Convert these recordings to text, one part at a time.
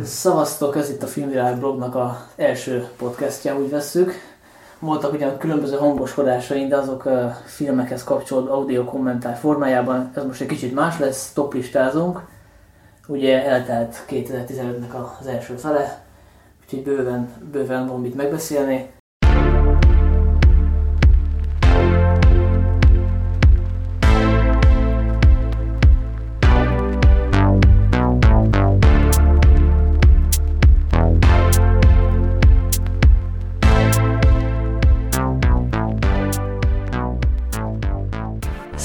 Szavaztok, ez itt a Filmvilág blognak az első podcastja, úgy vesszük. Voltak ugyan különböző hangoskodásaink, de azok a filmekhez kapcsolt audio kommentár formájában. Ez most egy kicsit más lesz, toplistázunk. Ugye eltelt 2015-nek az első fele, úgyhogy bőven, bőven van mit megbeszélni.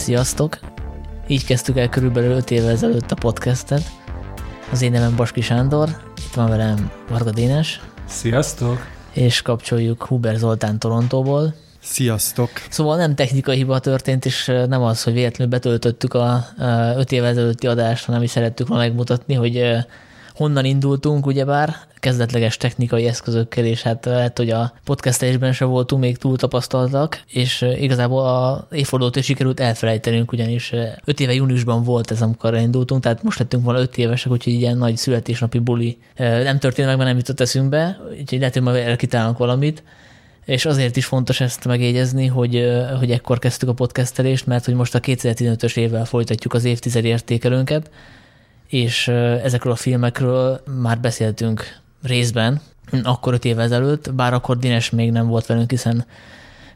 Sziasztok! Így kezdtük el körülbelül 5 évvel ezelőtt a podcastet. Az én nevem Baski Sándor, itt van velem Varga Dénes. Sziasztok! És kapcsoljuk Huber Zoltán Torontóból. Sziasztok! Szóval nem technikai hiba történt, és nem az, hogy véletlenül betöltöttük a 5 évvel ezelőtti adást, hanem is szerettük volna megmutatni, hogy honnan indultunk, ugyebár kezdetleges technikai eszközökkel, és hát lehet, hogy a podcastelésben sem voltunk még túl tapasztaltak, és igazából a évfordulót is sikerült elfelejtenünk, ugyanis 5 éve júniusban volt ez, amikor indultunk, tehát most lettünk volna 5 évesek, úgyhogy ilyen nagy születésnapi buli nem történt meg, mert nem jutott eszünkbe, úgyhogy lehet, hogy majd elkitálunk valamit. És azért is fontos ezt megjegyezni, hogy, hogy ekkor kezdtük a podcastelést, mert hogy most a 2015-ös évvel folytatjuk az évtized értékelőnket, és ezekről a filmekről már beszéltünk részben, akkor öt évvel ezelőtt, bár akkor Dines még nem volt velünk, hiszen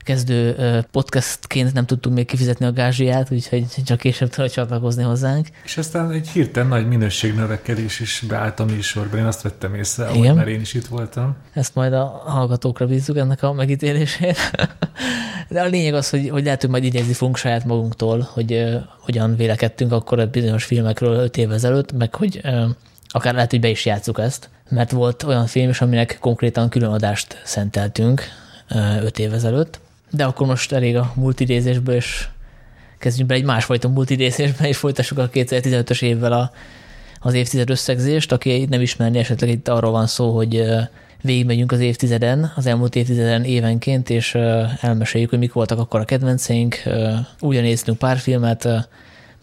kezdő podcastként nem tudtunk még kifizetni a gázsiát, úgyhogy csak később tudott csatlakozni hozzánk. És aztán egy hirtelen nagy minőségnövekedés is beállt a műsorban, én azt vettem észre, Igen. mert én is itt voltam. Ezt majd a hallgatókra bízzuk ennek a megítélését. De a lényeg az, hogy, hogy lehet, hogy majd idézni fogunk saját magunktól, hogy uh, hogyan vélekedtünk akkor a bizonyos filmekről öt évvel ezelőtt, meg hogy uh, akár lehet, hogy be is játsszuk ezt, mert volt olyan film is, aminek konkrétan különadást szenteltünk uh, öt évvel ezelőtt, de akkor most elég a multidézésből, és kezdjünk be egy másfajta multidézésbe, és folytassuk a 2015-ös évvel a, az évtized összegzést. Aki nem ismerni, esetleg itt arról van szó, hogy végigmegyünk az évtizeden, az elmúlt évtizeden évenként, és elmeséljük, hogy mik voltak akkor a kedvenceink, újra néztünk pár filmet,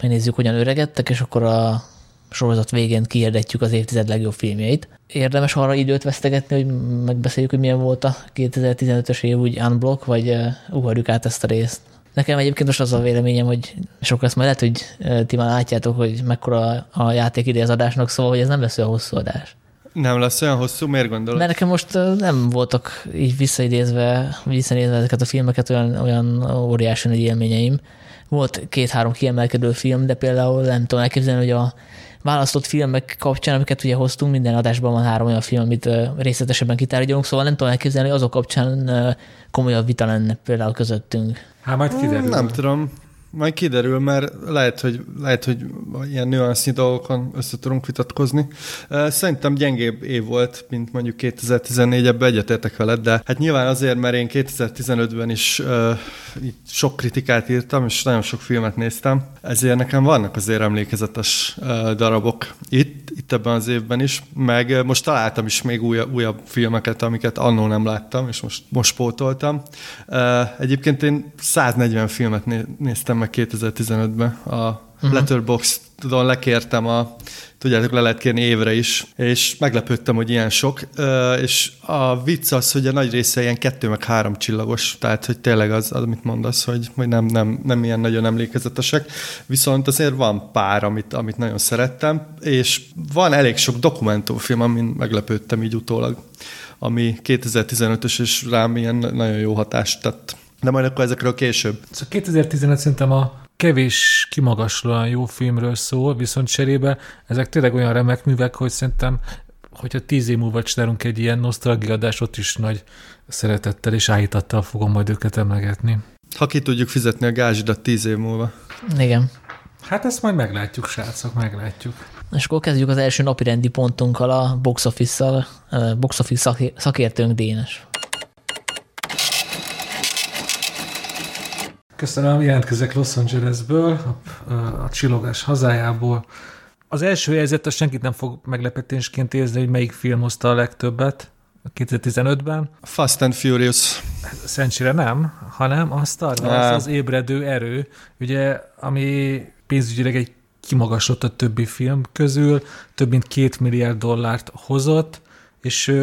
megnézzük, hogyan öregedtek, és akkor a sorozat végén kiérdetjük az évtized legjobb filmjeit. Érdemes arra időt vesztegetni, hogy megbeszéljük, hogy milyen volt a 2015-ös év úgy unblock, vagy ugorjuk át ezt a részt. Nekem egyébként most az a véleményem, hogy sok lesz majd lehet, hogy ti már látjátok, hogy mekkora a játék az adásnak, szóval hogy ez nem lesz olyan hosszú adás. Nem lesz olyan hosszú, miért gondolod? Mert nekem most nem voltak így visszaidézve, visszanézve ezeket a filmeket olyan, olyan óriási nagy élményeim. Volt két-három kiemelkedő film, de például nem tudom elképzelni, hogy a választott filmek kapcsán, amiket ugye hoztunk, minden adásban van három olyan film, amit részletesebben kitárgyalunk, szóval nem tudom elképzelni, hogy azok kapcsán komolyabb vita lenne például közöttünk. Hát majd kiderül. Nem tudom. Majd kiderül, mert lehet, hogy, lehet, hogy ilyen nüansznyi dolgokon össze tudunk vitatkozni. Szerintem gyengébb év volt, mint mondjuk 2014-ebben egyetértek veled, de hát nyilván azért, mert én 2015-ben is uh, sok kritikát írtam, és nagyon sok filmet néztem, ezért nekem vannak azért emlékezetes uh, darabok itt, itt ebben az évben is, meg most találtam is még újabb, újabb filmeket, amiket annó nem láttam, és most, most pótoltam. Uh, egyébként én 140 filmet néztem meg 2015-ben. A uh-huh. Letterboxd-on lekértem a, tudjátok, le lehet kérni évre is, és meglepődtem, hogy ilyen sok, és a vicc az, hogy a nagy része ilyen kettő meg három csillagos, tehát hogy tényleg az, az amit mondasz, hogy, hogy nem, nem, nem ilyen nagyon emlékezetesek, viszont azért van pár, amit, amit nagyon szerettem, és van elég sok dokumentumfilm, amin meglepődtem így utólag, ami 2015-ös, és rám ilyen nagyon jó hatást tett. De majd akkor ezekről később. Szóval 2015 szerintem a kevés kimagaslóan jó filmről szól, viszont cserébe ezek tényleg olyan remek művek, hogy szerintem hogyha tíz év múlva csinálunk egy ilyen nosztalgiadást, ott is nagy szeretettel és áhítattal fogom majd őket emlegetni. Ha ki tudjuk fizetni a gázsidat tíz év múlva. Igen. Hát ezt majd meglátjuk, srácok, meglátjuk. És akkor kezdjük az első napi rendi pontunkkal, a box office-szal, box office szakértőnk Dénes. Köszönöm, jelentkezek Los Angelesből, a, a, csillogás hazájából. Az első helyzet, a senkit nem fog meglepetésként érzni, hogy melyik film hozta a legtöbbet 2015-ben. Fast and Furious. Szerencsére nem, hanem a Star Wars, az ébredő erő, ugye, ami pénzügyileg egy kimagaslott a többi film közül, több mint két milliárd dollárt hozott, és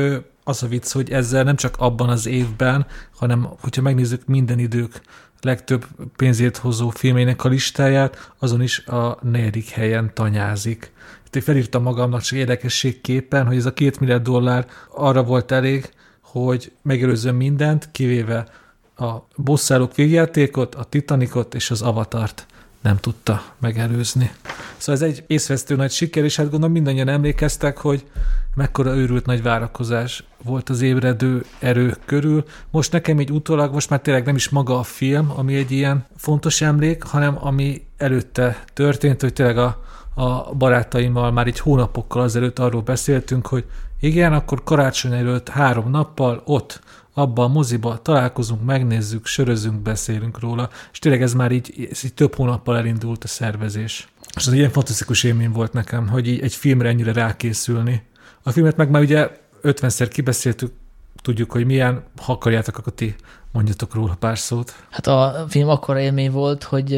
az a vicc, hogy ezzel nem csak abban az évben, hanem hogyha megnézzük minden idők legtöbb pénzért hozó filmének a listáját, azon is a negyedik helyen tanyázik. Itt felírtam magamnak csak érdekességképpen, hogy ez a két milliárd dollár arra volt elég, hogy megelőzzön mindent, kivéve a bosszálók végjátékot, a Titanicot és az Avatart nem tudta megelőzni. Szóval ez egy észvesztő nagy siker, és hát gondolom mindannyian emlékeztek, hogy mekkora őrült nagy várakozás volt az ébredő erő körül. Most nekem így utólag, most már tényleg nem is maga a film, ami egy ilyen fontos emlék, hanem ami előtte történt, hogy tényleg a, a barátaimmal már egy hónapokkal azelőtt arról beszéltünk, hogy igen, akkor karácsony előtt három nappal ott abba a moziba találkozunk, megnézzük, sörözünk, beszélünk róla, és tényleg ez már így, ez így több hónappal elindult a szervezés. És egy ilyen fantasztikus élmény volt nekem, hogy így egy filmre ennyire rákészülni. A filmet meg már ugye 50-szer kibeszéltük, tudjuk, hogy milyen, ha akarjátok, akkor ti mondjatok róla pár szót. Hát a film akkora élmény volt, hogy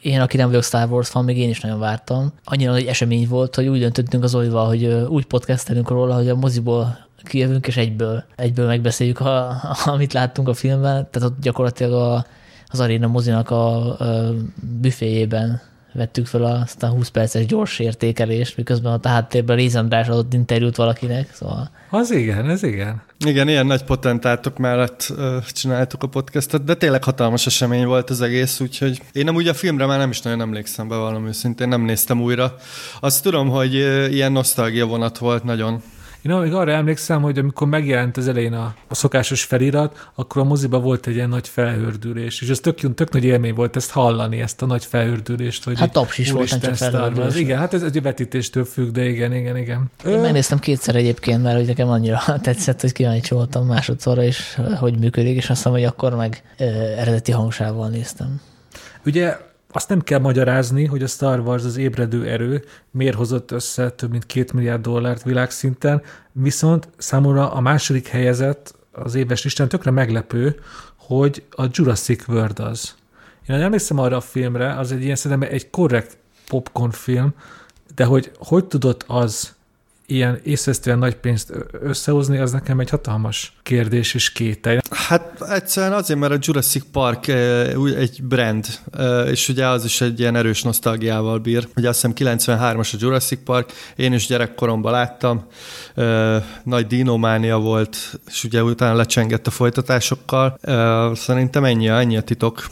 én, aki nem vagyok Star Wars fan, még én is nagyon vártam. Annyira nagy esemény volt, hogy úgy döntöttünk az Olival, hogy úgy podcastelünk róla, hogy a moziból kijövünk, és egyből, egyből megbeszéljük, a, amit láttunk a filmben. Tehát ott gyakorlatilag a, az Arena mozinak a, a büféjében vettük fel azt a 20 perces gyors értékelést, miközben a háttérben Réz András adott interjút valakinek, szóval... Az igen, ez igen. Igen, ilyen nagy potentátok mellett csináltuk a podcastet, de tényleg hatalmas esemény volt az egész, úgyhogy én nem ugye a filmre már nem is nagyon emlékszem be valami őszintén, nem néztem újra. Azt tudom, hogy ilyen nosztalgia vonat volt nagyon. Én még arra emlékszem, hogy amikor megjelent az elején a, a szokásos felirat, akkor a moziba volt egy ilyen nagy felhördülés, és ez tök, tök nagy élmény volt ezt hallani, ezt a nagy felhördülést. Hogy hát taps is volt, csak felhördülés. Igen, hát ez egy vetítéstől függ, de igen, igen, igen. Én Ö... megnéztem kétszer egyébként, mert hogy nekem annyira tetszett, hogy kíváncsi voltam másodszorra is, hogy működik, és azt mondom, hogy akkor meg ö, eredeti hangsávval néztem. Ugye azt nem kell magyarázni, hogy a Star Wars az ébredő erő miért hozott össze több mint két milliárd dollárt világszinten, viszont számomra a második helyezett az éves listán tökre meglepő, hogy a Jurassic World az. Én emlékszem arra a filmre, az egy ilyen szerintem egy korrekt popcorn film, de hogy hogy tudott az ilyen észvesztően nagy pénzt összehozni, az nekem egy hatalmas kérdés és kétel. Hát egyszerűen azért, mert a Jurassic Park egy brand, és ugye az is egy ilyen erős nosztalgiával bír. Ugye azt hiszem 93-as a Jurassic Park, én is gyerekkoromban láttam, nagy dinománia volt, és ugye utána lecsengett a folytatásokkal. Szerintem ennyi, ennyi a titok.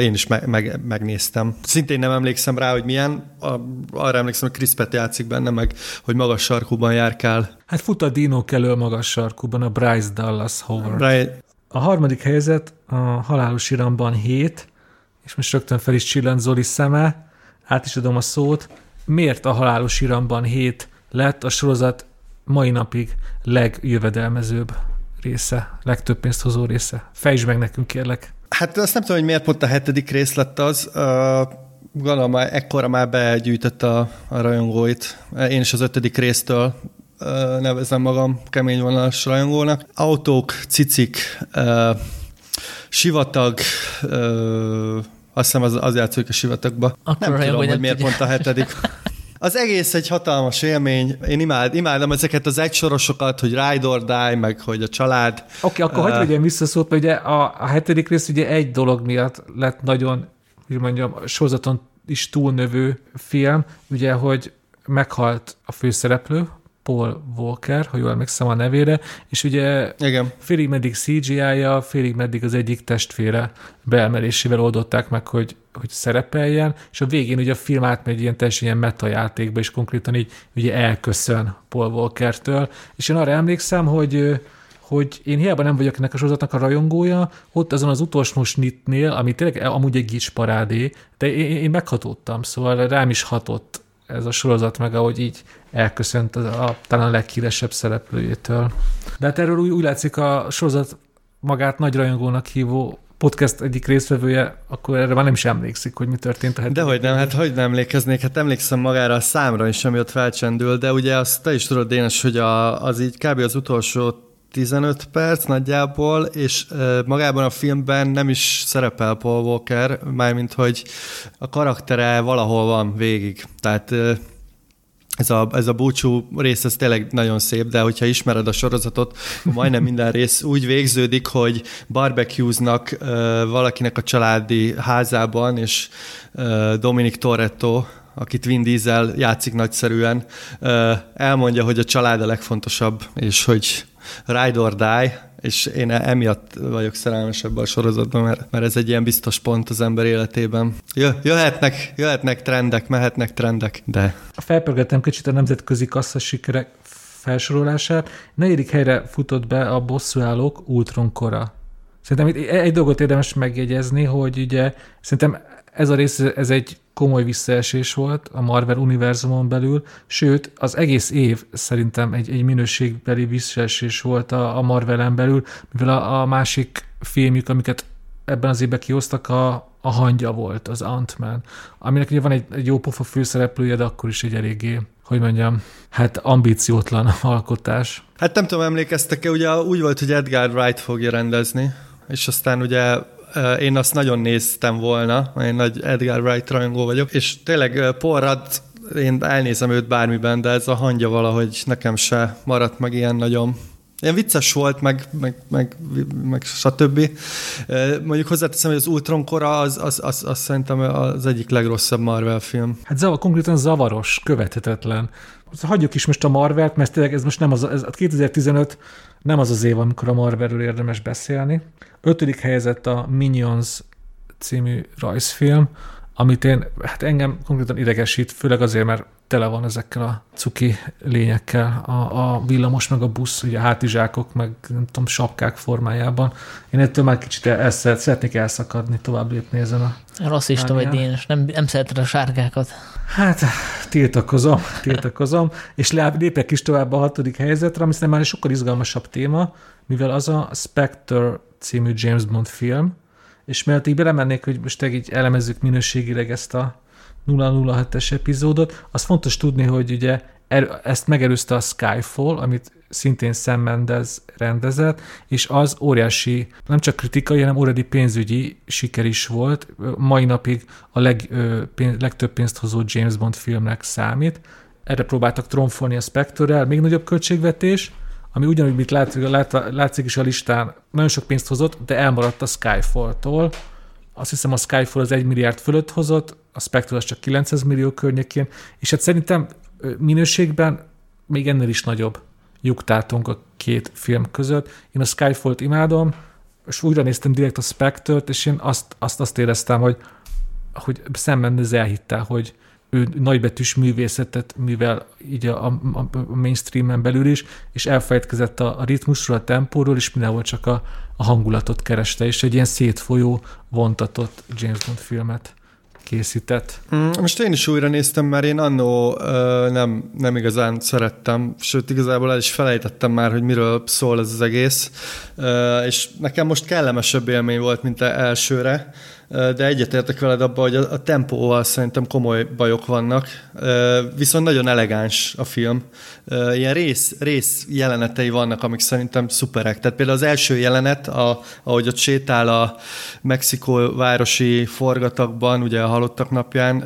Én is meg, meg, megnéztem. Szintén nem emlékszem rá, hogy milyen. Arra emlékszem, hogy Chris Pratt játszik benne, meg hogy magas sarkúban járkál. Hát fut a Dino elő magas sarkúban, a Bryce Dallas Howard. Brian... A harmadik helyzet a halálos iramban 7, és most rögtön fel is csillant Zoli szeme, át is adom a szót. Miért a halálos iramban 7 lett a sorozat mai napig legjövedelmezőbb része, legtöbb pénzt hozó része? Fejtsd meg nekünk, kérlek. Hát azt nem tudom, hogy miért pont a hetedik rész lett az. Gondolom, már ekkora már begyűjtött a, a rajongóit. Én is az ötödik résztől nevezem magam kemény vonalas rajongónak. Autók, cicik, sivatag, azt hiszem az, az játszik a sivatagba. Akkor nem tudom, hogy miért pont a hetedik. Az egész egy hatalmas élmény. Én imád, imádom ezeket az egysorosokat, hogy Ride or Die, meg hogy a család. Oké, okay, akkor uh, hagyd vegyem vissza szót, mert ugye a, a hetedik rész ugye egy dolog miatt lett nagyon, hogy mondjam, sorozaton is túlnövő film, ugye, hogy meghalt a főszereplő, Paul Walker, ha jól emlékszem a nevére, és ugye Igen. félig meddig CGI-ja, félig meddig az egyik testvére beemelésével oldották meg, hogy, hogy szerepeljen, és a végén ugye a film átmegy ilyen teljesen ilyen metajátékba, és konkrétan így ugye elköszön Paul Walkertől, és én arra emlékszem, hogy hogy én hiába nem vagyok ennek a sorozatnak a rajongója, ott azon az utolsó snitnél, ami tényleg amúgy egy gics parádé, de én, én meghatottam, szóval rám is hatott ez a sorozat, meg ahogy így elköszönt a, a talán a leghíresebb szereplőjétől. De hát erről úgy, úgy látszik a sorozat magát nagy rajongónak hívó podcast egyik részvevője, akkor erre már nem is emlékszik, hogy mi történt a De hogy nem, hát hogy nem emlékeznék, hát emlékszem magára a számra is, ami ott felcsendül, de ugye azt te is tudod, Dénes, hogy a, az így kb. az utolsó 15 perc nagyjából, és magában a filmben nem is szerepel Paul Walker, mármint hogy a karaktere valahol van végig. Tehát ez a, ez a búcsú rész, ez tényleg nagyon szép, de hogyha ismered a sorozatot, majdnem minden rész úgy végződik, hogy barbecueznak uh, valakinek a családi házában, és uh, Dominic Toretto, akit Vin Diesel játszik nagyszerűen, uh, elmondja, hogy a család a legfontosabb, és hogy ride or die, és én emiatt vagyok szerelmes ebben a sorozatban, mert, mert ez egy ilyen biztos pont az ember életében. Jöhetnek, jöhetnek trendek, mehetnek trendek, de... Felpörgettem kicsit a nemzetközi kassza sikerek felsorolását. Negyedik helyre futott be a bosszúállók Ultron kora. Szerintem itt egy dolgot érdemes megjegyezni, hogy ugye szerintem ez a rész, ez egy komoly visszaesés volt a Marvel univerzumon belül, sőt, az egész év szerintem egy, egy minőségbeli visszaesés volt a, a Marvelen belül, mivel a, a másik filmjük, amiket ebben az évben kihoztak, a, a hangya volt, az Ant-Man, aminek ugye van egy, egy jó pofa főszereplője, de akkor is egy eléggé, hogy mondjam, hát ambíciótlan alkotás. Hát nem tudom, emlékeztek-e, ugye úgy volt, hogy Edgar Wright fogja rendezni, és aztán ugye én azt nagyon néztem volna, én nagy Edgar Wright rajongó vagyok, és tényleg Paul Rudd, én elnézem őt bármiben, de ez a hangja valahogy nekem se maradt meg ilyen nagyon Ilyen vicces volt, meg, meg, meg, meg stb. Mondjuk hozzáteszem, hogy az Ultron kora az, az, az, az szerintem az egyik legrosszabb Marvel film. Hát zavar, konkrétan zavaros, követhetetlen. Hagyjuk is most a Marvelt, mert tényleg ez most nem az, ez 2015 nem az az év, amikor a Marvelről érdemes beszélni. Ötödik helyezett a Minions című rajzfilm, amit én, hát engem konkrétan idegesít, főleg azért, mert tele van ezekkel a cuki lényekkel, a, a villamos, meg a busz, ugye a hátizsákok, meg nem tudom, sapkák formájában. Én ettől már kicsit el, szeretnék elszakadni, tovább lépni ezen a Rasszista vagy én, nem, nem szereted a sárgákat. Hát, tiltakozom, tiltakozom, és lépek is tovább a hatodik helyzetre, ami szerintem már egy sokkal izgalmasabb téma, mivel az a Spectre című James Bond film, és mert így belemennék, hogy most így elemezzük minőségileg ezt a 007-es epizódot, az fontos tudni, hogy ugye er, ezt megerőzte a Skyfall, amit szintén Sam Mendes rendezett, és az óriási, nem csak kritikai, hanem óriási pénzügyi siker is volt. Mai napig a leg, pénz, legtöbb pénzt hozó James Bond filmnek számít. Erre próbáltak tromfolni a spectre még nagyobb költségvetés, ami ugyanúgy, mint látszik, látszik is a listán, nagyon sok pénzt hozott, de elmaradt a Skyfall-tól. Azt hiszem a Skyfall az 1 milliárd fölött hozott, a Spectre az csak 900 millió környékén, és hát szerintem minőségben még ennél is nagyobb lyuktátunk a két film között. Én a Skyfall-t imádom, és újra néztem direkt a Spectre-t, és én azt, azt, azt éreztem, hogy, hogy szemben ez elhitte, hogy ő nagybetűs művészetet művel így a, a, a mainstreamen belül is, és elfelejtkezett a, a ritmusról, a tempóról, és mindenhol csak a, a hangulatot kereste, és egy ilyen szétfolyó, vontatott James Bond filmet készített. Mm, most én is újra néztem, mert én annó nem, nem igazán szerettem, sőt igazából el is felejtettem már, hogy miről szól ez az egész, és nekem most kellemesebb élmény volt, mint elsőre, de egyetértek veled abban, hogy a, a tempóval szerintem komoly bajok vannak, viszont nagyon elegáns a film. Ilyen rész, rész jelenetei vannak, amik szerintem szuperek. Tehát például az első jelenet, a, ahogy ott sétál a Mexikó városi forgatagban, ugye a halottak napján,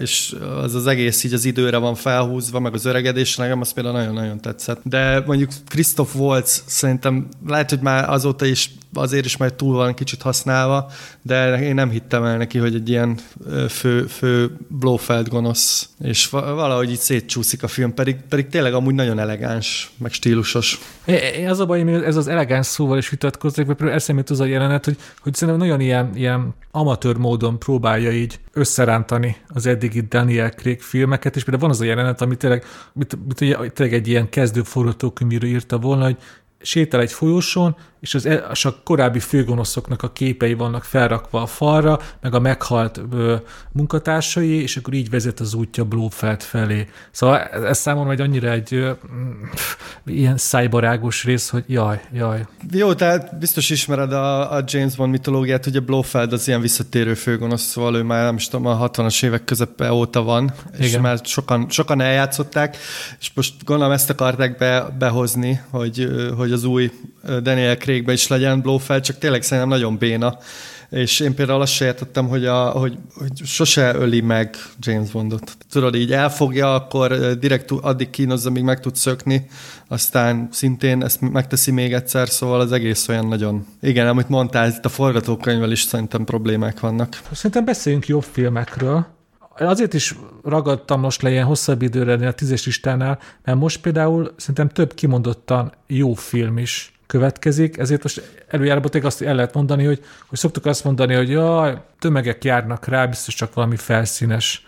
és az az egész így az időre van felhúzva, meg az öregedés, nekem az például nagyon-nagyon tetszett. De mondjuk Christoph Waltz szerintem lehet, hogy már azóta is azért is majd túl van kicsit használva, de én nem hittem el neki, hogy egy ilyen fő, fő Blofeld gonosz, és valahogy így szétcsúszik a film, pedig, pedig tényleg amúgy nagyon elegáns, meg stílusos. É, az a baj, hogy ez az elegáns szóval is vitatkozik, mert például eszembe az a jelenet, hogy, hogy szerintem nagyon ilyen, ilyen amatőr módon próbálja így összerántani az eddigi Daniel Craig filmeket, és például van az a jelenet, ami tényleg, mit, mit, tényleg egy ilyen kezdő forgatókönyvíró írta volna, hogy sétál egy folyosón, és, az, e- és a korábbi főgonoszoknak a képei vannak felrakva a falra, meg a meghalt ö, munkatársai, és akkor így vezet az útja Blófeld felé. Szóval ez, ez számomra egy annyira egy ö, pff, ilyen szájbarágos rész, hogy jaj, jaj. Jó, tehát biztos ismered a, a James Bond mitológiát, hogy a Blofeld az ilyen visszatérő főgonosz, szóval ő már nem is tudom, a 60-as évek közepe óta van, és Igen. már sokan, sokan eljátszották, és most gondolom ezt akarták be, behozni, hogy, hogy az új Daniel Craigbe is legyen Blofeld, csak tényleg szerintem nagyon béna. És én például azt se értettem, hogy, a, hogy, hogy sose öli meg James Bondot. Tudod, így elfogja, akkor direkt addig kínozza, míg meg tud szökni, aztán szintén ezt megteszi még egyszer, szóval az egész olyan nagyon... Igen, amit mondtál, itt a forgatókönyvvel is szerintem problémák vannak. Szerintem beszéljünk jobb filmekről. Azért is ragadtam most le ilyen hosszabb időre a tízes listánál, mert most például szerintem több kimondottan jó film is következik, ezért most előjáróban tényleg azt el lehet mondani, hogy, hogy szoktuk azt mondani, hogy jaj, tömegek járnak rá, biztos csak valami felszínes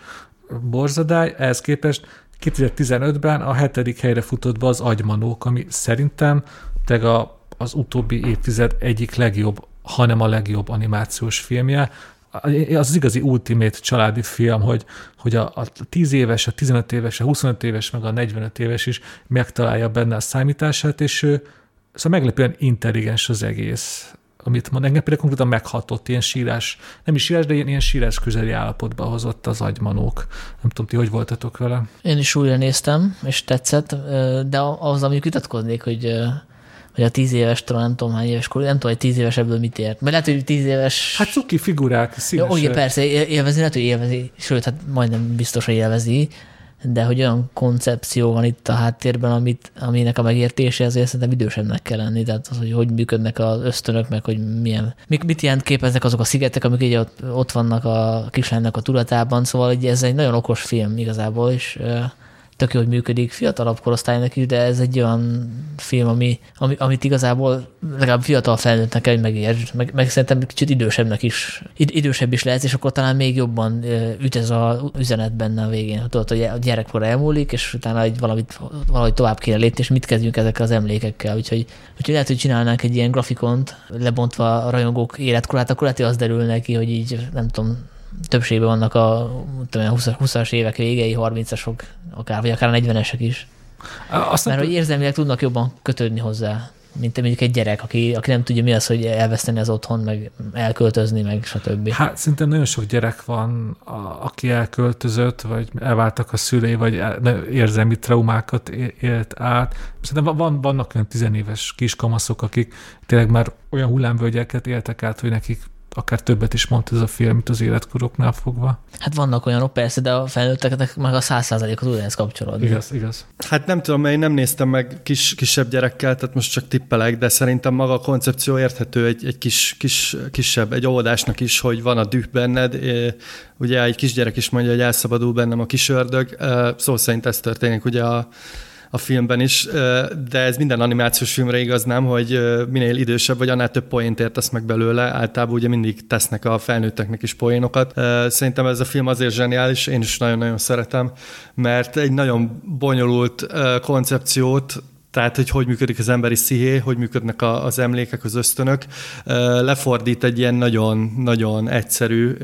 borzadály, ehhez képest 2015-ben a hetedik helyre futott be az Agymanók, ami szerintem tényleg a, az utóbbi évtized egyik legjobb, hanem a legjobb animációs filmje. Az az igazi ultimate családi film, hogy, hogy a, a 10 éves, a 15 éves, a 25 éves, meg a 45 éves is megtalálja benne a számítását, és ő szóval meglepően intelligens az egész amit mond, engem például konkrétan meghatott, ilyen sírás, nem is sírás, de ilyen, ilyen sírás közeli állapotba hozott az agymanók. Nem tudom, ti hogy voltatok vele? Én is újra néztem, és tetszett, de ahhoz, amit vitatkoznék, hogy, hogy a tíz éves, talán nem tudom hány éves kor, nem tudom, hogy tíz éves ebből mit ért. Mert lehet, hogy tíz éves... Hát cuki figurák, színesek. ugye persze, él- élvezi, lehet, hogy élvezi, sőt, hát majdnem biztos, hogy élvezi, de hogy olyan koncepció van itt a háttérben, amit, aminek a megértése azért szerintem idősebbnek kell lenni, tehát az, hogy hogy működnek az ösztönök, meg hogy milyen, mit, mit jelent képeznek azok a szigetek, amik így ott, ott vannak a kislánynak a tudatában, szóval így ez egy nagyon okos film igazából, és tök hogy működik fiatalabb korosztálynak is, de ez egy olyan film, ami, ami, amit igazából legalább fiatal felnőttnek kell, hogy megértsd, meg, meg szerintem kicsit idősebbnek is, id, idősebb is lehet, és akkor talán még jobban üt ez a üzenet benne a végén. Tudod, hogy a gyerekkor elmúlik, és utána egy valamit, valahogy tovább kéne lépni, és mit kezdjünk ezekkel az emlékekkel. Úgyhogy, úgyhogy lehet, hogy csinálnánk egy ilyen grafikont, lebontva a rajongók életkorát, akkor lehet, hogy az derül neki, hogy így nem tudom, többségben vannak a tudom, én, 20-as 20-as évek végei, 30-asok, akár, vagy akár a 40-esek is. Azt Mert hogy érzelmileg tudnak jobban kötődni hozzá, mint mondjuk egy gyerek, aki, aki nem tudja mi az, hogy elveszteni az otthon, meg elköltözni, meg stb. Hát szerintem nagyon sok gyerek van, a, aki elköltözött, vagy elváltak a szülei, vagy érzelmi traumákat élt át. Szerintem van, vannak olyan tizenéves kiskamaszok, akik tényleg már olyan hullámvölgyeket éltek át, hogy nekik akár többet is mond ez a film, mint az életkoroknál fogva. Hát vannak olyanok persze, de a felnőtteknek meg a 100% az ugyanezt kapcsolódni. Igaz, igaz. Hát nem tudom, én nem néztem meg kis, kisebb gyerekkel, tehát most csak tippelek, de szerintem maga a koncepció érthető egy, egy kis, kis, kisebb, egy óvodásnak is, hogy van a düh benned. Ugye egy kisgyerek is mondja, hogy elszabadul bennem a kis ördög. Szó szerint ez történik ugye a, a filmben is, de ez minden animációs filmre igaz, nem, hogy minél idősebb vagy, annál több poént értesz meg belőle. Általában ugye mindig tesznek a felnőtteknek is poénokat. Szerintem ez a film azért zseniális, én is nagyon-nagyon szeretem, mert egy nagyon bonyolult koncepciót tehát, hogy hogy működik az emberi szihé, hogy működnek a, az emlékek, az ösztönök, lefordít egy ilyen nagyon-nagyon egyszerű,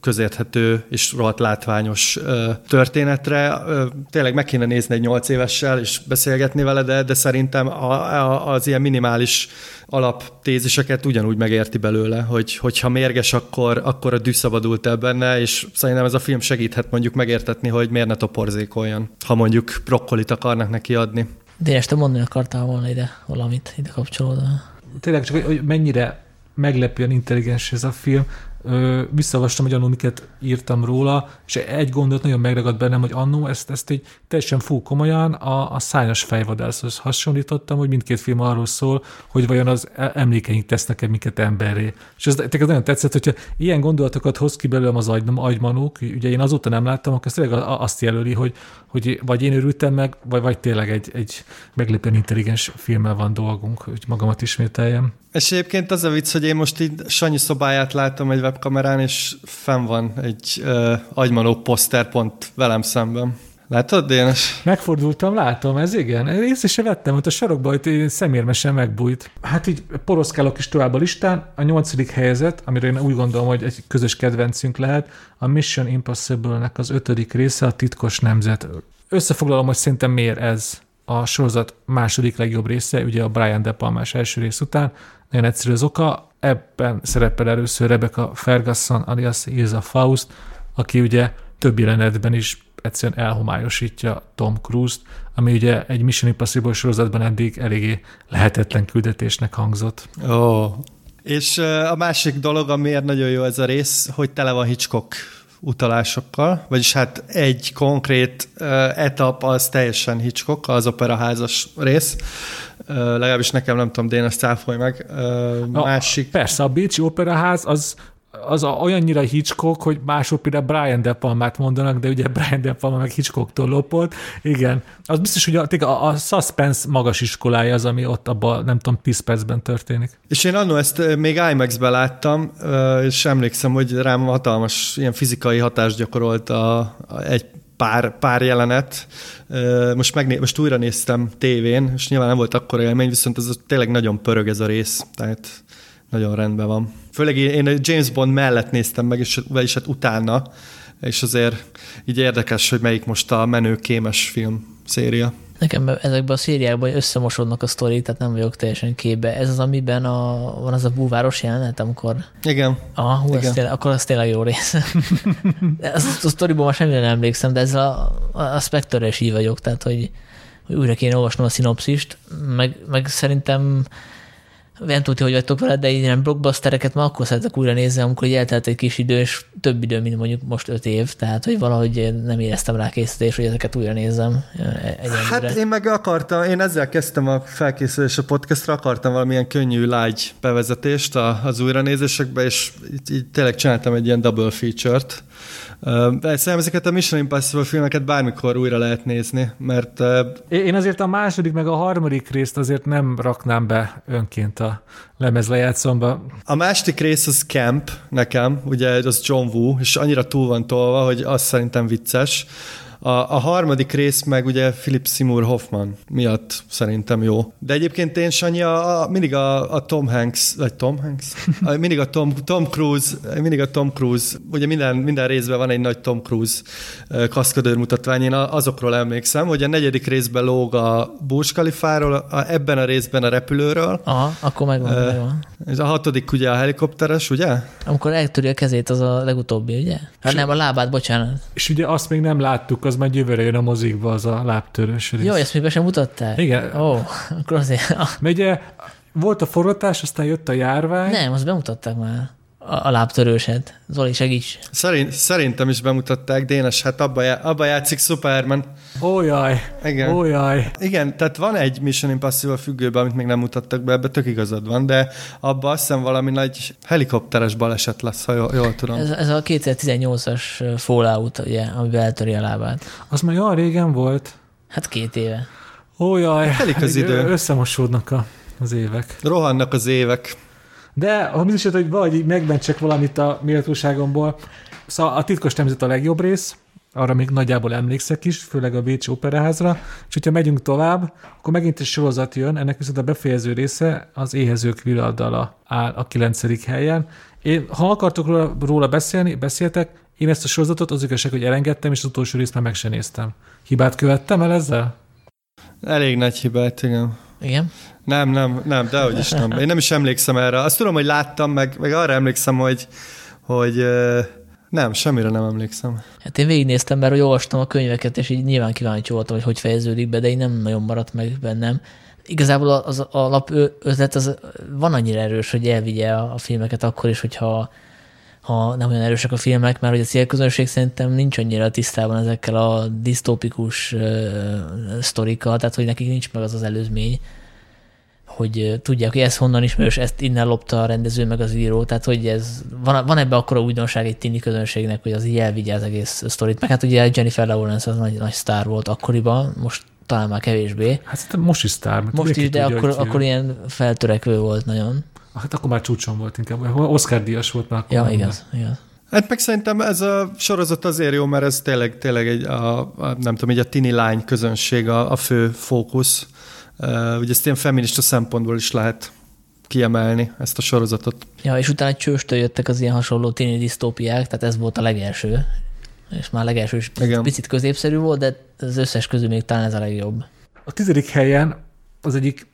közérthető és rohadt látványos történetre. Tényleg meg kéne nézni egy nyolc évessel, és beszélgetni vele, de, de szerintem a, a, az ilyen minimális alaptéziseket ugyanúgy megérti belőle, hogy hogyha mérges, akkor, akkor a dű szabadult el benne, és szerintem ez a film segíthet mondjuk megértetni, hogy miért ne toporzékoljon, ha mondjuk brokkolit akarnak neki adni. Dénes, te mondani akartál volna ide valamit, ide kapcsolódva. Tényleg csak, hogy- mennyire meglepően intelligens ez a film. Ö, visszaolvastam, hogy annó miket írtam róla, és egy gondolat nagyon megragad bennem, hogy annó ezt, ezt egy teljesen full komolyan a, a szányos fejvadászhoz hasonlítottam, hogy mindkét film arról szól, hogy vajon az e- emlékeink tesznek-e minket emberré. És ez tényleg nagyon tetszett, hogyha ilyen gondolatokat hoz ki belőlem az agy, agymanók, ugye én azóta nem láttam, akkor ez tényleg azt jelöli, hogy, hogy vagy én örültem meg, vagy, vagy tényleg egy, egy meglepően intelligens filmmel van dolgunk, hogy magamat ismételjem. És egyébként az a vicc, hogy én most így Sanyi szobáját látom egy webkamerán, és fenn van egy uh, agymanó poszter pont velem szemben. Látod, Dénes? Megfordultam, látom, ez igen. Észre se vettem, hogy a sarokba, hogy szemérmesen megbújt. Hát így poroszkálok is tovább a listán. A nyolcadik helyzet, amire én úgy gondolom, hogy egy közös kedvencünk lehet, a Mission Impossible-nek az ötödik része, a Titkos Nemzet. Összefoglalom, hogy szerintem miért ez a sorozat második legjobb része, ugye a Brian De Palmás első rész után. Nagyon egyszerű az oka. Ebben szerepel először Rebecca Ferguson, alias Ilza Faust, aki ugye több jelenetben is egyszerűen elhomályosítja Tom Cruise-t, ami ugye egy Mission Impossible sorozatban eddig eléggé lehetetlen küldetésnek hangzott. Ó. Oh. És a másik dolog, amiért nagyon jó ez a rész, hogy tele van Hitchcock utalásokkal, vagyis hát egy konkrét etap az teljesen Hitchcock, az operaházas rész. Uh, legalábbis nekem nem tudom, Dénes cáfolj meg. Uh, másik... Persze, a Bécsi Operaház az az a, olyannyira Hitchcock, hogy mások például Brian De Palmát mondanak, de ugye Brian De Palma meg Hitchcocktól lopott. Igen. Az biztos, hogy a, a, a suspense magas iskolája az, ami ott abban, nem tudom, 10 percben történik. És én annól ezt még IMAX-ben láttam, és emlékszem, hogy rám hatalmas ilyen fizikai hatást gyakorolt a, a egy pár, pár jelenet. Most, megné- most újra néztem tévén, és nyilván nem volt akkora élmény, viszont ez tényleg nagyon pörög ez a rész, tehát nagyon rendben van. Főleg én James Bond mellett néztem meg, és, vagyis hát utána, és azért így érdekes, hogy melyik most a menő kémes film széria. Nekem ezekben a szériákban összemosodnak a sztori, tehát nem vagyok teljesen képbe. Ez az, amiben a, van az a búváros jelenet, amikor... Igen. Ah, hú, Igen. Az tényleg, akkor az tényleg jó rész. az, a sztoriból már semmire nem emlékszem, de ez a, a Spectre is így vagyok, tehát hogy, hogy újra kéne olvasnom a szinopszist, meg, meg szerintem nem tudja, hogy vagytok vele, de ilyen blockbustereket már akkor szeretek újra nézni, amikor eltelt egy kis idő, és több idő, mint mondjuk most öt év, tehát hogy valahogy nem éreztem rá készítés, hogy ezeket újra nézzem. Egyenlőre. Hát én meg akartam, én ezzel kezdtem a felkészülés a podcastra, akartam valamilyen könnyű, lágy bevezetést az újranézésekbe, és így, így tényleg csináltam egy ilyen double feature-t, Szerintem ezeket a Mission Impossible filmeket bármikor újra lehet nézni, mert... Én azért a második meg a harmadik részt azért nem raknám be önként a lemezlejátszomba. A második rész az Camp nekem, ugye az John Woo, és annyira túl van tolva, hogy az szerintem vicces. A, a harmadik rész meg ugye Philip Seymour Hoffman miatt szerintem jó. De egyébként én Sanyi a, a, mindig a, a Tom Hanks, vagy Tom Hanks? A, mindig a Tom, Tom Cruise, mindig a Tom Cruise, ugye minden, minden részben van egy nagy Tom Cruise kaszkadőr mutatvány, én azokról emlékszem, hogy a negyedik részben lóg a Burj Khalifáról, a, ebben a részben a repülőről. Aha, akkor megvan, uh, megvan. És a hatodik ugye a helikopteres, ugye? Amikor eltöri a kezét, az a legutóbbi, ugye? Hát nem, a lábát, bocsánat. És ugye azt még nem láttuk, az majd jövőre jön a mozikba, az a lábtörős rész. Jó, ezt még be sem mutatták? Igen. Ó, akkor azért... Mert ugye volt a forgatás, aztán jött a járvány. Nem, azt bemutatták már a, lábtörőset. Zoli, segíts. Szerint, szerintem is bemutatták, Dénes, hát abba, já, abba játszik Superman. Ó jaj, Igen. Ó jaj. Igen, tehát van egy Mission Impossible függőben, amit még nem mutattak be, ebbe tök igazad van, de abban azt hiszem valami nagy helikopteres baleset lesz, ha jól, jól tudom. Ez, ez a 2018-as Fallout, ugye, amiben eltöri a lábát. Az már olyan régen volt. Hát két éve. Ó jaj, Telik az idő. összemosódnak a, az évek. Rohannak az évek. De ha biztos, hogy valahogy megmentsek valamit a méltóságomból, szóval a titkos nemzet a legjobb rész, arra még nagyjából emlékszek is, főleg a Bécsi Operaházra, és hogyha megyünk tovább, akkor megint egy sorozat jön, ennek viszont a befejező része az Éhezők viradala áll a kilencedik helyen. Én, ha akartok róla, róla beszélni, beszéltek, én ezt a sorozatot az igazság, hogy elengedtem, és az utolsó részt már meg sem néztem. Hibát követtem el ezzel? Elég nagy hibát, igen. Igen? Nem, nem, nem, dehogy is nem. Én nem is emlékszem erre. Azt tudom, hogy láttam, meg, meg arra emlékszem, hogy, hogy nem, semmire nem emlékszem. Hát én végignéztem, mert hogy olvastam a könyveket, és így nyilván kíváncsi voltam, hogy hogy fejeződik be, de én nem nagyon maradt meg bennem. Igazából az alap ötlet az van annyira erős, hogy elvigye a filmeket akkor is, hogyha ha nem olyan erősek a filmek, mert hogy a célközönség szerintem nincs annyira tisztában ezekkel a disztópikus uh, sztorikkal, tehát hogy nekik nincs meg az az előzmény, hogy tudják, hogy ez honnan ismerős, ezt innen lopta a rendező meg az író, tehát hogy ez, van, van ebbe akkora újdonság egy tini közönségnek, hogy az így elvigye az egész sztorit. Meg hát ugye Jennifer Lawrence az nagy, nagy sztár volt akkoriban, most talán már kevésbé. Hát most is sztár. Most is, de tudja, akkor, akkor ilyen feltörekvő volt nagyon. Hát akkor már csúcson volt inkább. Oscar díjas volt már. Ja, igaz, igaz. Hát meg szerintem ez a sorozat azért jó, mert ez tényleg, tényleg egy, a, a, nem tudom, egy a tini lány közönség a, a fő fókusz. Uh, ugye ezt ilyen feminista szempontból is lehet kiemelni ezt a sorozatot. Ja, és utána csőstől jöttek az ilyen hasonló tini disztópiák, tehát ez volt a legelső. És már legelső is Igen. picit középszerű volt, de az összes közül még talán ez a legjobb. A tizedik helyen az egyik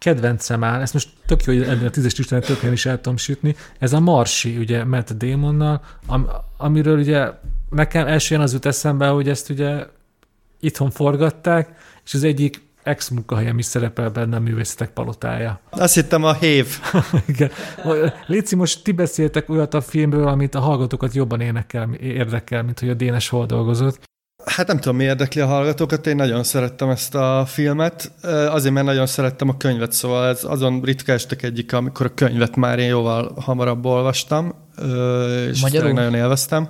kedvencem áll, ezt most tök jó, hogy ebben a tízes listán helyen is el tudom sütni, ez a Marsi, ugye Matt Damonnal, am, amiről ugye nekem elsően az jut eszembe, hogy ezt ugye itthon forgatták, és az egyik ex munkahelyem is szerepel benne a művészetek palotája. Azt hittem a hév. Igen. Léci, most ti beszéltek olyat a filmről, amit a hallgatókat jobban énekel, érdekel, mint hogy a Dénes hol dolgozott. Hát nem tudom, mi érdekli a hallgatókat, én nagyon szerettem ezt a filmet, azért, mert nagyon szerettem a könyvet, szóval ez azon ritka estek egyik, amikor a könyvet már én jóval hamarabb olvastam, és Magyarul? nagyon élveztem.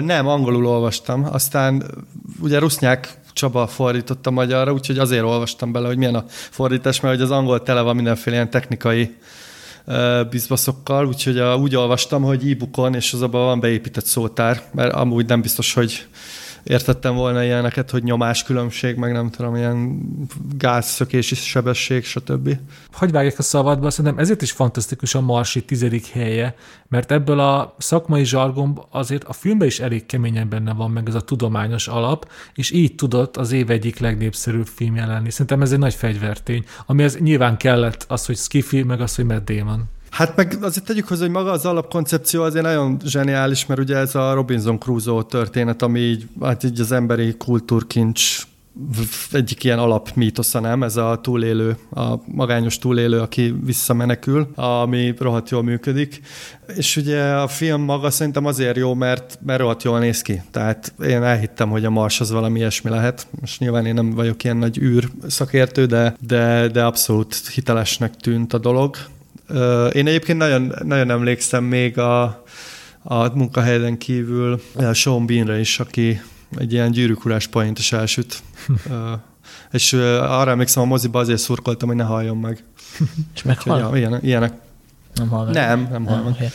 Nem, angolul olvastam, aztán ugye Rusznyák Csaba fordította magyarra, úgyhogy azért olvastam bele, hogy milyen a fordítás, mert hogy az angol tele van mindenféle ilyen technikai bizbaszokkal, úgyhogy a, úgy olvastam, hogy e-bookon, és az abban van beépített szótár, mert amúgy nem biztos, hogy értettem volna ilyeneket, hogy nyomáskülönbség, meg nem tudom, ilyen gázszökési sebesség, stb. Hogy vágják a szabadba, szerintem ezért is fantasztikus a Marsi tizedik helye, mert ebből a szakmai zsargon azért a filmben is elég keményen benne van meg ez a tudományos alap, és így tudott az év egyik legnépszerűbb film lenni. Szerintem ez egy nagy fegyvertény, ami ez nyilván kellett az, hogy Skiffy, meg az, hogy Matt Damon. Hát meg azért tegyük hozzá, hogy maga az alapkoncepció azért nagyon zseniális, mert ugye ez a Robinson Crusoe történet, ami így, hát így az emberi kultúrkincs egyik ilyen alapmítosza, nem? Ez a túlélő, a magányos túlélő, aki visszamenekül, ami rohadt jól működik. És ugye a film maga szerintem azért jó, mert, mert rohadt jól néz ki. Tehát én elhittem, hogy a Mars az valami ilyesmi lehet. Most nyilván én nem vagyok ilyen nagy űr szakértő, de, de, de abszolút hitelesnek tűnt a dolog. Én egyébként nagyon, nagyon emlékszem még a, a munkahelyen kívül Sean Beanre is, aki egy ilyen gyűrűkurás point is elsüt. és arra emlékszem, a moziba azért szurkoltam, hogy ne halljon meg. És meghal? Ja, ilyen, ilyenek. Nem hal meg. Nem, nem hal meg. Okay.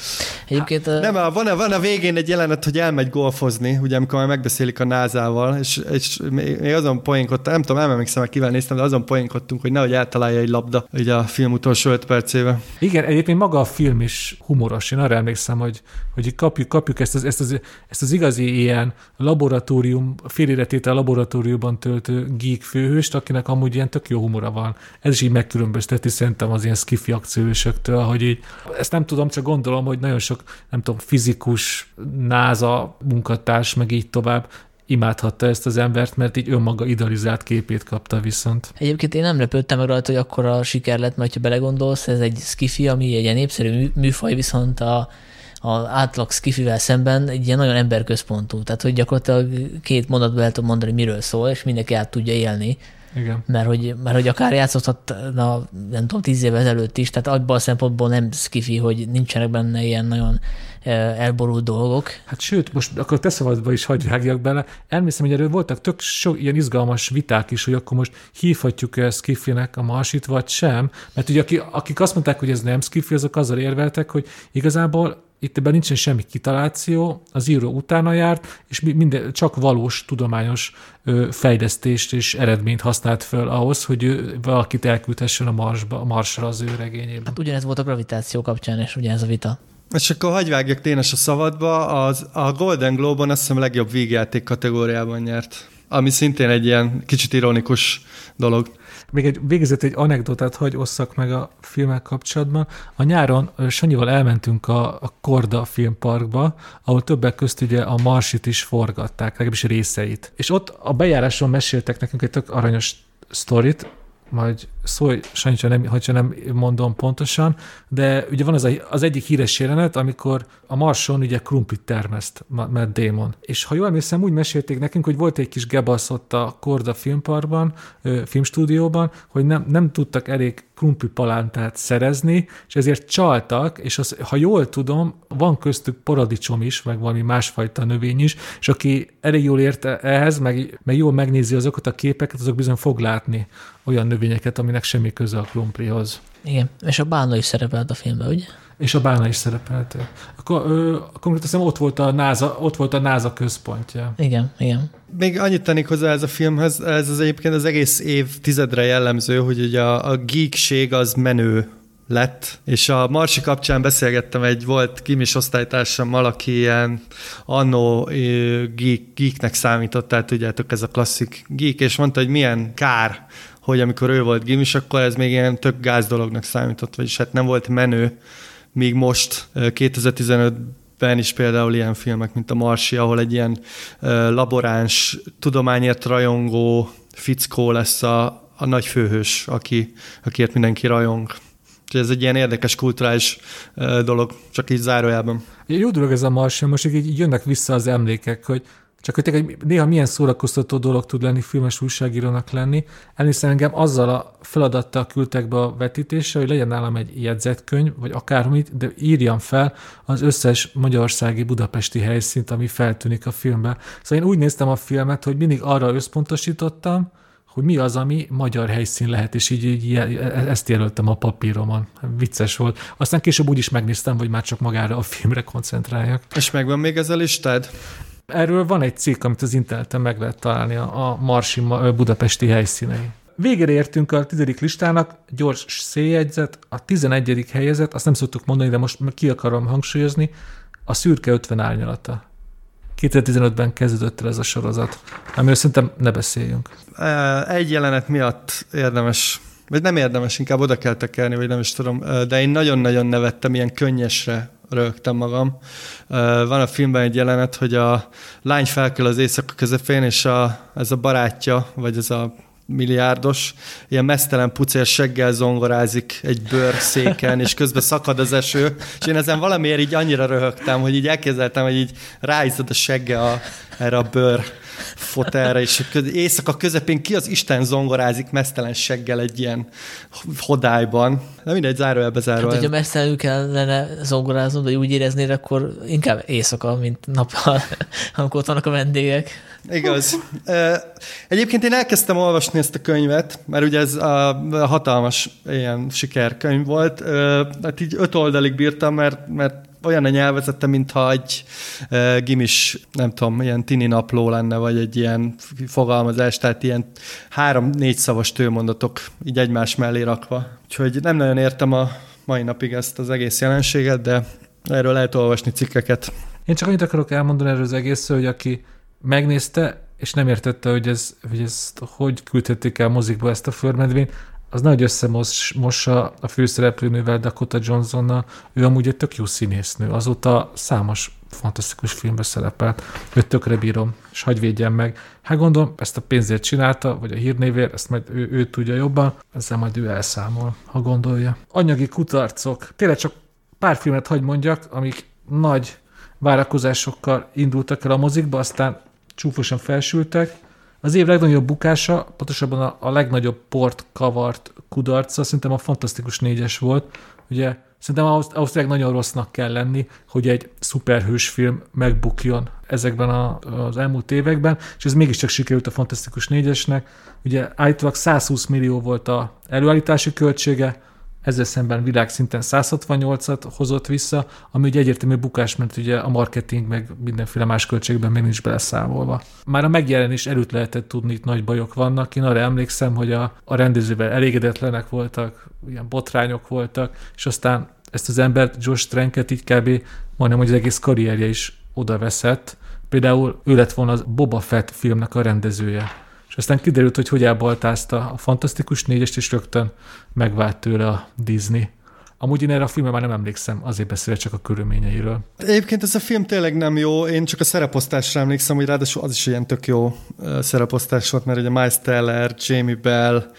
Egyébként... Nem, van, a, van a végén egy jelenet, hogy elmegy golfozni, ugye amikor már megbeszélik a názával, és, és még azon poénkodtam, nem tudom, nem emlékszem, hogy kivel néztem, de azon poénkodtunk, hogy nehogy eltalálja egy labda, ugye a film utolsó öt percével. Igen, egyébként maga a film is humoros. Én arra emlékszem, hogy, hogy kapjuk, kapjuk ezt, az, ezt, az, ezt az igazi ilyen laboratórium, fél a laboratóriumban töltő geek főhőst, akinek amúgy ilyen tök jó humora van. Ez is így megkülönbözteti szerintem az ilyen skifi akciósöktől, hogy így ezt nem tudom, csak gondolom, hogy nagyon sok, nem tudom, fizikus, náza munkatárs, meg így tovább imádhatta ezt az embert, mert így önmaga idealizált képét kapta viszont. Egyébként én nem lepődtem meg rajta, hogy akkor a siker lett, mert ha belegondolsz, ez egy skifi, ami egy ilyen népszerű műfaj, viszont a, a átlag skifivel szemben egy ilyen nagyon emberközpontú. Tehát, hogy gyakorlatilag két mondatban el tudom mondani, miről szól, és mindenki át tudja élni. Igen. Mert hogy, mert hogy akár játszhatna, nem tudom, tíz évvel ezelőtt is, tehát abban a szempontból nem skifi, hogy nincsenek benne ilyen nagyon elborult dolgok. Hát sőt, most akkor te szabadba is hagyj vágjak bele. Elmészem, hogy erről voltak tök sok ilyen izgalmas viták is, hogy akkor most hívhatjuk -e skifinek a marsit, vagy sem. Mert ugye akik, akik azt mondták, hogy ez nem skifi, azok azzal érveltek, hogy igazából itt ebben nincsen semmi kitaláció, az író utána járt, és minden, csak valós tudományos fejlesztést és eredményt használt föl ahhoz, hogy ő valakit elküldhessen a, marsba, a marsra az ő regényében. Hát ugyanez volt a gravitáció kapcsán, és ugyanez a vita. És akkor hagyj vágjak Dénes a szabadba, az, a Golden Globe-on azt hiszem legjobb vígjáték kategóriában nyert, ami szintén egy ilyen kicsit ironikus dolog. Még egy végezett egy anekdotát hagy osszak meg a filmek kapcsolatban. A nyáron Sanyival elmentünk a, a Korda filmparkba, ahol többek közt ugye a Marsit is forgatták, legalábbis részeit. És ott a bejáráson meséltek nekünk egy tök aranyos sztorit, majd szólj, ha nem, hogyha nem mondom pontosan, de ugye van az, a, az egyik híres jelenet, amikor a Marson ugye krumplit termeszt Matt Damon. És ha jól emlékszem, úgy mesélték nekünk, hogy volt egy kis gebasz ott a Korda filmparkban, filmstúdióban, hogy nem, nem tudtak elég krumplipalántát szerezni, és ezért csaltak, és az, ha jól tudom, van köztük paradicsom is, meg valami másfajta növény is, és aki elég jól érte ehhez, meg, meg jól megnézi azokat a képeket, azok bizony fog látni olyan növényeket, aminek semmi köze a krumplihoz. Igen, és a Bána is szerepelt a filmben, ugye? És a Bána is szerepelt. Akkor, ö, konkrétan hiszem ott volt a NASA, ott volt a NASA központja. Igen, igen. Még annyit tennék hozzá ez a filmhez, ez az egyébként az egész év tizedre jellemző, hogy ugye a, a geekség az menő lett, és a Marsi kapcsán beszélgettem egy volt kimis osztálytársammal, aki ilyen annó geek, geeknek számított, tehát tudjátok, ez a klasszik geek, és mondta, hogy milyen kár, hogy amikor ő volt gimis, akkor ez még ilyen tök gáz dolognak számított, vagyis hát nem volt menő, míg most 2015 ben is például ilyen filmek, mint a Marsi, ahol egy ilyen laboráns, tudományért rajongó fickó lesz a, a nagy főhős, aki, akiért mindenki rajong. Úgyhogy ez egy ilyen érdekes kulturális dolog, csak így zárójában. Jó dolog ez a Marsi, most így, jönnek vissza az emlékek, hogy csak hogy egy néha milyen szórakoztató dolog tud lenni filmes újságírónak lenni. Elhiszem engem azzal a feladattal küldtek be a vetítésre, hogy legyen nálam egy jegyzetkönyv, vagy akármit, de írjam fel az összes magyarországi budapesti helyszínt, ami feltűnik a filmben. Szóval én úgy néztem a filmet, hogy mindig arra összpontosítottam, hogy mi az, ami magyar helyszín lehet, és így, így ezt jelöltem a papíromon. Vicces volt. Aztán később úgy is megnéztem, hogy már csak magára a filmre koncentráljak. És megvan még ez a listád? Erről van egy cikk, amit az interneten meg lehet találni, a Marsi budapesti helyszínei. Végére értünk a tizedik listának, gyors széljegyzet, a tizenegyedik helyezett, azt nem szoktuk mondani, de most ki akarom hangsúlyozni, a szürke 50 árnyalata. 2015-ben kezdődött el ez a sorozat, amiről szerintem ne beszéljünk. Egy jelenet miatt érdemes, vagy nem érdemes, inkább oda kell tekerni, vagy nem is tudom, de én nagyon-nagyon nevettem ilyen könnyesre rögtem magam. Van a filmben egy jelenet, hogy a lány felkel az éjszaka közepén, és a, ez a barátja, vagy ez a milliárdos, ilyen mesztelen pucér seggel zongorázik egy bőrszéken, és közben szakad az eső, és én ezen valamiért így annyira röhögtem, hogy így elképzeltem, hogy így ráizzad a segge a, erre a bőr fotelre, és éjszaka közepén ki az Isten zongorázik mesztelen seggel egy ilyen hodályban. De mindegy, zárójelbe zárva. Hát, hogyha mesztelenül kellene zongoráznom, de úgy éreznéd, akkor inkább éjszaka, mint nappal, amikor ott vannak a vendégek. Igaz. Egyébként én elkezdtem olvasni ezt a könyvet, mert ugye ez a hatalmas ilyen sikerkönyv volt. Hát így öt oldalig bírtam, mert, mert olyan a nyelvezete, mintha egy e, gimis, nem tudom, ilyen tini napló lenne, vagy egy ilyen fogalmazás, tehát ilyen három-négy szavas tőmondatok így egymás mellé rakva. Úgyhogy nem nagyon értem a mai napig ezt az egész jelenséget, de erről lehet olvasni cikkeket. Én csak annyit akarok elmondani erről az egészről, hogy aki megnézte, és nem értette, hogy ez, hogy ezt hogy küldhették el mozikba ezt a förmedvényt, az nagy összemossa a főszereplőnővel, Dakota Johnsonnal, ő amúgy egy tök jó színésznő, azóta számos fantasztikus filmbe szerepelt, őt tökre bírom, és hagyj védjen meg. Hát gondolom, ezt a pénzért csinálta, vagy a hírnévért, ezt majd ő, ő tudja jobban, ezzel majd ő elszámol, ha gondolja. Anyagi kutarcok. Tényleg csak pár filmet hagy mondjak, amik nagy várakozásokkal indultak el a mozikba, aztán csúfosan felsültek, az év legnagyobb bukása, pontosabban a, a legnagyobb port kavart kudarca, szerintem a Fantasztikus négyes volt. Ugye szerintem ahhoz, ahhoz tényleg nagyon rossznak kell lenni, hogy egy szuperhős film megbukjon ezekben a, az elmúlt években, és ez mégiscsak sikerült a Fantasztikus négyesnek. Ugye állítólag 120 millió volt a előállítási költsége, ezzel szemben világszinten 168-at hozott vissza, ami ugye egyértelmű bukás, mert ugye a marketing meg mindenféle más költségben még nincs beleszámolva. Már a megjelenés előtt lehetett tudni, itt nagy bajok vannak. Én arra emlékszem, hogy a, a rendezővel elégedetlenek voltak, ilyen botrányok voltak, és aztán ezt az embert, Josh Tranket így kb. majdnem, hogy az egész karrierje is oda veszett. Például ő lett volna az Boba Fett filmnek a rendezője aztán kiderült, hogy hogy elbaltázta a Fantasztikus négyest, és rögtön megvált tőle a Disney. Amúgy én erre a filmre már nem emlékszem, azért beszélek csak a körülményeiről. Egyébként ez a film tényleg nem jó, én csak a szereposztásra emlékszem, hogy ráadásul az is ilyen tök jó szereposztás volt, mert ugye Miles Teller, Jamie Bell,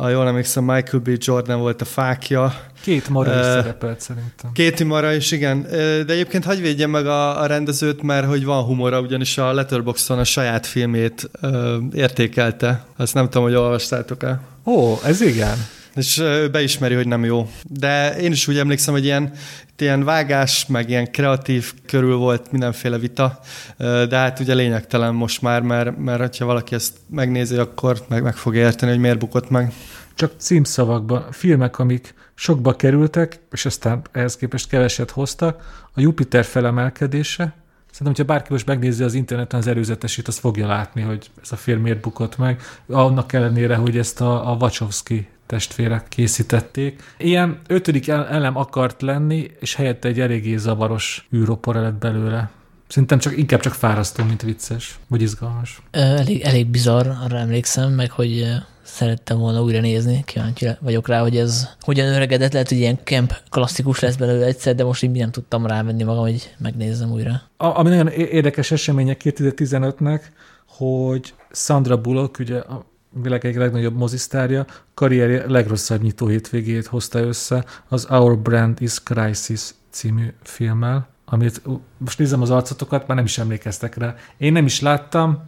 a jól emlékszem, Michael B. Jordan volt a fákja. Két mara is uh, szerepelt szerintem. Két mara is, igen. De egyébként hagyj védjem meg a, a rendezőt, mert hogy van humora, ugyanis a Letterboxdon a saját filmét uh, értékelte. Azt nem tudom, hogy olvastátok-e. Ó, ez igen. És beismeri, hogy nem jó. De én is úgy emlékszem, hogy ilyen, ilyen vágás, meg ilyen kreatív körül volt mindenféle vita, de hát ugye lényegtelen most már, mert, mert ha valaki ezt megnézi, akkor meg, meg fog érteni, hogy miért bukott meg. csak címszavakban, filmek, amik sokba kerültek, és aztán ehhez képest keveset hoztak, a Jupiter felemelkedése, Szerintem, hogyha bárki most megnézi az interneten az előzetesét, az fogja látni, hogy ez a film miért bukott meg, annak ellenére, hogy ezt a, a Wachowski testvérek készítették. Ilyen ötödik elem akart lenni, és helyette egy eléggé zavaros űropor lett belőle. Szerintem csak, inkább csak fárasztó, mint vicces, vagy izgalmas. Elég, elég bizarr, arra emlékszem, meg hogy szerettem volna újra nézni, kíváncsi vagyok rá, hogy ez hogyan öregedett, lehet, hogy ilyen camp klasszikus lesz belőle egyszer, de most így nem tudtam rávenni magam, hogy megnézzem újra. A, ami nagyon érdekes eseménye 2015-nek, hogy Sandra Bullock, ugye a világ egyik legnagyobb mozisztárja, karrierje legrosszabb nyitó hétvégét hozta össze az Our Brand is Crisis című filmmel, amit most nézem az arcotokat, már nem is emlékeztek rá. Én nem is láttam.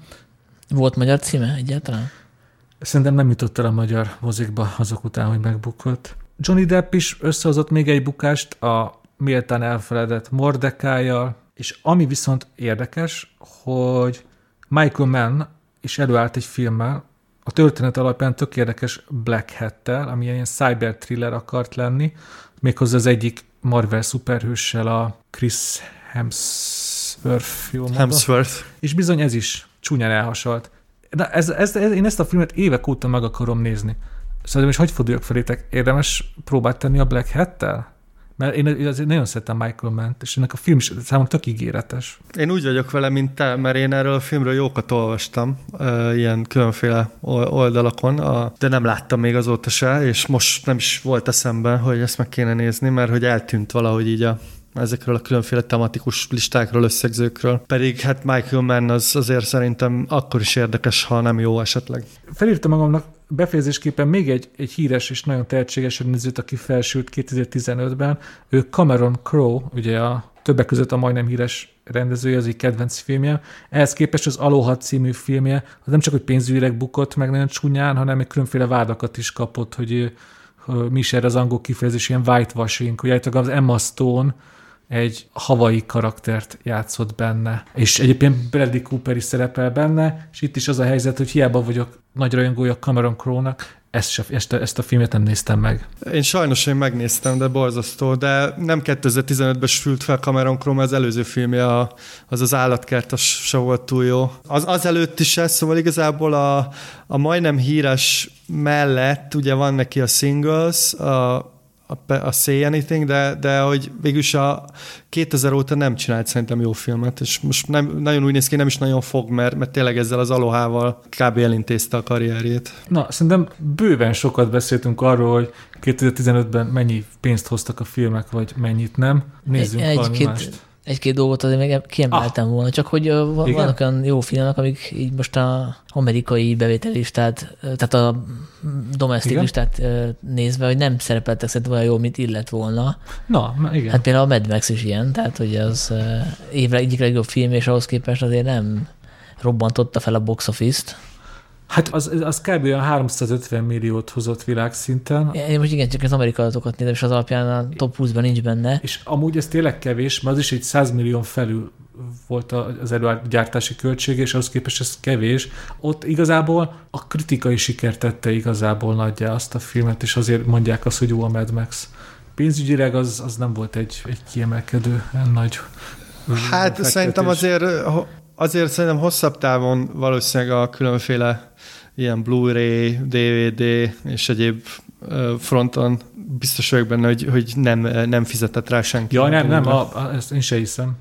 Volt magyar címe egyáltalán? Szerintem nem jutott el a magyar mozikba azok után, hogy megbukott. Johnny Depp is összehozott még egy bukást a méltán elfeledett Mordekájjal, és ami viszont érdekes, hogy Michael Mann is előállt egy filmmel, a történet alapján tök érdekes Black Hat-tel, ami ilyen cyber thriller akart lenni, méghozzá az egyik Marvel szuperhőssel, a Chris Hemsworth, jó Hemsworth. És bizony ez is csúnyán elhasalt. Na, ez, ez, ez, én ezt a filmet évek óta meg akarom nézni. Szerintem is hogy forduljak felétek? Érdemes próbát tenni a Black Hat-tel? Mert én azért nagyon szeretem Michael mann és ennek a film is számomra tök ígéretes. Én úgy vagyok vele, mint te, mert én erről a filmről jókat olvastam, ilyen különféle oldalakon, de nem láttam még azóta se, és most nem is volt eszembe, hogy ezt meg kéne nézni, mert hogy eltűnt valahogy így a ezekről a különféle tematikus listákról, összegzőkről. Pedig hát Michael Mann az azért szerintem akkor is érdekes, ha nem jó esetleg. Felírtam magamnak befejezésképpen még egy, egy híres és nagyon tehetséges rendezőt, aki felsült 2015-ben. Ő Cameron Crowe, ugye a többek között a majdnem híres rendezője, az egy kedvenc filmje. Ehhez képest az Aloha című filmje, az nem csak, hogy pénzügyileg bukott meg nagyon csúnyán, hanem egy különféle vádakat is kapott, hogy mi is erre az angol kifejezés, ilyen whitewashing, hogy az Emma Stone, egy havai karaktert játszott benne. És egyébként Bradley Cooper is szerepel benne, és itt is az a helyzet, hogy hiába vagyok nagy rajongója Cameron Crowe-nak, ezt, se, ezt, ezt a filmet nem néztem meg. Én sajnos én megnéztem, de borzasztó, de nem 2015-ben sült fel Cameron Crowe, az előző filmje, a, az az állatkert, az se volt túl jó. Az, az előtt is ez, szóval igazából a, a majdnem híres mellett, ugye van neki a Singles, a a, a Say Anything, de, de hogy végülis a 2000 óta nem csinált szerintem jó filmet, és most nem, nagyon úgy néz ki, nem is nagyon fog, mert, mert tényleg ezzel az alohával kb. elintézte a karrierjét. Na, szerintem bőven sokat beszéltünk arról, hogy 2015-ben mennyi pénzt hoztak a filmek, vagy mennyit nem. Nézzünk egy, valami mást egy-két dolgot azért még kiemeltem ah. volna, csak hogy vannak Igen? olyan jó filmek, amik így most a amerikai bevételistát, tehát a domestic igen? listát nézve, hogy nem szerepeltek szerintem olyan jó, mint illet volna. Na, igen. Hát például a Mad Max is ilyen, tehát hogy az évre egyik legjobb film, és ahhoz képest azért nem robbantotta fel a box office-t. Hát az, az kb. a 350 milliót hozott világszinten. Én most igen, csak az amerikai adatokat nézem, és az alapján a top 20-ban nincs benne. És amúgy ez tényleg kevés, mert az is egy 100 millió felül volt az előgyártási költség, és ahhoz képest ez kevés. Ott igazából a kritikai siker tette igazából nagyjá azt a filmet, és azért mondják azt, hogy jó a Mad Max. Pénzügyileg az, az nem volt egy, egy kiemelkedő, nagy Hát fektetés. szerintem azért, azért szerintem hosszabb távon valószínűleg a különféle ilyen Blu-ray, DVD és egyéb fronton biztos vagyok benne, hogy, hogy nem, nem fizetett rá senki. Ja, nem, nem, a, a, ezt én se hiszem.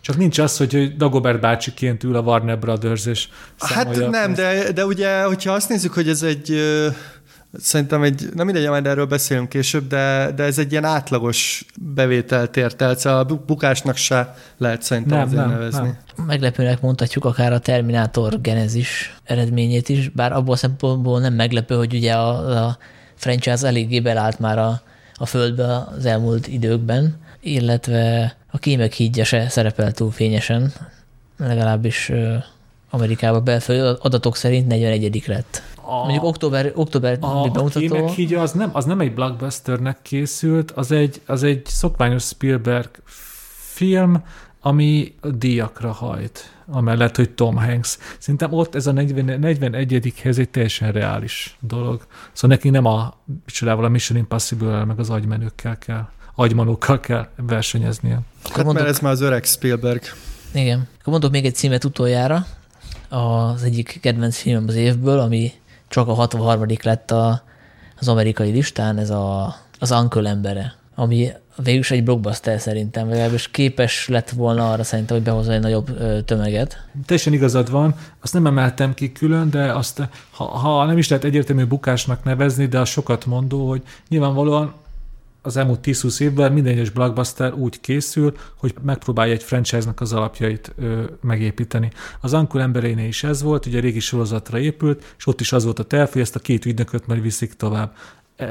Csak nincs az, hogy Dagobert bácsiként ül a Warner Brothers, és Hát nem, de, de ugye, hogyha azt nézzük, hogy ez egy Szerintem egy, nem mindegy, majd erről beszélünk később, de, de ez egy ilyen átlagos bevételt ért el, szóval a bukásnak se lehet szerintem nem, nem, nevezni. Nem. Meglepőnek mondhatjuk akár a Terminátor Genesis eredményét is, bár abból szempontból nem meglepő, hogy ugye a, a franchise eléggé belállt már a, a földbe az elmúlt időkben, illetve a kémek hídja se szerepel túl fényesen, legalábbis Amerikában belföld adatok szerint 41 lett. A, Mondjuk október, október a, bemutató. A az nem, az nem egy blockbusternek készült, az egy, az egy szokványos Spielberg film, ami díjakra hajt, amellett, hogy Tom Hanks. Szerintem ott ez a 40, 41. hez egy teljesen reális dolog. Szóval neki nem a, a Mission Impossible meg az agymenőkkel kell, agymanókkal kell versenyeznie. Hát mondok, mert ez már az öreg Spielberg. Igen. Akkor mondok még egy címet utoljára. Az egyik kedvenc filmem az évből, ami csak a 63. lett a, az amerikai listán, ez a, az Uncle embere, ami végül is egy blockbuster szerintem, legalábbis képes lett volna arra szerintem, hogy behozza egy nagyobb tömeget. Teljesen igazad van, azt nem emeltem ki külön, de azt, ha, ha nem is lehet egyértelmű bukásnak nevezni, de az sokat mondó, hogy nyilvánvalóan az elmúlt 10-20 évben minden egyes blockbuster úgy készül, hogy megpróbálja egy franchise-nak az alapjait ö, megépíteni. Az Uncle emberénél is ez volt, ugye a régi sorozatra épült, és ott is az volt a terv, hogy ezt a két ügynököt majd viszik tovább.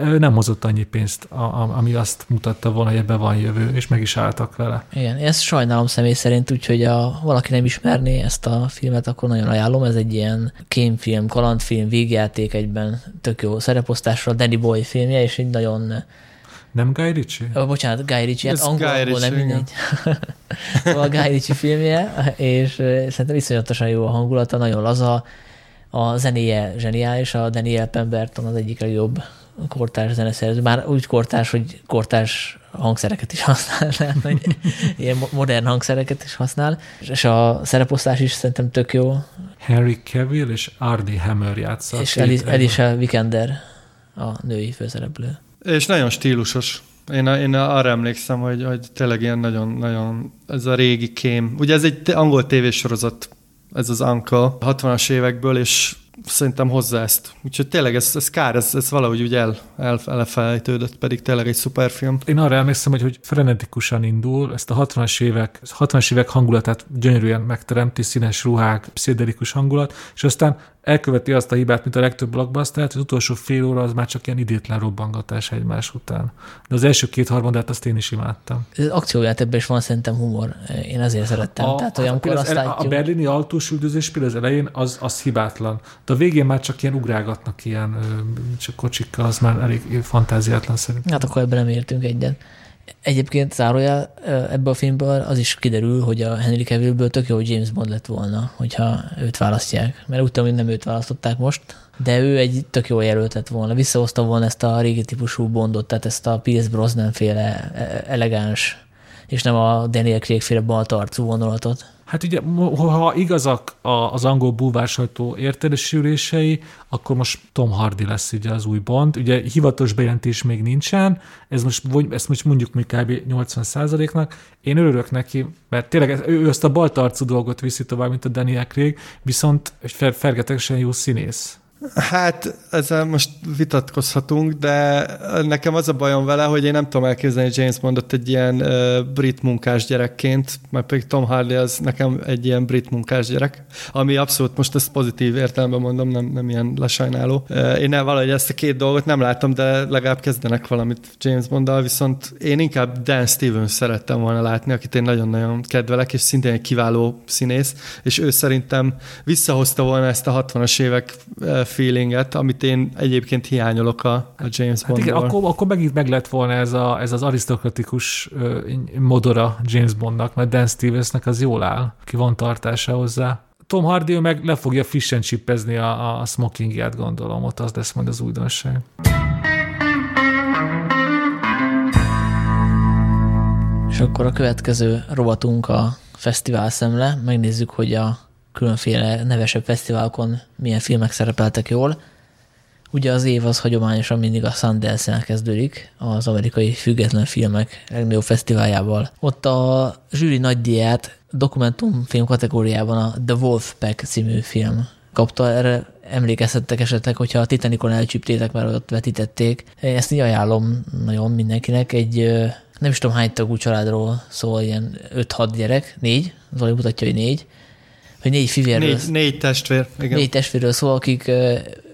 Ő nem hozott annyi pénzt, a, a, ami azt mutatta volna, hogy ebbe van jövő, és meg is álltak vele. Igen, ezt sajnálom személy szerint, úgyhogy ha valaki nem ismerné ezt a filmet, akkor nagyon ajánlom. Ez egy ilyen kémfilm, kalandfilm, végjáték egyben tök jó szereposztásra, Danny Boy filmje, és egy nagyon nem Guy Ritchie? Oh, bocsánat, Guy Ritchie, hát angolul nem mindegy. a Guy Ritchie filmje, és szerintem iszonyatosan jó a hangulata, nagyon laza, a zenéje zseniális, a Daniel Pemberton az egyik legjobb kortárs zeneszerző, már úgy kortárs, hogy kortárs hangszereket is használ, nem, hogy ilyen modern hangszereket is használ, és a szereposztás is szerintem tök jó. Harry Cavill és Ardy Hammer játsza. És Elisha Vikander a női főszereplő. És nagyon stílusos. Én, én arra emlékszem, hogy, hogy tényleg ilyen nagyon, nagyon, ez a régi kém. Ugye ez egy angol tévésorozat, ez az Uncle, 60-as évekből, és szerintem hozzá ezt. Úgyhogy tényleg ez, ez kár, ez, ez valahogy úgy el, el, elfelejtődött, pedig tényleg egy szuper film. Én arra emlékszem, hogy, hogy frenetikusan indul, ezt a 60-as évek, 60-as évek hangulatát gyönyörűen megteremti, színes ruhák, pszichedelikus hangulat, és aztán elköveti azt a hibát, mint a legtöbb blockbuster, hogy az utolsó fél óra az már csak ilyen idétlen robbangatás egymás után. De az első két harmadát azt én is imádtam. Az akciójátékben is van szerintem humor. Én ezért szerettem. A, Tehát olyankor azt látjuk... A berlini autós üldözés például az elején az, az hibátlan. De a végén már csak ilyen ugrágatnak ilyen csak kocsikkal, az már elég fantáziátlan szerintem. Hát akkor ebben nem értünk egyet. Egyébként zárójel ebből a filmből az is kiderül, hogy a Henry Cavillből tök jó, hogy James Bond lett volna, hogyha őt választják. Mert úgy tudom, hogy nem őt választották most, de ő egy tök jó jelölt lett volna. Visszahozta volna ezt a régi típusú Bondot, tehát ezt a Pierce Brosnan féle e, elegáns, és nem a Daniel Craig féle baltarcú vonulatot. Hát ugye, ha igazak az angol búvársajtó értelesülései, akkor most Tom Hardy lesz ugye az új Bond. Ugye hivatalos bejelentés még nincsen, ez most, ezt most mondjuk mi kb. 80 nak Én örülök neki, mert tényleg ő ezt a baltarcú dolgot viszi tovább, mint a Daniel Craig, viszont egy fergetegesen jó színész. Hát ezzel most vitatkozhatunk, de nekem az a bajom vele, hogy én nem tudom elképzelni James Bondot egy ilyen uh, brit munkás gyerekként, mert pedig Tom Hardy az nekem egy ilyen brit munkás gyerek, ami abszolút most ezt pozitív értelemben mondom, nem, nem ilyen lesajnáló. Uh, én nem valahogy ezt a két dolgot nem látom, de legalább kezdenek valamit James Bonddal, viszont én inkább Dan Stevens szerettem volna látni, akit én nagyon-nagyon kedvelek, és szintén egy kiváló színész, és ő szerintem visszahozta volna ezt a 60-as évek feelinget, amit én egyébként hiányolok a, a James Bondból. Hát igen, akkor, akkor megint meg lett volna ez, a, ez az arisztokratikus modora James Bondnak, mert Dan Stevensnek az jól áll, ki van tartása hozzá. Tom Hardy meg le fogja fish and chippezni a, a smokingját, gondolom, ott az lesz majd az újdonság. És akkor a következő rovatunk a fesztivál szemle. Megnézzük, hogy a különféle nevesebb fesztiválokon milyen filmek szerepeltek jól. Ugye az év az hagyományosan mindig a Sundance-en kezdődik, az amerikai független filmek legnagyobb fesztiváljával. Ott a zsűri nagydíját dokumentumfilm kategóriában a The Wolf Pack című film kapta. Erre emlékezhettek esetleg, hogyha a Titanicon elcsíptétek, mert ott vetítették. Ezt így ajánlom nagyon mindenkinek. Egy nem is tudom hány tagú családról szól, ilyen 5-6 gyerek, négy, Zoli mutatja, hogy négy, hogy négy fivérről... Négy, négy testvér, igen. Négy testvérről szól, akik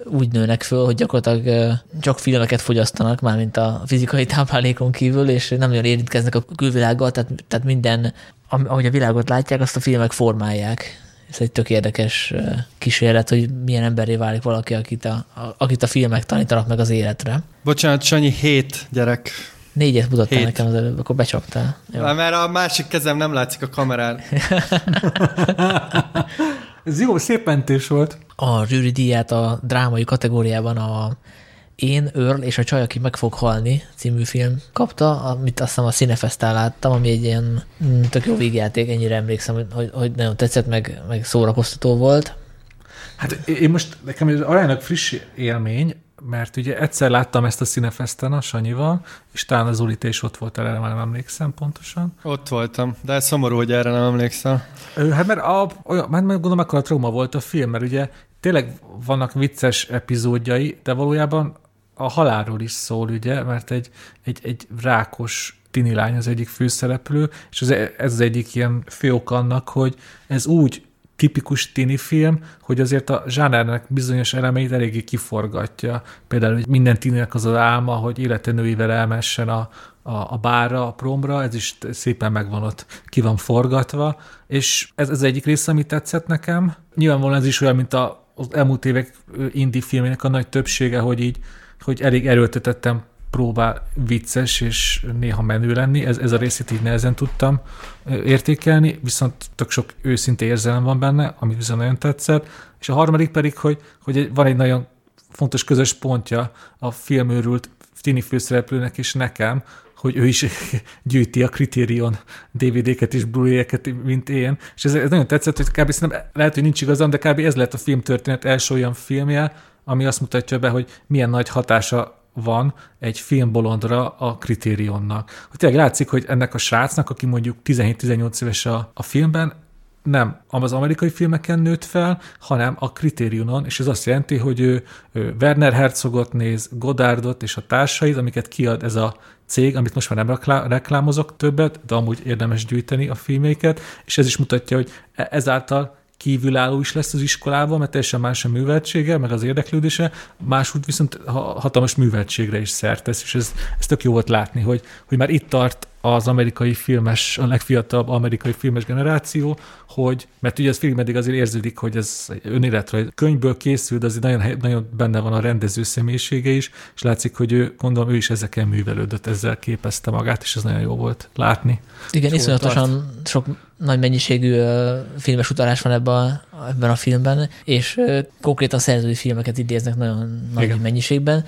úgy nőnek föl, hogy gyakorlatilag csak filmeket fogyasztanak, már mint a fizikai táplálékon kívül, és nem nagyon érintkeznek a külvilággal, tehát, tehát minden, ahogy a világot látják, azt a filmek formálják. Ez egy tök érdekes kísérlet, hogy milyen emberré válik valaki, akit a, akit a filmek tanítanak meg az életre. Bocsánat, Sanyi, hét gyerek Négyet mutattál Hét. nekem az előbb, akkor becsaptál. Jó. Mert a másik kezem nem látszik a kamerán. Ez jó, szép mentés volt. A zsűri díját a drámai kategóriában a Én, Earl és a csaj, aki meg fog halni című film kapta, amit azt hiszem a Cinefestán láttam, ami egy ilyen mm, tök jó vígjáték, ennyire emlékszem, hogy- hogy, hogy nagyon tetszett, meg, meg szórakoztató volt. Hát én most, nekem ez aránylag friss élmény, mert ugye egyszer láttam ezt a Cinefesten a Sanyival, és talán az te is ott voltál, erre már nem emlékszem pontosan. Ott voltam, de szomorú, hogy erre nem emlékszel. Ö, Hát mert, a, olyan, hát meg gondolom, akkor a trauma volt a film, mert ugye tényleg vannak vicces epizódjai, de valójában a halálról is szól, ugye, mert egy, egy, egy rákos tini lány az egyik főszereplő, és ez, ez az egyik ilyen fő ok annak, hogy ez úgy tipikus tini film, hogy azért a zsánernek bizonyos elemeit eléggé kiforgatja. Például, hogy minden tininek az az álma, hogy életenőivel elmessen a, a, a bárra, a promra, ez is szépen megvan ott, ki van forgatva, és ez az egyik része, ami tetszett nekem. Nyilvánvalóan ez is olyan, mint a, az elmúlt évek indie filmének a nagy többsége, hogy így, hogy elég erőltetettem próbál vicces és néha menő lenni. Ez, ez a részét így nehezen tudtam értékelni, viszont tök sok őszinte érzelem van benne, ami viszont nagyon tetszett. És a harmadik pedig, hogy, hogy van egy nagyon fontos közös pontja a filmőrült tini főszereplőnek és nekem, hogy ő is gyűjti a Criterion DVD-ket és Blu-ray-eket, mint én, és ez, ez nagyon tetszett, hogy kb. szerintem lehet, hogy nincs igazam, de kb. ez lett a filmtörténet első olyan filmje, ami azt mutatja be, hogy milyen nagy hatása van egy filmbolondra a Criterionnak. Hogy tényleg látszik, hogy ennek a srácnak, aki mondjuk 17-18 éves a, a filmben, nem az amerikai filmeken nőtt fel, hanem a Criterionon, és ez azt jelenti, hogy ő, ő Werner Herzogot néz, Godardot és a társait, amiket kiad ez a cég, amit most már nem reklá- reklámozok többet, de amúgy érdemes gyűjteni a filméket, és ez is mutatja, hogy e- ezáltal kívülálló is lesz az iskolában, mert teljesen más a műveltsége, meg az érdeklődése, máshogy viszont ha- hatalmas műveltségre is szert tesz, és ez, ez tök jó volt látni, hogy, hogy már itt tart az amerikai filmes, a legfiatalabb amerikai filmes generáció, hogy, mert ugye az film eddig azért érződik, hogy ez egy önéletrajz könyvből készül, de azért nagyon, nagyon benne van a rendező személyisége is, és látszik, hogy ő, gondolom, ő is ezeken művelődött, ezzel képezte magát, és ez nagyon jó volt látni. Igen, Hol iszonyatosan sok nagy mennyiségű filmes utalás van ebben a, ebben a filmben, és konkrétan szerzői filmeket idéznek nagyon nagy Igen. mennyiségben,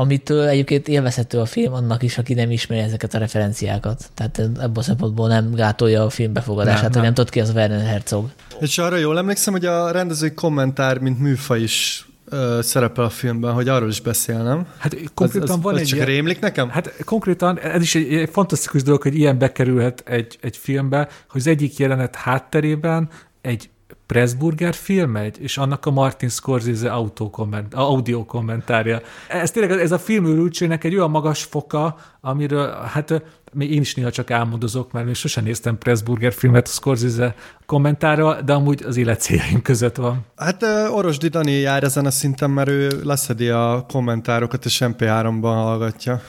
amitől egyébként élvezhető a film annak is, aki nem ismeri ezeket a referenciákat. Tehát ebből a szempontból nem gátolja a film befogadását, Nem, hogy nem. nem tudod ki az Werner Herzog. És arra jól emlékszem, hogy a rendezői kommentár, mint műfaj is ö, szerepel a filmben, hogy arról is beszélnem. Hát konkrétan az, az, van az egy csak rémlik nekem? Hát konkrétan ez is egy, egy fantasztikus dolog, hogy ilyen bekerülhet egy, egy filmbe, hogy az egyik jelenet hátterében egy Pressburger film megy, és annak a Martin Scorsese autó komment, audio kommentárja. Ez tényleg ez a filmőrültségnek egy olyan magas foka, amiről hát még én is néha csak álmodozok, mert még sosem néztem Pressburger filmet a Scorsese kommentára, de amúgy az élet céljaim között van. Hát ö, Orosdi Dani jár ezen a szinten, mert ő leszedi a kommentárokat, és MP3-ban hallgatja.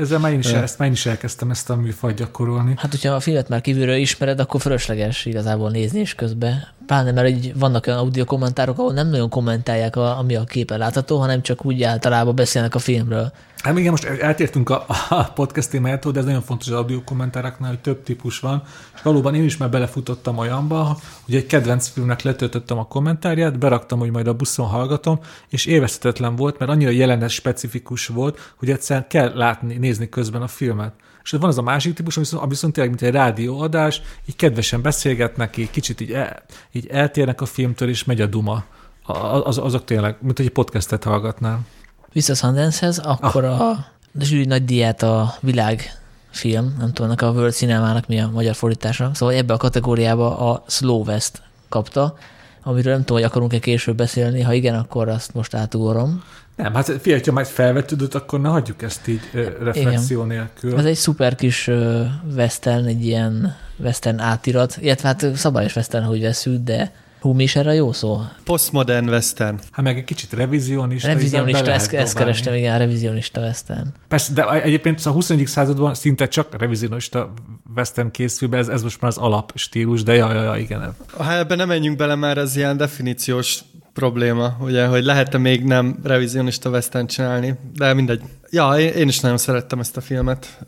Ezzel már én is, ezt már én is elkezdtem ezt a műfajt gyakorolni. Hát, hogyha a filmet már kívülről ismered, akkor fölösleges igazából nézni is közben. Pláne, mert így vannak olyan audio kommentárok, ahol nem nagyon kommentálják, a, ami a képen látható, hanem csak úgy általában beszélnek a filmről. Hát igen, most eltértünk a, a podcast témájától, de ez nagyon fontos az audio kommentáraknál, hogy több típus van. És valóban én is már belefutottam olyanba, hogy egy kedvenc filmnek letöltöttem a kommentárját, beraktam, hogy majd a buszon hallgatom, és élvezhetetlen volt, mert annyira jelenet specifikus volt, hogy egyszerűen kell látni, nézni közben a filmet. És van az a másik típus, ami viszont, ami viszont tényleg, mint egy rádióadás, így kedvesen beszélgetnek, így kicsit így, el, így eltérnek a filmtől, és megy a duma. Az, azok tényleg, mint hogy egy podcastet hallgatnál. Vissza Sundance-hez, akkor Ah. a, zsűri nagy díját a világ film, nem tudom, a World Cinema-nak mi a magyar fordítása, szóval ebbe a kategóriába a Slow West kapta, amiről nem tudom, hogy akarunk-e később beszélni, ha igen, akkor azt most átugorom. Nem, hát figyelj, ha majd felvetődött, akkor ne hagyjuk ezt így ö, reflexió nélkül. Ez egy szuper kis ö, western, egy ilyen western átirat, illetve hát szabályos western, hogy veszünk, de hú, mi is erre jó szó? Postmodern western. Hát meg egy kicsit revizionista. Revizionista, ezt, ezt kerestem, igen, revizionista western. Persze, de egyébként a 21. században szinte csak revizionista western készül be, ez, ez most már az alap stílus, de ja, ja, ja igen. Ha ebbe nem menjünk bele, mert ez ilyen definíciós probléma, ugye, hogy lehet-e még nem revizionista western csinálni, de mindegy. Ja, én, is nagyon szerettem ezt a filmet.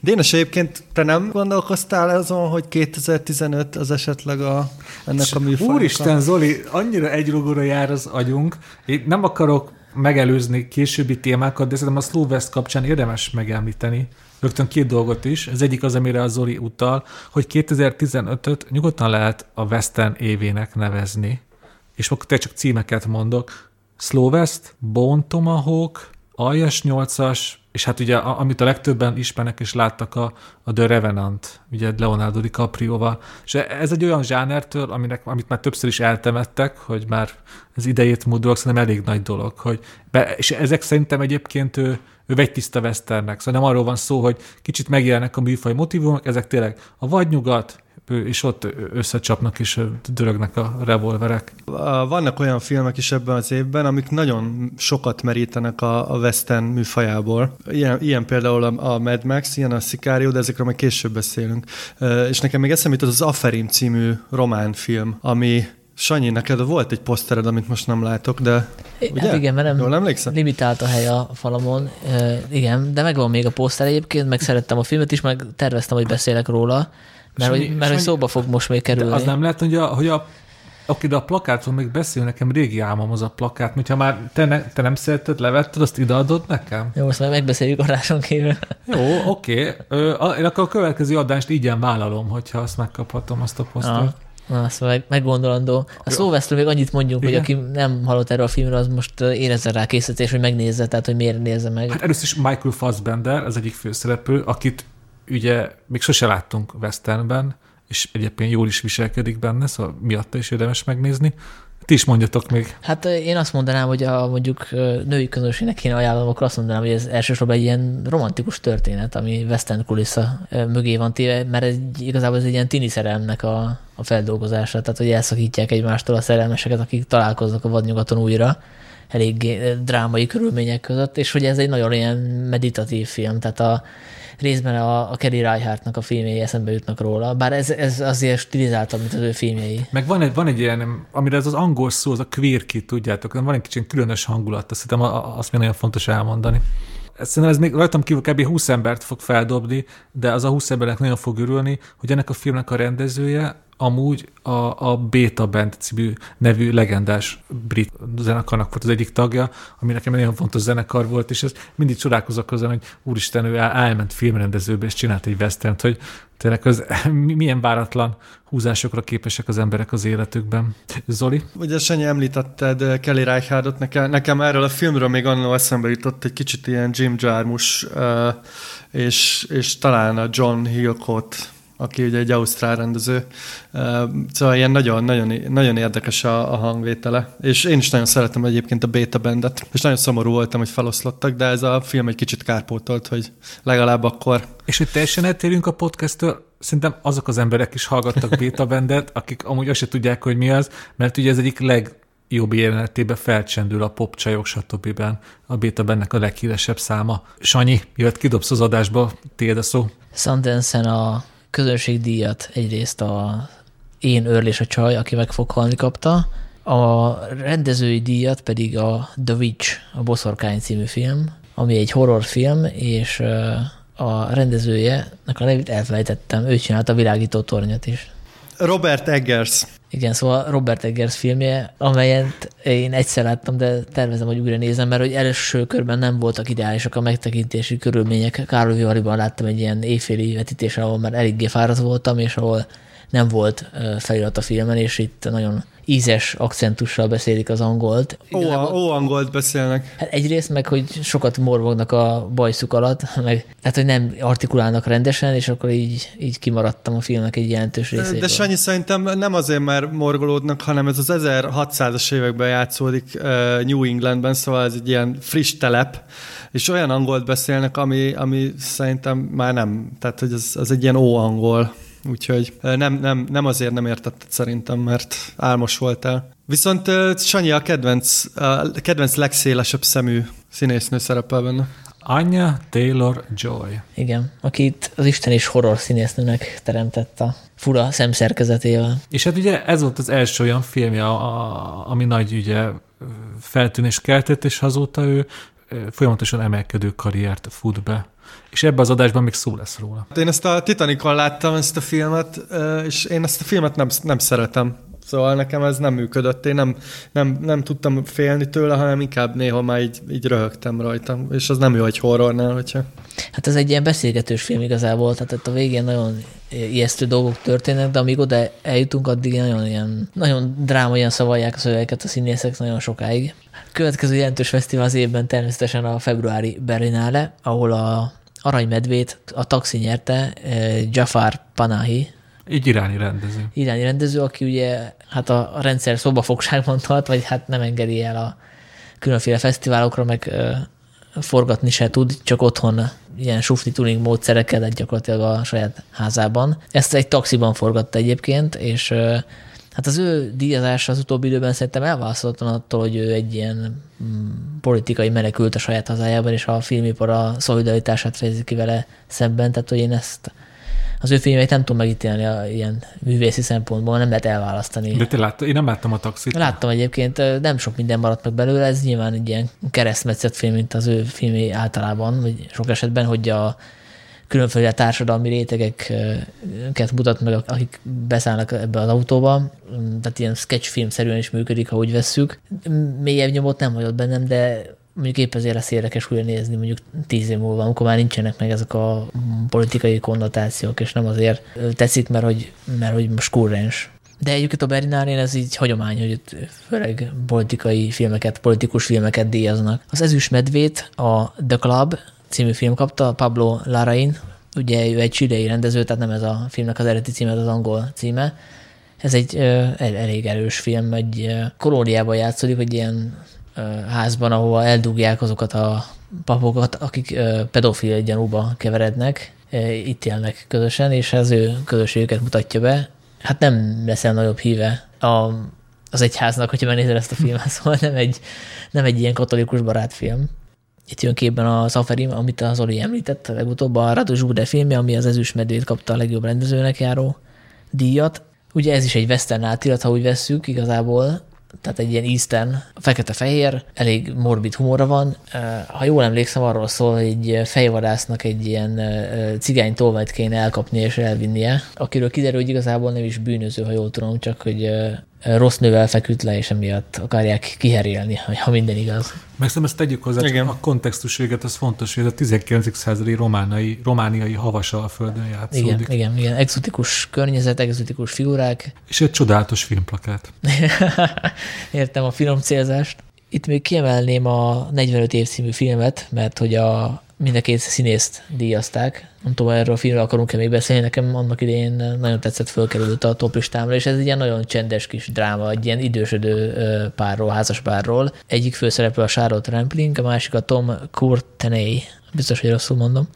Dénes, egyébként te nem gondolkoztál azon, hogy 2015 az esetleg a, ennek a műfajnak? Úristen, Zoli, annyira egyrugóra jár az agyunk. Én nem akarok megelőzni későbbi témákat, de szerintem a Slow West kapcsán érdemes megemlíteni, rögtön két dolgot is. Ez egyik az, amire a Zoli utal, hogy 2015-öt nyugodtan lehet a Western évének nevezni. És akkor te csak címeket mondok. Slow West, Bone Tomahawk, Aljas 8-as, és hát ugye amit a legtöbben ismernek és láttak a, a The Revenant, ugye Leonardo DiCaprio-val. És ez egy olyan zsánertől, aminek, amit már többször is eltemettek, hogy már ez idejét múlva, szerintem elég nagy dolog. Hogy be, és ezek szerintem egyébként ő, ő vegytiszta westernnek. Szóval nem arról van szó, hogy kicsit megjelennek a műfaj motivumok, ezek tényleg a vadnyugat, és ott összecsapnak és dörögnek a revolverek. Vannak olyan filmek is ebben az évben, amik nagyon sokat merítenek a, a western műfajából. Ilyen, ilyen például a, a Mad Max, ilyen a Sicario, de ezekről majd később beszélünk. És nekem még eszembe jutott az Aferim című románfilm, ami Sanyi, neked volt egy posztered, amit most nem látok, de ugye? Hát igen, mert nem Jól emlékszem? limitált a hely a falamon. E, igen, de megvan még a poszter egyébként, meg szerettem a filmet is, meg terveztem, hogy beszélek róla, mert, Sanyi, mert hogy szóba fog most még kerülni. Az nem lehet, hogy a, hogy a Oké, de a plakátról még beszél, nekem régi álmom az a plakát, hogyha már te, ne, te nem szeretted, levetted, azt ideadod nekem? Jó, most már megbeszéljük adáson kívül. Jó, oké. Én akkor a következő adást így vállalom, hogyha azt megkaphatom, azt a posztert. Na, azt meg, meggondolandó. A szóvesztről még annyit mondjuk, Igen? hogy aki nem hallott erről a filmről, az most érezze rá készítés, hogy megnézze, tehát hogy miért nézze meg. Hát először is Michael Fassbender, az egyik főszereplő, akit ugye még sose láttunk Westernben, és egyébként jól is viselkedik benne, szóval miatta is érdemes megnézni. Ti is mondjatok még. Hát én azt mondanám, hogy a mondjuk női közönségnek kéne ajánlom, akkor azt mondanám, hogy ez elsősorban egy ilyen romantikus történet, ami western kulissza mögé van téve, mert ez, igazából ez egy ilyen tini szerelmnek a, a feldolgozása, tehát hogy elszakítják egymástól a szerelmeseket, akik találkoznak a vadnyugaton újra elég drámai körülmények között, és hogy ez egy nagyon ilyen meditatív film, tehát a, részben a, a Kelly Reichardtnak a filmjei eszembe jutnak róla, bár ez, ez azért stilizáltabb, mint az ő filmjei. Meg van egy, van egy ilyen, amire ez az angol szó, az a queer kit, tudjátok, van egy kicsit különös hangulat, azt hiszem azt még nagyon fontos elmondani. Szerintem ez még rajtam kívül kb. 20 embert fog feldobni, de az a 20 embernek nagyon fog örülni, hogy ennek a filmnek a rendezője amúgy a, a Beta Band című nevű legendás brit zenekarnak volt az egyik tagja, ami nekem nagyon fontos zenekar volt, és ez mindig csodálkozok azon, hogy úristen, ő elment filmrendezőbe, és csinált egy westernt, hogy tényleg az, milyen váratlan húzásokra képesek az emberek az életükben. Zoli? Ugye Sanyi említetted Kelly Reichardt, nekem, nekem erről a filmről még annól eszembe jutott egy kicsit ilyen Jim Jarmusch, és, és talán a John Hillcoat aki ugye egy ausztrál rendező. Szóval ilyen nagyon, nagyon, nagyon érdekes a, a hangvétele. És én is nagyon szeretem egyébként a Beta Bandet, és nagyon szomorú voltam, hogy feloszlottak, de ez a film egy kicsit kárpótolt, hogy legalább akkor. És hogy teljesen eltérünk a podcasttől, szerintem azok az emberek is hallgattak Beta Bandet, akik amúgy azt se tudják, hogy mi az, mert ugye ez egyik leg jobb jelenetében felcsendül a pop csajok, stb. A Beta bennek a leghíresebb száma. Sanyi, jöhet kidobsz az adásba, tiéd a szó. sundance a közönségdíjat egyrészt a Én Örlés a csaj, aki meg fog halni kapta, a rendezői díjat pedig a The Witch, a Boszorkány című film, ami egy horrorfilm, és a rendezője, a nevét elfelejtettem, ő csinálta a világító tornyot is. Robert Eggers. Igen, szóval Robert Eggers filmje, amelyet én egyszer láttam, de tervezem, hogy újra nézem, mert hogy első körben nem voltak ideálisak a megtekintési körülmények. Károly Vivariban láttam egy ilyen éjféli vetítés, ahol már eléggé fáradt voltam, és ahol nem volt felirat a filmen, és itt nagyon ízes akcentussal beszélik az angolt. Ó, ó angolt beszélnek. Hát egyrészt meg, hogy sokat morvognak a bajszuk alatt, meg tehát, hogy nem artikulálnak rendesen, és akkor így, így kimaradtam a filmnek egy jelentős részéből. De Sanyi szerintem nem azért, mert morgolódnak, hanem ez az 1600-as években játszódik New Englandben, szóval ez egy ilyen friss telep, és olyan angolt beszélnek, ami, ami szerintem már nem, tehát hogy ez, az egy ilyen ó-angol. Úgyhogy nem, nem, nem azért nem értetted szerintem, mert álmos voltál. Viszont Sanyi a kedvenc, a kedvenc legszélesebb szemű színésznő szerepel benne. Anya Taylor-Joy. Igen, akit az Isten és horror színésznőnek teremtett a fura szemszerkezetével. És hát ugye ez volt az első olyan filmje, a, ami nagy ugye feltűnés keltett, és azóta ő folyamatosan emelkedő karriert fut be. És ebbe az adásban még szó lesz róla. Én ezt a Titanicon láttam, ezt a filmet, és én ezt a filmet nem, nem szeretem. Szóval nekem ez nem működött. Én nem, nem, nem tudtam félni tőle, hanem inkább néha már így, így röhögtem rajta. És az nem jó egy horrornál, hogyha... Hát ez egy ilyen beszélgetős film igazából, tehát itt a végén nagyon ijesztő dolgok történnek, de amíg oda eljutunk, addig nagyon ilyen, nagyon drámaian szavalják a szövegeket a színészek nagyon sokáig. Következő jelentős fesztivál az évben természetesen a februári Berlinale, ahol a Aranymedvét a taxi nyerte, eh, Jafar Panahi, egy iráni rendező. Iráni rendező, aki ugye hát a, rendszer szobafogságban tart, vagy hát nem engedi el a különféle fesztiválokra, meg ö, forgatni se tud, csak otthon ilyen sufni tuning módszerekkel, de gyakorlatilag a saját házában. Ezt egy taxiban forgatta egyébként, és ö, hát az ő díjazása az utóbbi időben szerintem elválasztottan attól, hogy ő egy ilyen mm, politikai menekült a saját hazájában, és a filmipar a szolidaritását fejezi ki vele szemben, tehát hogy én ezt az ő filmjeit nem tudom megítélni a ilyen művészi szempontból, nem lehet elválasztani. De te láttad, én nem láttam a taxit. Láttam egyébként, nem sok minden maradt meg belőle, ez nyilván egy ilyen keresztmetszett film, mint az ő filmé általában, vagy sok esetben, hogy a különféle társadalmi rétegeket mutat meg, akik beszállnak ebbe az autóba, tehát ilyen sketchfilm-szerűen is működik, ha úgy vesszük. Mélyebb nyomot nem hagyott bennem, de mondjuk épp ezért lesz érdekes újra nézni mondjuk tíz év múlva, amikor már nincsenek meg ezek a politikai konnotációk, és nem azért tetszik, mert hogy, mert hogy most kurrens. De egyébként a Berlinálén ez így hagyomány, hogy itt főleg politikai filmeket, politikus filmeket díjaznak. Az Ezüst Medvét a The Club című film kapta, Pablo Larraín, ugye ő egy csilei rendező, tehát nem ez a filmnek az eredeti címe, az angol címe. Ez egy ö, elég erős film, egy kolóniában játszódik, hogy ilyen házban, ahova eldugják azokat a papokat, akik pedofil gyanúba keverednek, itt élnek közösen, és az ő közösségüket mutatja be. Hát nem leszel nagyobb híve a, az egyháznak, hogyha megnézel ezt a filmet, szóval nem egy, nem egy ilyen katolikus barátfilm. Itt jön képben a Safari, amit az Oli említett legutóbb, a Radu Zsude filmje, ami az Ezüstmedvét kapta a legjobb rendezőnek járó díjat. Ugye ez is egy western átirat, ha úgy vesszük, igazából tehát egy ilyen Eastern, fekete-fehér, elég morbid humora van. Ha jól emlékszem, arról szól, hogy egy fejvadásznak egy ilyen cigány tolvajt kéne elkapni és elvinnie, akiről kiderül, hogy igazából nem is bűnöző, ha jól tudom, csak hogy rossz nővel feküdt le, és emiatt akarják kiherélni, ha minden igaz. Meg szerintem ezt tegyük hozzá, Igen. a kontextus véget, az fontos, hogy ez a 19. századi románai, romániai havasalföldön játszódik. Igen, igen, igen, exotikus környezet, exotikus figurák. És egy csodálatos filmplakát. Értem a finom célzást. Itt még kiemelném a 45 év című filmet, mert hogy a mind a két színészt díjazták. Nem tudom, erről a filmről akarunk-e még beszélni, nekem annak idején nagyon tetszett, fölkerült a top listámra, és ez egy ilyen nagyon csendes kis dráma, egy ilyen idősödő párról, házas párról. Egyik főszereplő a Charlotte Rampling, a másik a Tom Courtenay. Biztos, hogy rosszul mondom.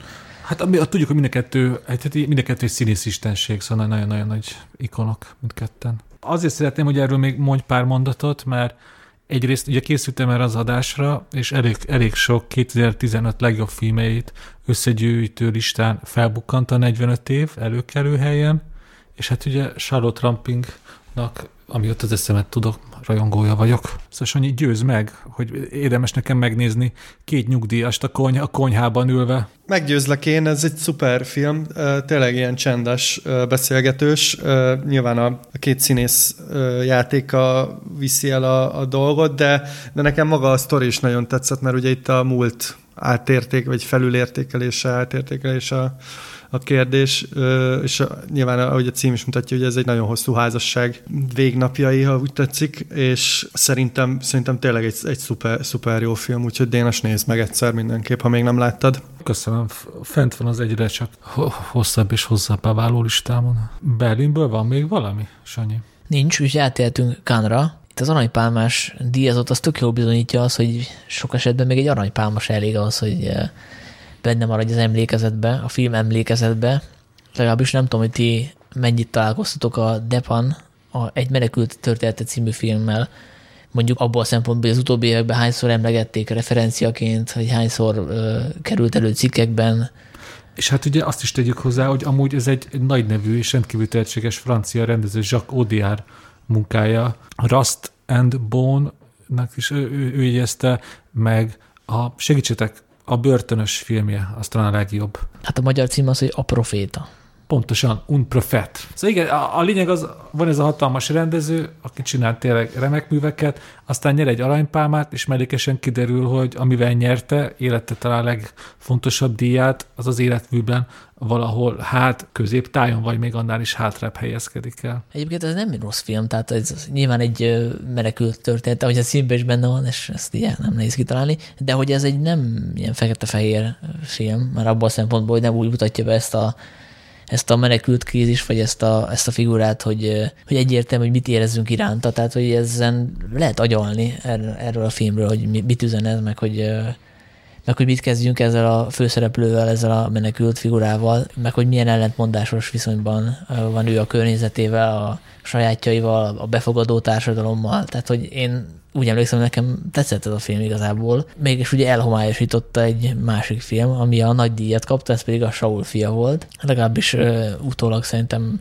Hát ami, tudjuk, hogy mind a kettő, hát mind a kettő egy színészistenség, szóval nagyon-nagyon nagy ikonok mindketten. Azért szeretném, hogy erről még mondj pár mondatot, mert egyrészt ugye készültem erre az adásra, és elég, elég sok 2015 legjobb filmeit összegyűjtő listán felbukkant a 45 év előkelő helyen, és hát ugye Charlotte Rampingnak, amiatt az eszemet tudok, rajongója vagyok. Szóval Sanyi, győz meg, hogy érdemes nekem megnézni két nyugdíjast a, kony, a konyhában ülve. Meggyőzlek én, ez egy szuper film, tényleg ilyen csendes, beszélgetős. Nyilván a, a két színész játéka viszi el a, a dolgot, de, de nekem maga a sztori is nagyon tetszett, mert ugye itt a múlt átérték, vagy felülértékelése, átértékelése a, kérdés, és nyilván, ahogy a cím is mutatja, hogy ez egy nagyon hosszú házasság végnapjai, ha úgy tetszik, és szerintem, szerintem tényleg egy, egy szuper, szuper jó film, úgyhogy Dénes nézd meg egyszer mindenképp, ha még nem láttad. Köszönöm. Fent van az egyre csak hosszabb és hosszabbá váló listámon. Berlinből van még valami, Sanyi? Nincs, úgyhogy átéltünk Kanra. Itt az aranypálmás díjazott, az tök jól bizonyítja az, hogy sok esetben még egy aranypálmas elég az, hogy benne maradj az emlékezetbe, a film emlékezetbe. Legalábbis nem tudom, hogy ti mennyit találkoztatok a Depan, a Egy menekült története című filmmel, mondjuk abból a szempontból, hogy az utóbbi években hányszor emlegették referenciaként, hogy hányszor ö, került elő cikkekben. És hát ugye azt is tegyük hozzá, hogy amúgy ez egy nagy nevű és rendkívül tehetséges francia rendező Jacques Audiard munkája. Rust and Bone-nak is ő, ő, ő jegyezte, meg a, segítsetek, a börtönös filmje, az talán a legjobb. Hát a magyar cím az, hogy A Proféta. Pontosan, un profet. Szóval igen, a, a lényeg az, van ez a hatalmas rendező, aki csinál tényleg remek műveket, aztán nyer egy aranypálmát, és mellékesen kiderül, hogy amivel nyerte, élete talán legfontosabb díját, az az életműben valahol hát középtájon, vagy még annál is hátrább helyezkedik el. Egyébként ez nem egy rossz film, tehát ez nyilván egy menekült történet, ahogy a színben is benne van, és ezt ilyen nem nehéz kitalálni, de hogy ez egy nem ilyen fekete-fehér film, mert abban a szempontból, hogy nem úgy mutatja be ezt a ezt a menekült krízis, vagy ezt a, ezt a figurát, hogy, hogy egyértelmű, hogy mit érezzünk iránta, tehát hogy ezen lehet agyalni erről a filmről, hogy mit üzen ez, meg hogy, meg hogy mit kezdjünk ezzel a főszereplővel, ezzel a menekült figurával, meg hogy milyen ellentmondásos viszonyban van ő a környezetével, a sajátjaival, a befogadó társadalommal. Tehát, hogy én úgy emlékszem, nekem tetszett ez a film igazából. Mégis ugye elhomályosította egy másik film, ami a nagy díjat kapta, ez pedig a Saul fia volt. Legalábbis uh, utólag szerintem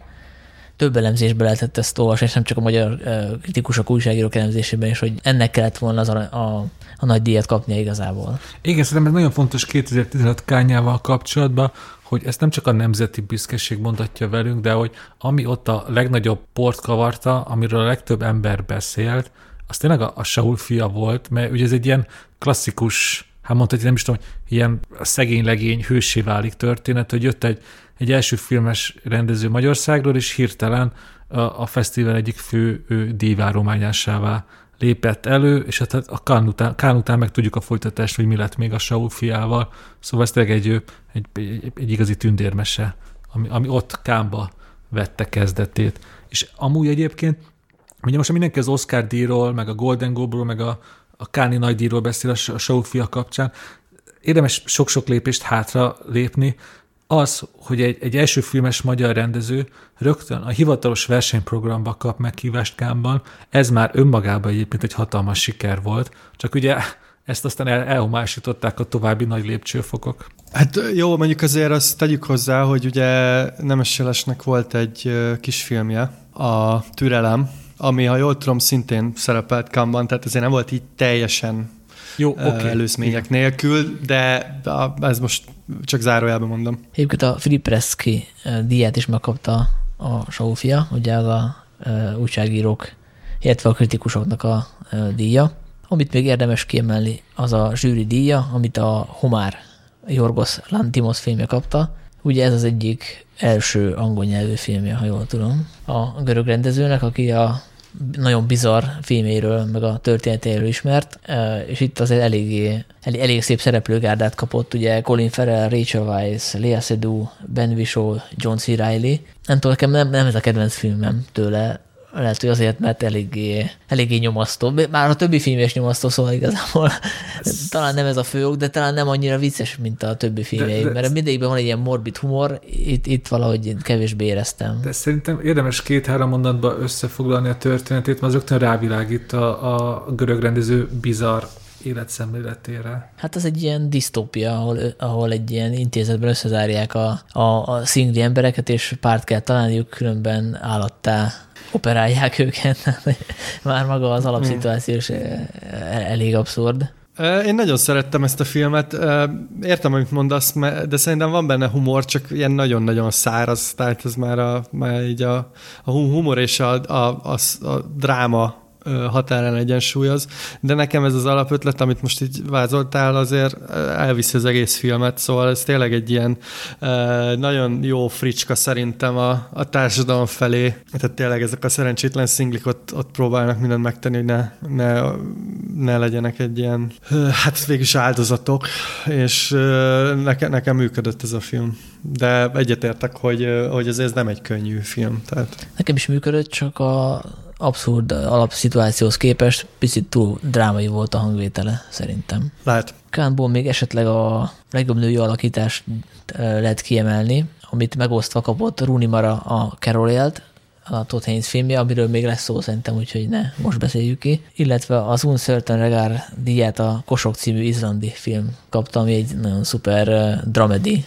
több elemzésbe lehetett ezt olvasni, és nem csak a magyar kritikusok, újságírók elemzésében is, hogy ennek kellett volna az a, a, a nagy díjat kapnia igazából. Igen, szerintem ez nagyon fontos 2016 kányával kapcsolatban, hogy ezt nem csak a nemzeti büszkeség mondatja velünk, de hogy ami ott a legnagyobb port kavarta, amiről a legtöbb ember beszélt, az tényleg a, a Saul fia volt, mert ugye ez egy ilyen klasszikus, hát mondhatni, nem is tudom, ilyen szegény legény hősé válik történet, hogy jött egy, egy első filmes rendező Magyarországról, és hirtelen a, a fesztivál egyik fő díjvárományásává lépett elő, és hát a Kán után, Kán után meg tudjuk a folytatást, hogy mi lett még a Saul fiával. Szóval ez tényleg egy, egy, egy, egy igazi tündérmese, ami, ami ott Kánba vette kezdetét. És amúgy egyébként Ugye most mindenki az Oscar díjról, meg a Golden Globe-ról, meg a, a Káni nagy díjról beszél a, a Sofia kapcsán. Érdemes sok-sok lépést hátra lépni. Az, hogy egy, egy első filmes magyar rendező rögtön a hivatalos versenyprogramba kap meghívást Kámban, ez már önmagában egyébként egy hatalmas siker volt. Csak ugye ezt aztán el, elhomásították a további nagy lépcsőfokok. Hát jó, mondjuk azért azt tegyük hozzá, hogy ugye Nemes Jelesnek volt egy kis filmje, a Türelem, ami, ha jól tudom, szintén szerepelt Kanban, tehát ezért nem volt így teljesen jó, okay. előzmények Igen. nélkül, de ez most csak zárójában mondom. Egyébként a Fripreski díját is megkapta a Sófia, ugye az a újságírók, illetve a kritikusoknak a díja. Amit még érdemes kiemelni, az a zsűri díja, amit a Homár Jorgos Lantimos filmje kapta. Ugye ez az egyik első angol nyelvű filmje, ha jól tudom, a görög rendezőnek, aki a nagyon bizarr filméről, meg a történetéről ismert, és itt azért eléggé, elég, elég szép szereplőgárdát kapott, ugye Colin Farrell, Rachel Weisz, Lea Seydoux, Ben Whishaw, John C. Reilly. Nem tudom, nekem nem, nem ez a kedvenc filmem tőle, lehet, hogy azért, mert eléggé, eléggé nyomasztó. Már a többi film is nyomasztó, szóval igazából talán nem ez a fő ok, de talán nem annyira vicces, mint a többi filmjeik, mert mindegyikben van egy ilyen morbid humor, itt, itt valahogy kevésbé éreztem. De szerintem érdemes két-három mondatba összefoglalni a történetét, mert az rögtön rávilágít a, a görög rendező bizarr életszemléletére. Hát az egy ilyen disztópia, ahol, ahol egy ilyen intézetben összezárják a, a, a szingli embereket, és párt kell találniuk, különben állattá operálják őket. Már maga az alapszituáció is eh, elég abszurd. Én nagyon szerettem ezt a filmet. Értem, amit mondasz, de szerintem van benne humor, csak ilyen nagyon-nagyon száraz, tehát ez már, a, már így a, a humor és a, a, a, a dráma határán egyensúlyoz, de nekem ez az alapötlet, amit most így vázoltál, azért elviszi az egész filmet, szóval ez tényleg egy ilyen nagyon jó fricska szerintem a, a társadalom felé. Tehát tényleg ezek a szerencsétlen szinglik ott, ott próbálnak mindent megtenni, hogy ne, ne, ne legyenek egy ilyen, hát végülis áldozatok, és nekem, nekem működött ez a film. De egyetértek, hogy, hogy ez, ez nem egy könnyű film. Tehát. Nekem is működött, csak a abszurd alapszituációhoz képest picit túl drámai volt a hangvétele, szerintem. Lehet. Kánból még esetleg a legjobb női alakítást lehet kiemelni, amit megosztva kapott Rooney Mara a Carol élt, a Todd Haynes filmje, amiről még lesz szó szerintem, úgyhogy ne, most beszéljük ki. Illetve az Uncertain Regard díját a Kosok című izlandi film kapta, ami egy nagyon szuper uh, dramedy.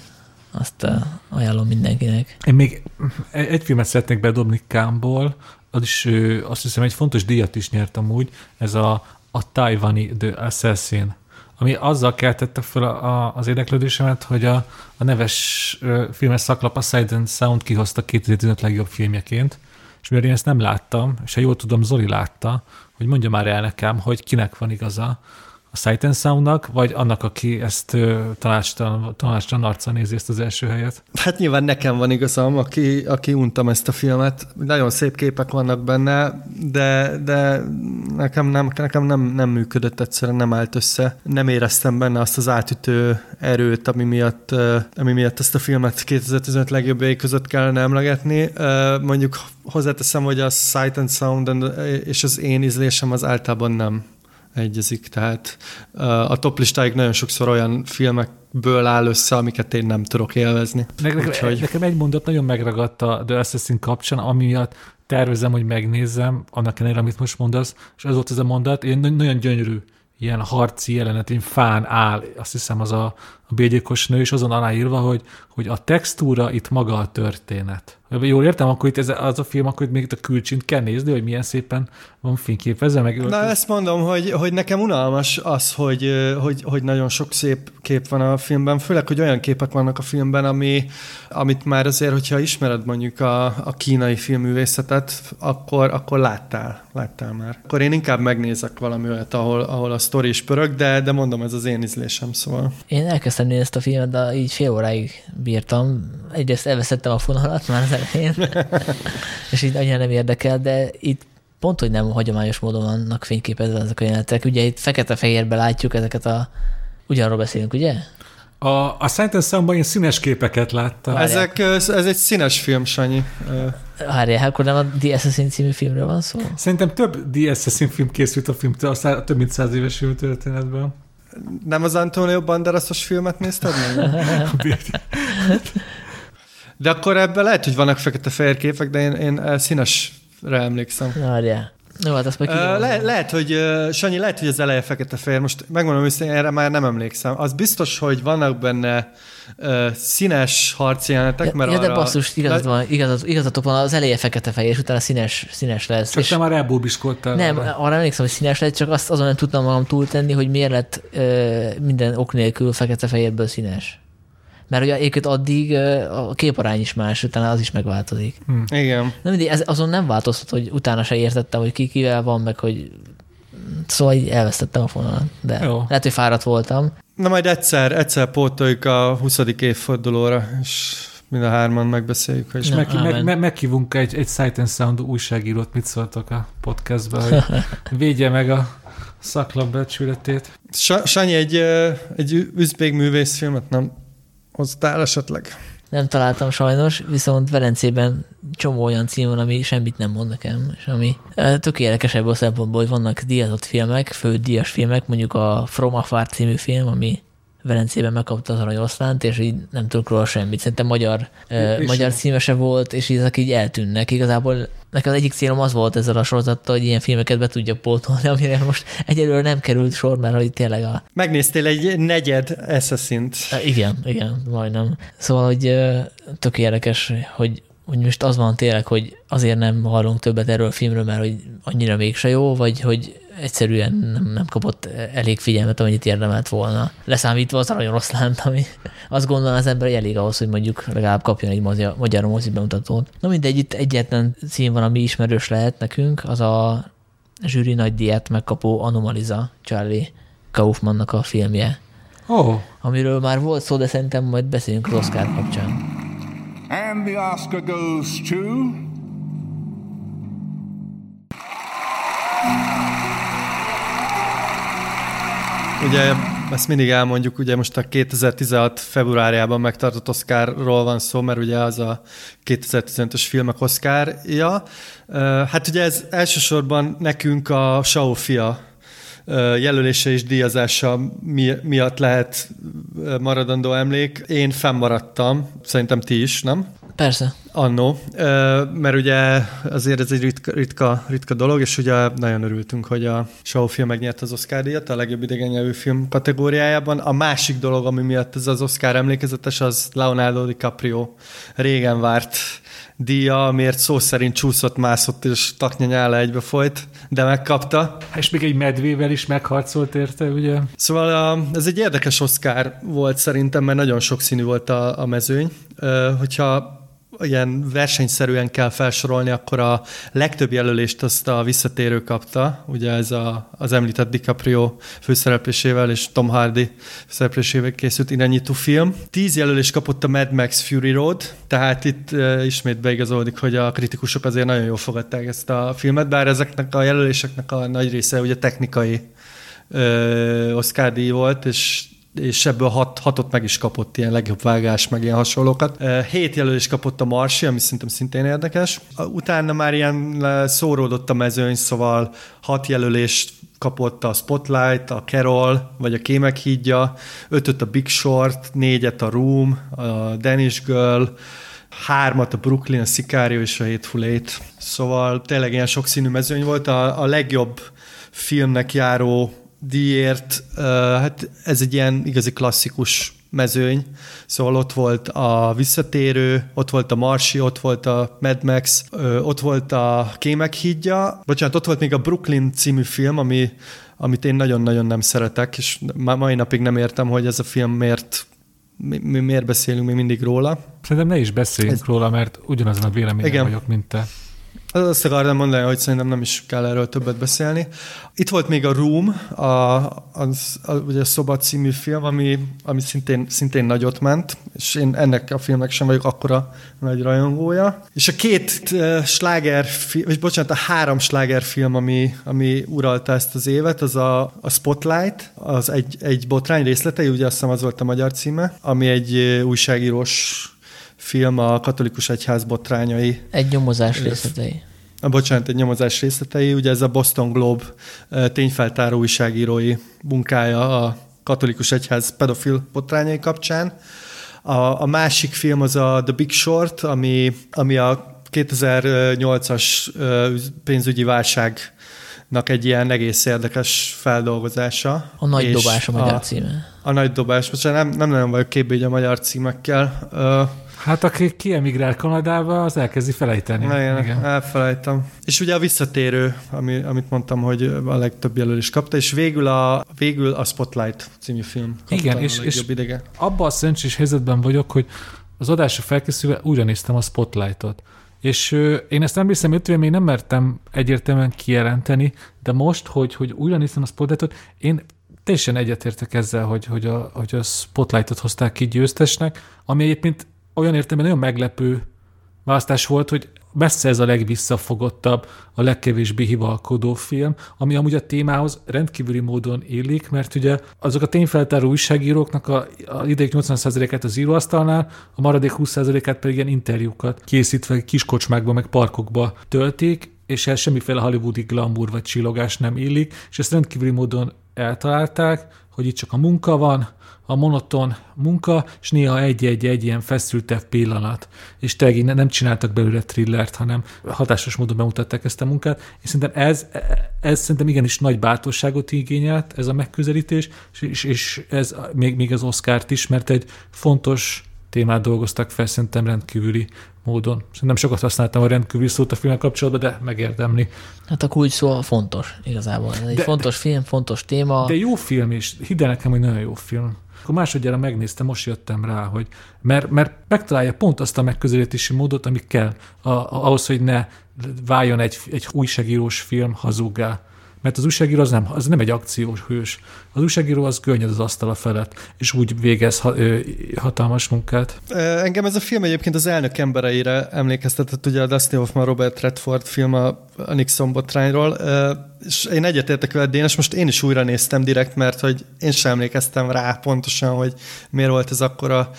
Azt uh, ajánlom mindenkinek. Én még egy filmet szeretnék bedobni Kámból, az is azt hiszem egy fontos díjat is nyert amúgy, ez a, a Taiwani The Assassin ami azzal keltette fel a, a, az érdeklődésemet, hogy a, a neves filmes szaklap a and Sound kihozta 2015 legjobb filmjeként, és mivel én ezt nem láttam, és ha jól tudom, Zoli látta, hogy mondja már el nekem, hogy kinek van igaza, a Sight and Soundnak, vagy annak, aki ezt tanácstalan, tanácstalan arca nézi ezt az első helyet? Hát nyilván nekem van igazam, aki, aki untam ezt a filmet. Nagyon szép képek vannak benne, de, de nekem, nem, nekem nem, nem működött egyszerűen, nem állt össze. Nem éreztem benne azt az átütő erőt, ami miatt, ami miatt ezt a filmet 2015 legjobb között kellene emlegetni. Mondjuk hozzáteszem, hogy a Sight and Sound és az én ízlésem az általában nem egyezik. Tehát a top listáig nagyon sokszor olyan filmekből áll össze, amiket én nem tudok élvezni. Nekem, Úgyhogy... nekem egy mondat nagyon megragadt a The Assassin kapcsán, ami miatt tervezem, hogy megnézzem, annak ellenére, amit most mondasz, és az volt ez a mondat, én nagyon gyönyörű ilyen harci jelenet, egy fán áll, azt hiszem az a, a bégyékos nő, és azon aláírva, hogy, hogy a textúra itt maga a történet. Jól értem, akkor itt ez, az a film, akkor itt még itt a külcsint kell nézni, hogy milyen szépen van fényképezve. Meg Na ezt mondom, hogy, hogy nekem unalmas az, hogy, hogy, hogy nagyon sok szép kép van a filmben, főleg, hogy olyan képek vannak a filmben, ami, amit már azért, hogyha ismered mondjuk a, a kínai filmművészetet, akkor, akkor láttál, láttál már. Akkor én inkább megnézek valami olyat, ahol, ahol a sztori is pörög, de, de mondom, ez az én ízlésem, szóval. Én elkezdtem nézni ezt a filmet, de így fél óráig bírtam. Egyrészt elveszettem a fonalat már az elején, és így annyira nem érdekel, de itt pont, hogy nem hagyományos módon vannak fényképezve ezek a jelenetek. Ugye itt fekete-fehérben látjuk ezeket a... Ugyanarról beszélünk, ugye? A, a Sight and én színes képeket láttam. Ezek, ez egy színes film, Sanyi. Várjál, akkor nem a The Assassin című filmről van szó? Szerintem több The Assassin film készült a film, a több mint száz éves film történetben. Nem az Antonio Banderasos filmet nézted meg? De akkor ebben lehet, hogy vannak fekete-fehér képek, de én, én színesre emlékszem. Várjál. Jó, hát azt meg uh, le, lehet, hogy uh, Sanyi, lehet, hogy az eleje fekete-fehér. Most megmondom őszintén, erre már nem emlékszem. Az biztos, hogy vannak benne uh, színes harcjelenetek, mert ja, arra... de basszus, igazad van, igazad, igazatok van, az eleje fekete-fehér, és utána színes, színes lesz. Csak és te már elbúbiskoltál. Nem, arra. arra emlékszem, hogy színes lett, csak azt azon nem tudtam magam túltenni, hogy miért lett uh, minden ok nélkül fekete-fehérből színes. Mert ugye egyébként addig a képarány is más, utána az is megváltozik. Hmm. Igen. Nem mindig, ez, azon nem változtat, hogy utána se értettem, hogy ki kivel van, meg hogy szóval így elvesztettem a fonalat, de Jó. lehet, hogy fáradt voltam. Na majd egyszer, egyszer pótoljuk a 20. évfordulóra, és mind a hárman megbeszéljük. És meg, meg, meg, meghívunk egy, egy Sight and Sound újságírót, mit szóltok a podcastbe, hogy védje meg a szaklap becsületét. Sanyi, egy, egy üzbég művészfilmet nem hoztál esetleg? Nem találtam sajnos, viszont Velencében csomó olyan cím van, ami semmit nem mond nekem, és ami tök érdekesebb a szempontból, hogy vannak díjazott filmek, fő filmek, mondjuk a From Afar című film, ami Velencében megkapta az aranyoszlánt, és így nem tudok róla semmit. Szerintem magyar, uh, magyar címese volt, és ezek így eltűnnek. Igazából nekem az egyik célom az volt ezzel a sorozattal, hogy ilyen filmeket be tudja pótolni, amire most egyelőre nem került sor, mert hogy tényleg a... Megnéztél egy negyed Assassin-t. Igen, igen, majdnem. Szóval, hogy tök érdekes, hogy hogy most az van tényleg, hogy azért nem hallunk többet erről a filmről, mert hogy annyira mégse jó, vagy hogy egyszerűen nem, nem kapott elég figyelmet, amennyit érdemelt volna. Leszámítva az nagyon rossz lánt, ami azt gondolom az ember, hogy elég ahhoz, hogy mondjuk legalább kapjon egy magyar, magyar mozi bemutatót. Na mindegy, itt egyetlen cím van, ami ismerős lehet nekünk, az a zsűri nagy diát megkapó Anomaliza Charlie Kaufmannak a filmje. Oh. Amiről már volt szó, de szerintem majd beszéljünk az Oscar kapcsán. And the Oscar goes to Ugye ezt mindig elmondjuk, ugye most a 2016 februárjában megtartott Oscarról van szó, mert ugye az a 2015-ös filmek Oscarja. Hát ugye ez elsősorban nekünk a Saufia jelölése és díjazása miatt lehet maradandó emlék. Én fennmaradtam, szerintem ti is, nem? Persze. Annó, mert ugye azért ez egy ritka, ritka, ritka dolog, és ugye nagyon örültünk, hogy a Show film megnyerte az Oscar díjat a legjobb idegen nyelvű film kategóriájában. A másik dolog, ami miatt ez az Oscar emlékezetes, az Leonardo DiCaprio régen várt díja, amiért szó szerint csúszott, mászott és taknyanyála egybe folyt, de megkapta. És még egy medvével is megharcolt érte, ugye? Szóval ez egy érdekes Oscar volt szerintem, mert nagyon sokszínű volt a, a mezőny. Hogyha ilyen versenyszerűen kell felsorolni, akkor a legtöbb jelölést azt a visszatérő kapta, ugye ez a, az említett DiCaprio főszereplésével és Tom Hardy főszereplésével készült irányító film. Tíz jelölést kapott a Mad Max Fury Road, tehát itt uh, ismét beigazolódik, hogy a kritikusok azért nagyon jól fogadták ezt a filmet, bár ezeknek a jelöléseknek a nagy része ugye technikai Oscar díj volt, és és ebből hat, hatot meg is kapott ilyen legjobb vágás, meg ilyen hasonlókat. Hét jelölés kapott a Marsi, ami szerintem szintén érdekes. Utána már ilyen szóródott a mezőny, szóval hat jelölést kapott a Spotlight, a Carol, vagy a Kémek hídja, ötöt a Big Short, négyet a Room, a Danish Girl, hármat a Brooklyn, a Sicario és a Hateful Eight. Szóval tényleg ilyen sokszínű mezőny volt. A, a legjobb filmnek járó díjért, hát ez egy ilyen igazi klasszikus mezőny, szóval ott volt a Visszatérő, ott volt a Marsi, ott volt a Mad Max, ott volt a Kémek hídja, bocsánat, ott volt még a Brooklyn című film, ami, amit én nagyon-nagyon nem szeretek, és mai napig nem értem, hogy ez a film miért mi, mi miért beszélünk még mindig róla. Szerintem ne is beszéljünk ez... róla, mert ugyanazon a véleményen vagyok, mint te. Azt akartam mondani, hogy szerintem nem is kell erről többet beszélni. Itt volt még a Room, a, az, a, ugye a Szoba című film, ami, ami szintén, szintén nagyot ment, és én ennek a filmnek sem vagyok akkora nagy rajongója. És a két uh, sláger, vagy bocsánat, a három slágerfilm, ami, ami uralta ezt az évet, az a, a Spotlight, az egy, egy botrány részletei, ugye azt hiszem az volt a magyar címe, ami egy újságírós film a katolikus egyház botrányai. Egy nyomozás részletei. A, bocsánat, egy nyomozás részletei. Ugye ez a Boston Globe tényfeltáró újságírói munkája a katolikus egyház pedofil botrányai kapcsán. A, a másik film az a The Big Short, ami, ami a 2008-as pénzügyi válság egy ilyen egész érdekes feldolgozása. A nagy dobás a magyar a, címe. A nagy dobás, most nem, nem nagyon vagyok képbe a magyar címekkel. Hát aki kiemigrál Kanadába, az elkezdi felejteni. Igen, Igen. elfelejtem. És ugye a visszatérő, ami, amit mondtam, hogy a legtöbb jelölés kapta, és végül a, végül a Spotlight című film. Igen, és, és abban a szerencsés helyzetben vagyok, hogy az adásra felkészülve újra néztem a Spotlightot. És én ezt emlékszem, ötven még nem mertem egyértelműen kijelenteni, de most, hogy, hogy újra néztem a Spotlightot, én teljesen egyetértek ezzel, hogy, hogy, a, hogy a Spotlightot hozták ki győztesnek, ami egyébként olyan értelemben nagyon meglepő választás volt, hogy messze ez a legvisszafogottabb, a legkevésbé hivalkodó film, ami amúgy a témához rendkívüli módon illik, mert ugye azok a tényfeltáró újságíróknak a, a ideig 80%-át az íróasztalnál, a maradék 20%-át pedig ilyen interjúkat készítve kiskocsmákba, meg parkokba töltik, és ez semmiféle hollywoodi glamour vagy csillogás nem illik, és ezt rendkívüli módon eltalálták, hogy itt csak a munka van, a monoton munka, és néha egy-egy-egy ilyen feszültebb pillanat. És tényleg nem csináltak belőle thrillert, hanem hatásos módon bemutatták ezt a munkát. És szerintem ez, ez szerintem igenis nagy bátorságot igényelt, ez a megközelítés, és, és ez még, még az Oscar-t is, mert egy fontos témát dolgoztak fel, szerintem rendkívüli módon. Szerintem sokat használtam a rendkívüli szót a filmmel kapcsolatban, de megérdemli. Hát a kulcs szó fontos igazából. Ez egy de, fontos film, fontos téma. De jó film is. Hidd el nekem, hogy nagyon jó film. Akkor másodjára megnéztem, most jöttem rá, hogy mert, mert megtalálja pont azt a megközelítési módot, ami kell a, a, ahhoz, hogy ne váljon egy, egy újságírós film hazuggá. Mert az újságíró az nem, az nem egy akciós hős. Az újságíró az könnyed az asztala felett, és úgy végez ha, ö, hatalmas munkát. Engem ez a film egyébként az elnök embereire emlékeztetett, ugye a Dustin Hoffman Robert Redford film a, a Nixon botrányról, és én egyetértek veled, Dénes, most én is újra néztem direkt, mert hogy én sem emlékeztem rá pontosan, hogy miért volt ez akkora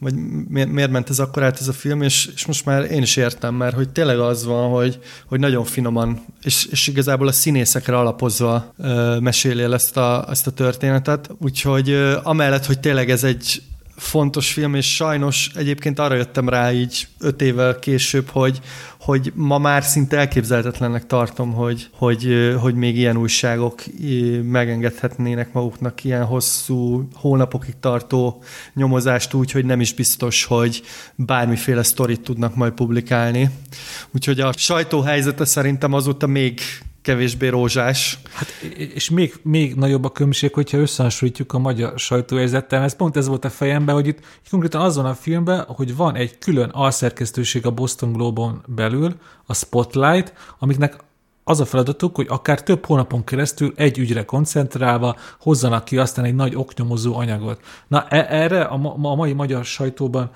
vagy miért, ment ez akkor át ez a film, és, és most már én is értem, mert hogy tényleg az van, hogy, hogy nagyon finoman, és, és igazából a színészekre alapozva ö, meséli el ezt a, ezt a történetet, úgyhogy ö, amellett, hogy tényleg ez egy fontos film, és sajnos egyébként arra jöttem rá így öt évvel később, hogy, hogy ma már szinte elképzelhetetlennek tartom, hogy, hogy, hogy még ilyen újságok megengedhetnének maguknak ilyen hosszú, hónapokig tartó nyomozást úgy, hogy nem is biztos, hogy bármiféle sztorit tudnak majd publikálni. Úgyhogy a sajtóhelyzete szerintem azóta még kevésbé rózsás. Hát, és még, még nagyobb a különbség, hogyha összehasonlítjuk a magyar sajtóérzettel. Ez pont ez volt a fejemben, hogy itt konkrétan azon a filmben, hogy van egy külön alszerkesztőség a Boston Globe-on belül, a Spotlight, amiknek az a feladatuk, hogy akár több hónapon keresztül egy ügyre koncentrálva hozzanak ki aztán egy nagy oknyomozó anyagot. Na e- erre a, ma- a mai magyar sajtóban,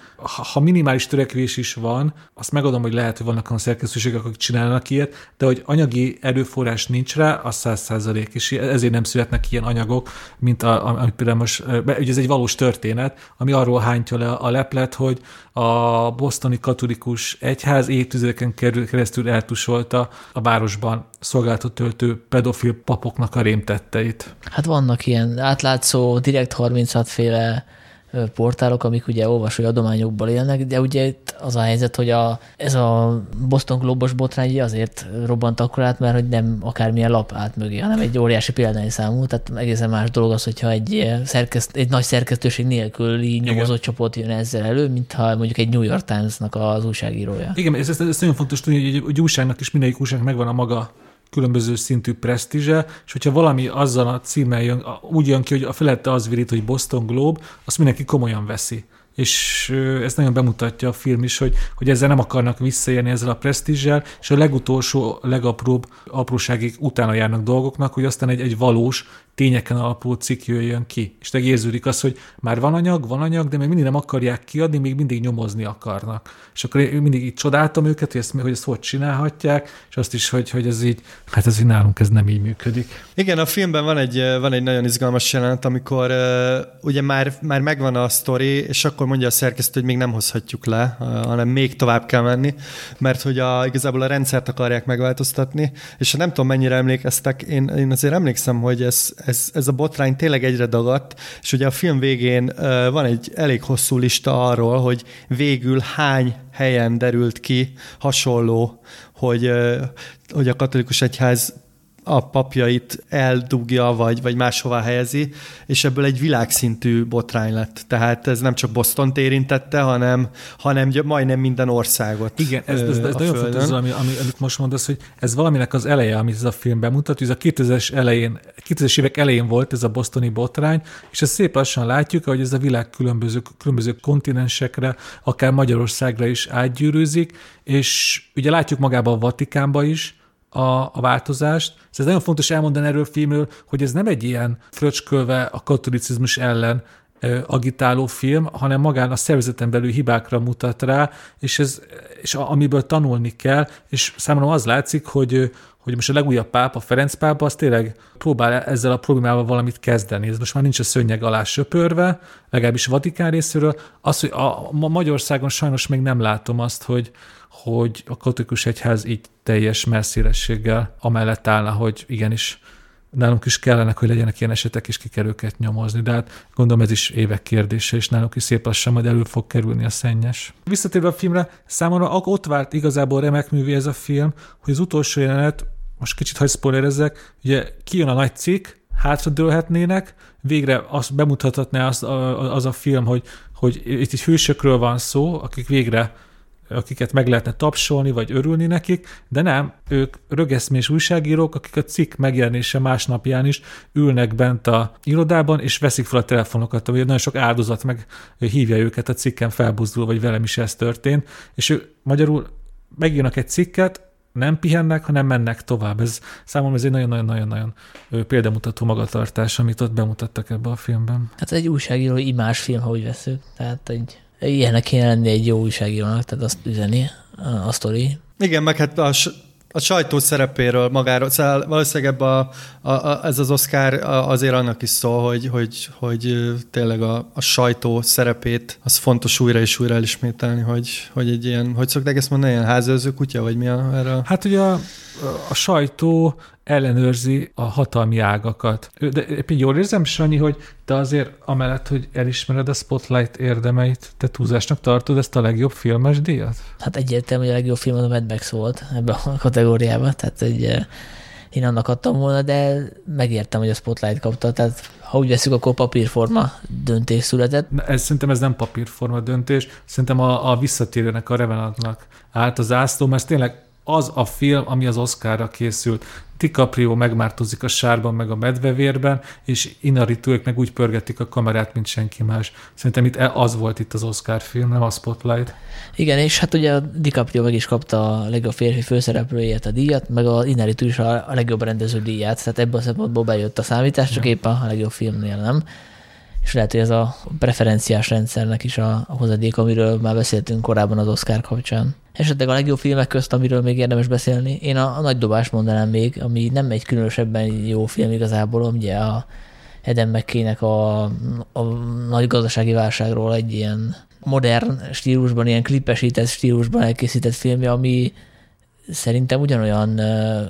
ha, minimális törekvés is van, azt megadom, hogy lehet, hogy vannak a szerkesztőségek, akik csinálnak ilyet, de hogy anyagi erőforrás nincs rá, az száz százalék, és ezért nem születnek ilyen anyagok, mint a, a, amit például most, ugye ez egy valós történet, ami arról hántja le a leplet, hogy a bosztoni katolikus egyház évtizedeken keresztül eltusolta a városban szolgáltat töltő pedofil papoknak a rémtetteit. Hát vannak ilyen átlátszó, direkt 36 féle portálok, amik ugye olvasói adományokból élnek, de ugye itt az a helyzet, hogy a, ez a Boston Globos botrány azért robbant akkor át, mert hogy nem akármilyen lap át mögé, hanem egy óriási példányszámú, tehát egészen más dolog az, hogyha egy, szerkeszt, egy nagy szerkesztőség nélküli nyomozott csoport jön ezzel elő, mintha mondjuk egy New York Times-nak az újságírója. Igen, ez, ez, ez nagyon fontos tudni, hogy egy, egy újságnak is mindegyik újságnak megvan a maga különböző szintű presztízse, és hogyha valami azzal a címmel jön, úgy jön ki, hogy a felette az virít, hogy Boston Globe, azt mindenki komolyan veszi. És ez nagyon bemutatja a film is, hogy, hogy ezzel nem akarnak visszaérni ezzel a presztízsel, és a legutolsó, legapróbb apróságig utána járnak dolgoknak, hogy aztán egy, egy valós, tényeken alapuló cikk jöjjön ki. És te érződik az, hogy már van anyag, van anyag, de még mindig nem akarják kiadni, még mindig nyomozni akarnak. És akkor én mindig így csodáltam őket, hogy ezt, hogy ezt hogy csinálhatják, és azt is, hogy, hogy ez így, hát ez így nálunk ez nem így működik. Igen, a filmben van egy, van egy nagyon izgalmas jelenet, amikor uh, ugye már, már megvan a sztori, és akkor mondja a szerkesztő, hogy még nem hozhatjuk le, uh, hanem még tovább kell menni, mert hogy a, igazából a rendszert akarják megváltoztatni, és nem tudom mennyire emlékeztek, én, én azért emlékszem, hogy ez, ez, ez a botrány tényleg egyre dagadt, és ugye a film végén van egy elég hosszú lista arról, hogy végül hány helyen derült ki hasonló, hogy, hogy a katolikus egyház a papjait eldugja, vagy, vagy máshová helyezi, és ebből egy világszintű botrány lett. Tehát ez nem csak Boston érintette, hanem, hanem majdnem minden országot. Igen, ez, ez, ez nagyon fontos, ami, ami, amit most mondasz, hogy ez valaminek az eleje, amit ez a film bemutat, ez a 2000-es, elején, 2000-es évek elején volt ez a bosztoni botrány, és ezt szép lassan látjuk, hogy ez a világ különböző, különböző kontinensekre, akár Magyarországra is átgyűrűzik, és ugye látjuk magában a Vatikánba is, a, a változást. Szóval ez nagyon fontos elmondani erről a filmről, hogy ez nem egy ilyen fröcskölve a katolicizmus ellen agitáló film, hanem magán a szervezeten belül hibákra mutat rá, és, ez, és amiből tanulni kell, és számomra az látszik, hogy, hogy most a legújabb pápa, Ferenc pápa, az tényleg próbál ezzel a problémával valamit kezdeni. Ez most már nincs a szönnyeg alá söpörve, legalábbis a Vatikán részéről. Az, hogy a, a Magyarországon sajnos még nem látom azt, hogy, hogy a katolikus egyház így teljes messzélességgel amellett állna, hogy igenis nálunk is kellene, hogy legyenek ilyen esetek, és ki kell őket nyomozni. De hát gondolom ez is évek kérdése, és nálunk is szép lassan majd elő fog kerülni a szennyes. Visszatérve a filmre, számomra ott várt igazából remek művé ez a film, hogy az utolsó jelenet, most kicsit hagy spoilerezzek, ugye kijön a nagy cikk, hátradőlhetnének, végre azt bemutathatná az, az a film, hogy, hogy itt egy hősökről van szó, akik végre akiket meg lehetne tapsolni, vagy örülni nekik, de nem, ők rögeszmés újságírók, akik a cikk megjelenése másnapján is ülnek bent a irodában, és veszik fel a telefonokat, vagy nagyon sok áldozat meg hívja őket a cikken felbuzdul, vagy velem is ez történt, és ő magyarul megírnak egy cikket, nem pihennek, hanem mennek tovább. Ez számomra ez egy nagyon-nagyon-nagyon példamutató magatartás, amit ott bemutattak ebbe a filmben. Hát egy újságíró imás film, ha úgy veszük. Tehát egy ilyenek kéne lenni egy jó újságírónak, tehát azt üzeni a, a sztori. Igen, meg hát a, a sajtó szerepéről magáról, szóval valószínűleg ebbe a, a, a, ez az Oscar azért annak is szól, hogy, hogy, hogy tényleg a, a sajtó szerepét az fontos újra és újra elismételni, hogy, hogy egy ilyen, hogy szokták ezt mondani, ilyen házőrző kutya, vagy mi a, erre? Hát ugye a, a sajtó ellenőrzi a hatalmi ágakat. De jól érzem, Sanyi, hogy te azért amellett, hogy elismered a Spotlight érdemeit, te túlzásnak tartod ezt a legjobb filmes díjat? Hát egyértelmű, hogy a legjobb film az a Mad Max volt ebbe a kategóriába, tehát egy, én annak adtam volna, de megértem, hogy a Spotlight kapta, tehát ha úgy veszük, akkor papírforma döntés született. Ez, szerintem ez nem papírforma döntés, szerintem a, a visszatérőnek, a Revenantnak állt az ászló, mert ez tényleg az a film, ami az Oscarra készült. DiCaprio megmártozik a sárban, meg a medvevérben, és Inaritu meg úgy pörgetik a kamerát, mint senki más. Szerintem itt az volt itt az Oscar film, nem a Spotlight. Igen, és hát ugye a DiCaprio meg is kapta a legjobb férfi főszereplőjét a díjat, meg a Inaritu is a legjobb rendező díját, tehát ebből a szempontból bejött a számítás, csak éppen a legjobb filmnél nem és lehet, hogy ez a preferenciás rendszernek is a, a hozadék, amiről már beszéltünk korábban az Oscar kapcsán. Esetleg a legjobb filmek közt, amiről még érdemes beszélni, én a, a Nagy Dobás mondanám még, ami nem egy különösebben jó film igazából, ugye a Eden mckay a, a nagy gazdasági válságról egy ilyen modern stílusban, ilyen klipesített stílusban elkészített filmje, ami szerintem ugyanolyan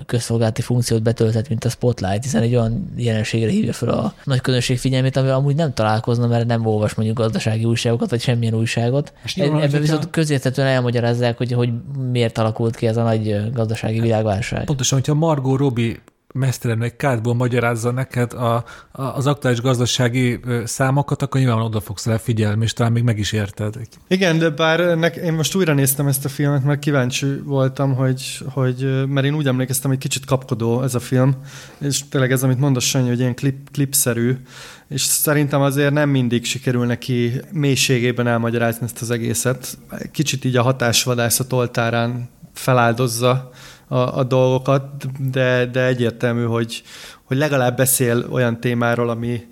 közszolgálati funkciót betölthet, mint a Spotlight, hiszen egy olyan jelenségre hívja fel a nagy közönség figyelmét, amivel amúgy nem találkozna, mert nem olvas mondjuk gazdasági újságokat, vagy semmilyen újságot. És e- Ebben viszont a... közérthetően elmagyarázzák, hogy, hogy miért alakult ki ez a nagy gazdasági világválság. Pontosan, hogyha Margot Robbie mesztelenül egy kádból magyarázza neked a, a, az aktuális gazdasági számokat, akkor nyilván oda fogsz rá figyelni, és talán még meg is érted. Igen, de bár nek, én most újra néztem ezt a filmet, mert kíváncsi voltam, hogy, hogy mert én úgy emlékeztem, hogy kicsit kapkodó ez a film, és tényleg ez, amit mondasz, Sanyi, hogy ilyen klip, klipszerű, és szerintem azért nem mindig sikerül neki mélységében elmagyarázni ezt az egészet. Kicsit így a hatásvadászat oltárán feláldozza a, a dolgokat, de, de egyértelmű, hogy, hogy legalább beszél olyan témáról, ami,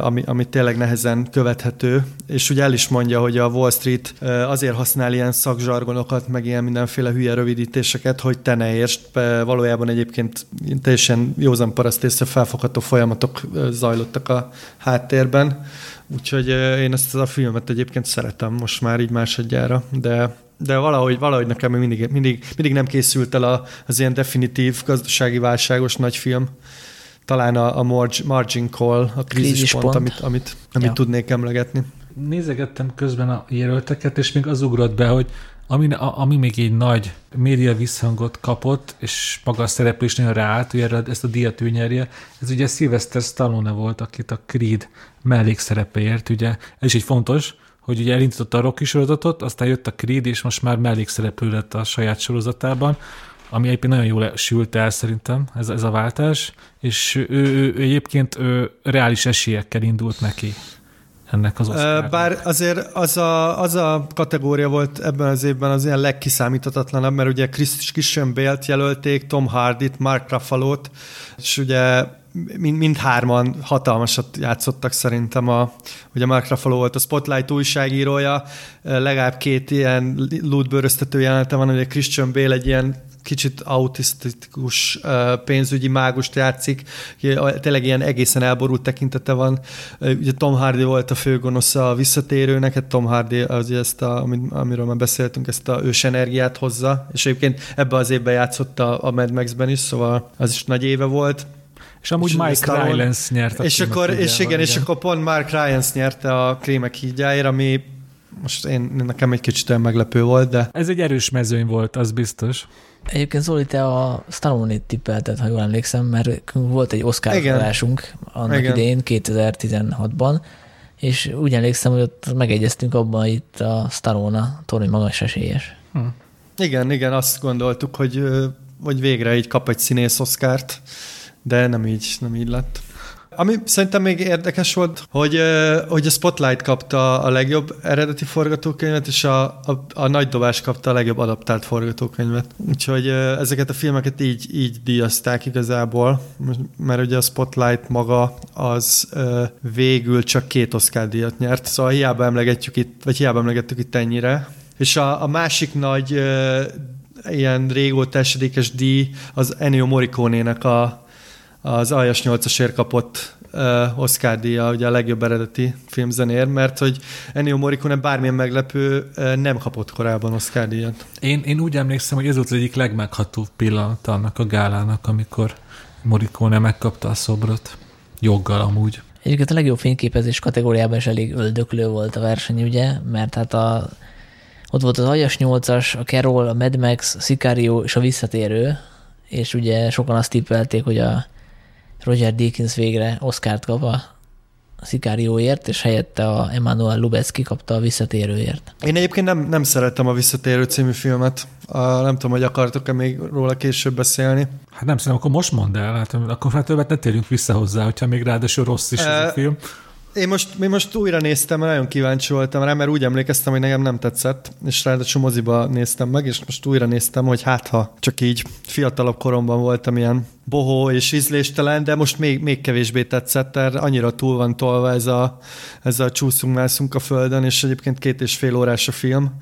ami, ami tényleg nehezen követhető, és ugye el is mondja, hogy a Wall Street azért használ ilyen szakzsargonokat, meg ilyen mindenféle hülye rövidítéseket, hogy te ne értsd, valójában egyébként teljesen józan paraszt észre felfogható folyamatok zajlottak a háttérben, úgyhogy én ezt a filmet egyébként szeretem most már így másodjára, de de valahogy, valahogy nekem mindig, mindig, mindig nem készült el a, az ilyen definitív gazdasági válságos nagy film. Talán a, a margin call, a krízispont, pont, amit, amit, amit ja. tudnék emlegetni. Nézegettem közben a jelölteket, és még az ugrott be, hogy ami, ami még egy nagy média visszhangot kapott, és maga a nagyon ráállt, hogy erre ezt a díjat ő nyerje, ez ugye Sylvester Stallone volt, akit a Creed mellékszerepeért, ugye ez is egy fontos, hogy ugye elindította a Rocky sorozatot, aztán jött a Creed, és most már mellékszereplő lett a saját sorozatában, ami egyébként nagyon jól sült el szerintem, ez, ez a váltás, és ő, ő, ő egyébként ő reális esélyekkel indult neki ennek az Oscar. Bár azért az a, az a kategória volt ebben az évben az ilyen legkiszámíthatatlanabb, mert ugye Christian Bale-t jelölték, Tom Hardy-t, Mark Ruffalo-t, és ugye mind, mindhárman hatalmasat játszottak szerintem. A, ugye Mark Ruffalo volt a Spotlight újságírója, legalább két ilyen lútbőröztető jelenete van, ugye Christian Bale egy ilyen kicsit autisztikus pénzügyi mágust játszik, tényleg ilyen egészen elborult tekintete van. Ugye Tom Hardy volt a főgonosza a visszatérőnek, hát Tom Hardy az ezt, a, amiről már beszéltünk, ezt a ős energiát hozza, és egyébként ebbe az évben játszott a, a Mad Max-ben is, szóval az is nagy éve volt. És amúgy és Mike Rylance nyerte. És akkor, és igen, igen, és akkor pont Mark Rylance nyerte a Krémek hídjáért, ami most én, nekem egy kicsit olyan meglepő volt, de... Ez egy erős mezőny volt, az biztos. Egyébként Zoli, te a Stallone-t tippelted, ha jól emlékszem, mert volt egy Oscar felásunk annak Igen. idején, 2016-ban, és úgy emlékszem, hogy ott megegyeztünk abban, hogy itt a Stallone, Tony magas esélyes. Hm. Igen, igen, azt gondoltuk, hogy, hogy végre így kap egy színész Oscárt, de nem így, nem így lett. Ami szerintem még érdekes volt, hogy, hogy a Spotlight kapta a legjobb eredeti forgatókönyvet, és a, a, a Nagy Dobás kapta a legjobb adaptált forgatókönyvet. Úgyhogy ezeket a filmeket így, így díjazták igazából, mert ugye a Spotlight maga az végül csak két Oscar díjat nyert, szóval hiába emlegetjük itt, vagy hiába emlegettük itt ennyire. És a, a másik nagy ilyen régóta esedékes díj az Ennio Morricone-nek a az aljas 8-asért kapott uh, Oscar díja ugye a legjobb eredeti filmzenér, mert hogy Ennio Morricone bármilyen meglepő uh, nem kapott korábban Oscar díjat. Én, én úgy emlékszem, hogy ez volt az egyik legmeghatóbb pillanat annak a gálának, amikor Morricone megkapta a szobrot. Joggal amúgy. Egyébként a legjobb fényképezés kategóriában is elég öldöklő volt a verseny, ugye, mert hát a, ott volt az Ajas 8-as, a Carol, a Mad Max, a Sicario és a Visszatérő, és ugye sokan azt tippelték, hogy a Roger Deakins végre Oscárt kap a Szikárióért, és helyette a Emmanuel Lubecki kapta a Visszatérőért. Én egyébként nem, nem szerettem a Visszatérő című filmet. A, nem tudom, hogy akartok-e még róla később beszélni. Hát nem szerintem, akkor most mondd el, hát akkor hát többet ne térjünk vissza hozzá, hogyha még ráadásul rossz is e, ez a film. Én most, én most újra néztem, mert nagyon kíváncsi voltam rá, mert úgy emlékeztem, hogy nekem nem tetszett, és ráadásul moziba néztem meg, és most újra néztem, hogy hát ha csak így fiatalabb koromban voltam ilyen bohó és ízléstelen, de most még, még kevésbé tetszett, mert annyira túl van tolva ez a, ez a csúszunk, mászunk a földön, és egyébként két és fél órás a film,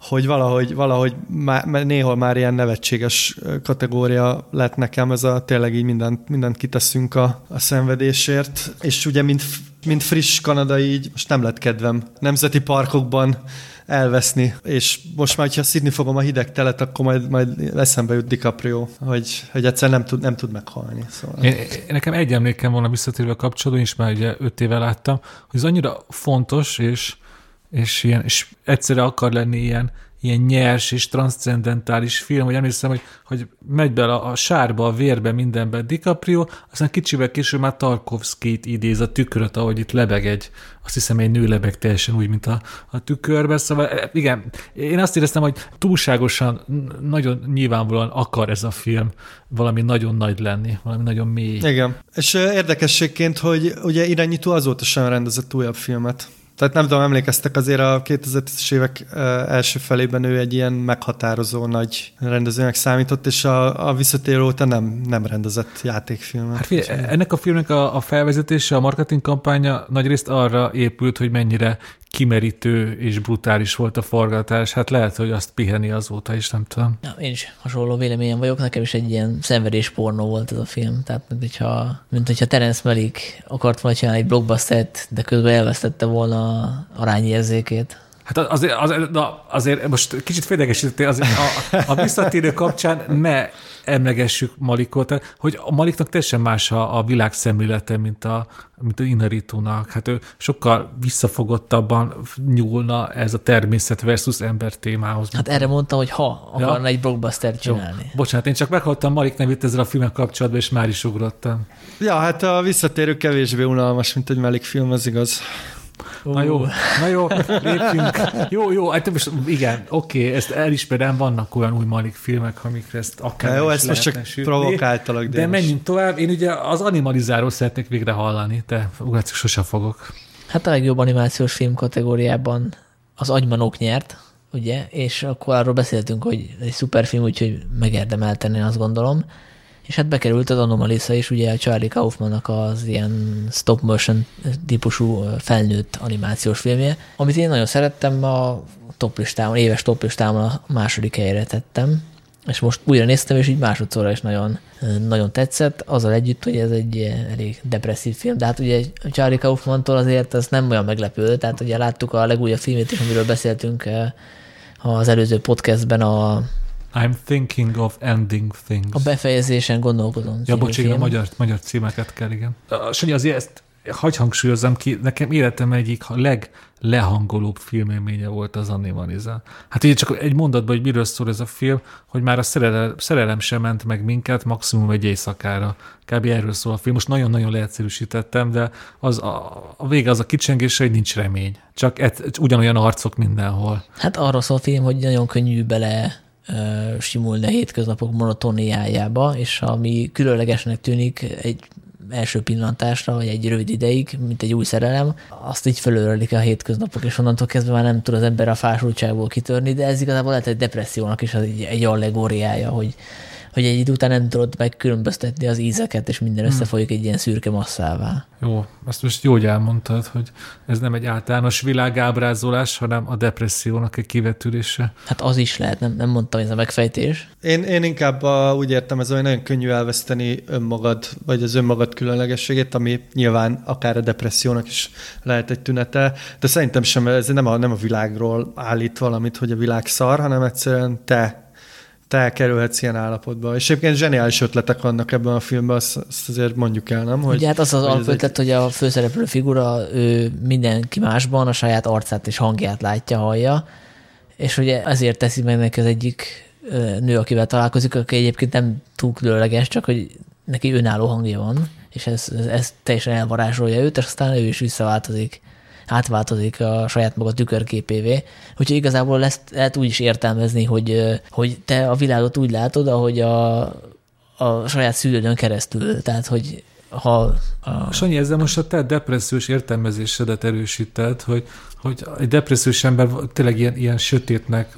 hogy valahogy, valahogy má, néhol már ilyen nevetséges kategória lett nekem, ez a tényleg így mindent, mindent kiteszünk a, a szenvedésért, és ugye mint, mint friss kanadai így most nem lett kedvem nemzeti parkokban elveszni, és most már, hogyha szidni fogom a hideg telet, akkor majd, majd eszembe jut DiCaprio, hogy, hogy egyszer nem tud, nem tud meghalni. Szóval. Én, nekem egy emlékem volna visszatérve kapcsolatban, és már ugye öt éve láttam, hogy ez annyira fontos, és és, ilyen, és egyszerre akar lenni ilyen, ilyen nyers és transzcendentális film, hogy emlékszem, hogy, hogy megy bele a, a sárba, a vérbe, mindenbe DiCaprio, aztán kicsivel később már Tarkovsky-t idéz a tükröt, ahogy itt lebeg egy, azt hiszem egy nő lebeg teljesen úgy, mint a, a tükörbe, szóval e, igen, én azt éreztem, hogy túlságosan, nagyon nyilvánvalóan akar ez a film valami nagyon nagy lenni, valami nagyon mély. Igen, és érdekességként, hogy ugye irányító azóta sem rendezett újabb filmet. Tehát nem tudom, emlékeztek azért a 2010-es évek első felében ő egy ilyen meghatározó nagy rendezőnek számított, és a, a visszatérő óta nem, nem rendezett játékfilmet. Hát figyelj, ennek a filmnek a, a felvezetése, a marketing kampánya nagyrészt arra épült, hogy mennyire kimerítő és brutális volt a forgatás. Hát lehet, hogy azt piheni azóta is, nem tudom. Ja, én is hasonló véleményem vagyok. Nekem is egy ilyen szenvedés pornó volt ez a film. Tehát, mint hogyha, mint hogyha Terence Malick akart volna csinálni egy blockbustert, de közben elvesztette volna arányérzékét. Hát azért, azért, na, azért most kicsit fédegesítettél, azért a, a visszatérő kapcsán ne emlegessük Malikot, hogy a Maliknak teljesen más a, a világ szemlélete, mint a, mint a Inaritónak. Hát ő sokkal visszafogottabban nyúlna ez a természet versus ember témához. Hát erre mondtam, hogy ha akarna ja. egy blockbuster csinálni. Jó. Bocsánat, én csak meghallottam Malik nevét ezzel a filmek kapcsolatban, és már is ugrottam. Ja, hát a visszatérő kevésbé unalmas, mint egy Malik film, az igaz. Na jó, na jó, lépjünk. Jó, jó, hát most igen, oké, okay, ezt elismerem, vannak olyan új Malik filmek, amikre ezt akár Jó, ezt most csak sütni, provokáltalak. De, de menjünk tovább. Én ugye az animalizáról szeretnék végre hallani, de ugrálcik sose fogok. Hát a legjobb animációs film kategóriában az Agymanok nyert, ugye, és akkor arról beszéltünk, hogy egy szuper film, úgyhogy megérdemelten, azt gondolom és hát bekerült az Anomalisa is, ugye a Charlie Kaufmannak az ilyen stop motion típusú felnőtt animációs filmje, amit én nagyon szerettem, a top listámon, éves top listámon a második helyre tettem, és most újra néztem, és így másodszorra is nagyon, nagyon tetszett, azzal együtt, hogy ez egy elég depresszív film, de hát ugye Charlie Kaufmantól azért ez nem olyan meglepő, tehát ugye láttuk a legújabb filmét is, amiről beszéltünk az előző podcastben, a I'm thinking of ending things. A befejezésen gondolkodom. Ja, bocs, igen, a magyar, magyar címeket kell, igen. Sanyi, azért ezt hagy hangsúlyozzam ki, nekem életem egyik leglehangolóbb filmélménye volt az Animaliza. Hát így csak egy mondatban, hogy miről szól ez a film, hogy már a szerelem, szerelem sem ment meg minket, maximum egy éjszakára. Kb. erről szól a film. Most nagyon-nagyon leegyszerűsítettem, de az a, a vége az a kicsengése, hogy nincs remény. Csak et, ugyanolyan arcok mindenhol. Hát arról szól a film, hogy nagyon könnyű bele simulni a hétköznapok monotóniájába, és ami különlegesnek tűnik egy első pillantásra, vagy egy rövid ideig, mint egy új szerelem, azt így fölölelik a hétköznapok, és onnantól kezdve már nem tud az ember a fásultságból kitörni, de ez igazából lehet egy depressziónak is egy, egy allegóriája, hogy, hogy egy idő után nem tudod megkülönböztetni az ízeket, és minden összefolyik egy ilyen szürke masszává. Jó, ezt most jó, hogy elmondtad, hogy ez nem egy általános világábrázolás, hanem a depressziónak egy kivetülése. Hát az is lehet, nem, nem mondtam, ez a megfejtés. Én, én inkább a, úgy értem, ez olyan nagyon könnyű elveszteni önmagad, vagy az önmagad különlegességét, ami nyilván akár a depressziónak is lehet egy tünete, de szerintem sem, ez nem a, nem a világról állít valamit, hogy a világ szar, hanem egyszerűen te te kerülhetsz ilyen állapotba. És egyébként zseniális ötletek vannak ebben a filmben, azt, azt azért mondjuk el, nem? Hogy, Ugye hát az az alapötlet, egy... hogy a főszereplő figura ő mindenki másban a saját arcát és hangját látja, hallja, és ugye ezért teszi meg neki az egyik nő, akivel találkozik, aki egyébként nem túl különleges, csak hogy neki önálló hangja van, és ez, ez, ez teljesen elvarázsolja őt, és aztán ő is visszaváltozik átváltozik a saját maga tükörképévé. Úgyhogy igazából ezt lehet úgy is értelmezni, hogy, hogy te a világot úgy látod, ahogy a, a saját szülődön keresztül. Tehát, hogy ha... A... Sanyi, ezzel most a te depressziós értelmezésedet erősíted, hogy, hogy egy depressziós ember tényleg ilyen, ilyen sötétnek,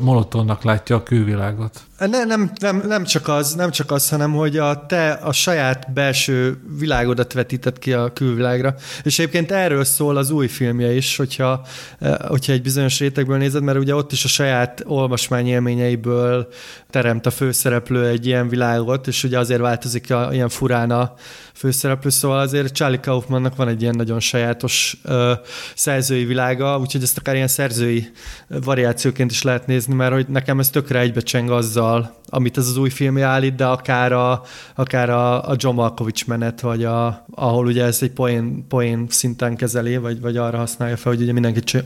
monotonnak látja a külvilágot. Ne, nem, nem, nem, csak az, nem csak az, hanem hogy a te a saját belső világodat vetített ki a külvilágra. És egyébként erről szól az új filmje is, hogyha, hogyha egy bizonyos rétegből nézed, mert ugye ott is a saját olvasmány élményeiből teremt a főszereplő egy ilyen világot, és ugye azért változik a, ilyen furán a főszereplő, szóval azért Charlie Kaufmannak van egy ilyen nagyon sajátos uh, szerzői világa, úgyhogy ezt akár ilyen szerzői variációként is lehet nézni, mert hogy nekem ez tökre egybecseng azzal, amit ez az új filmje állít, de akár a, akár a, a John Malkovich menet, vagy a, ahol ugye ez egy poén, poén szinten kezeli, vagy, vagy arra használja fel, hogy ugye mindenki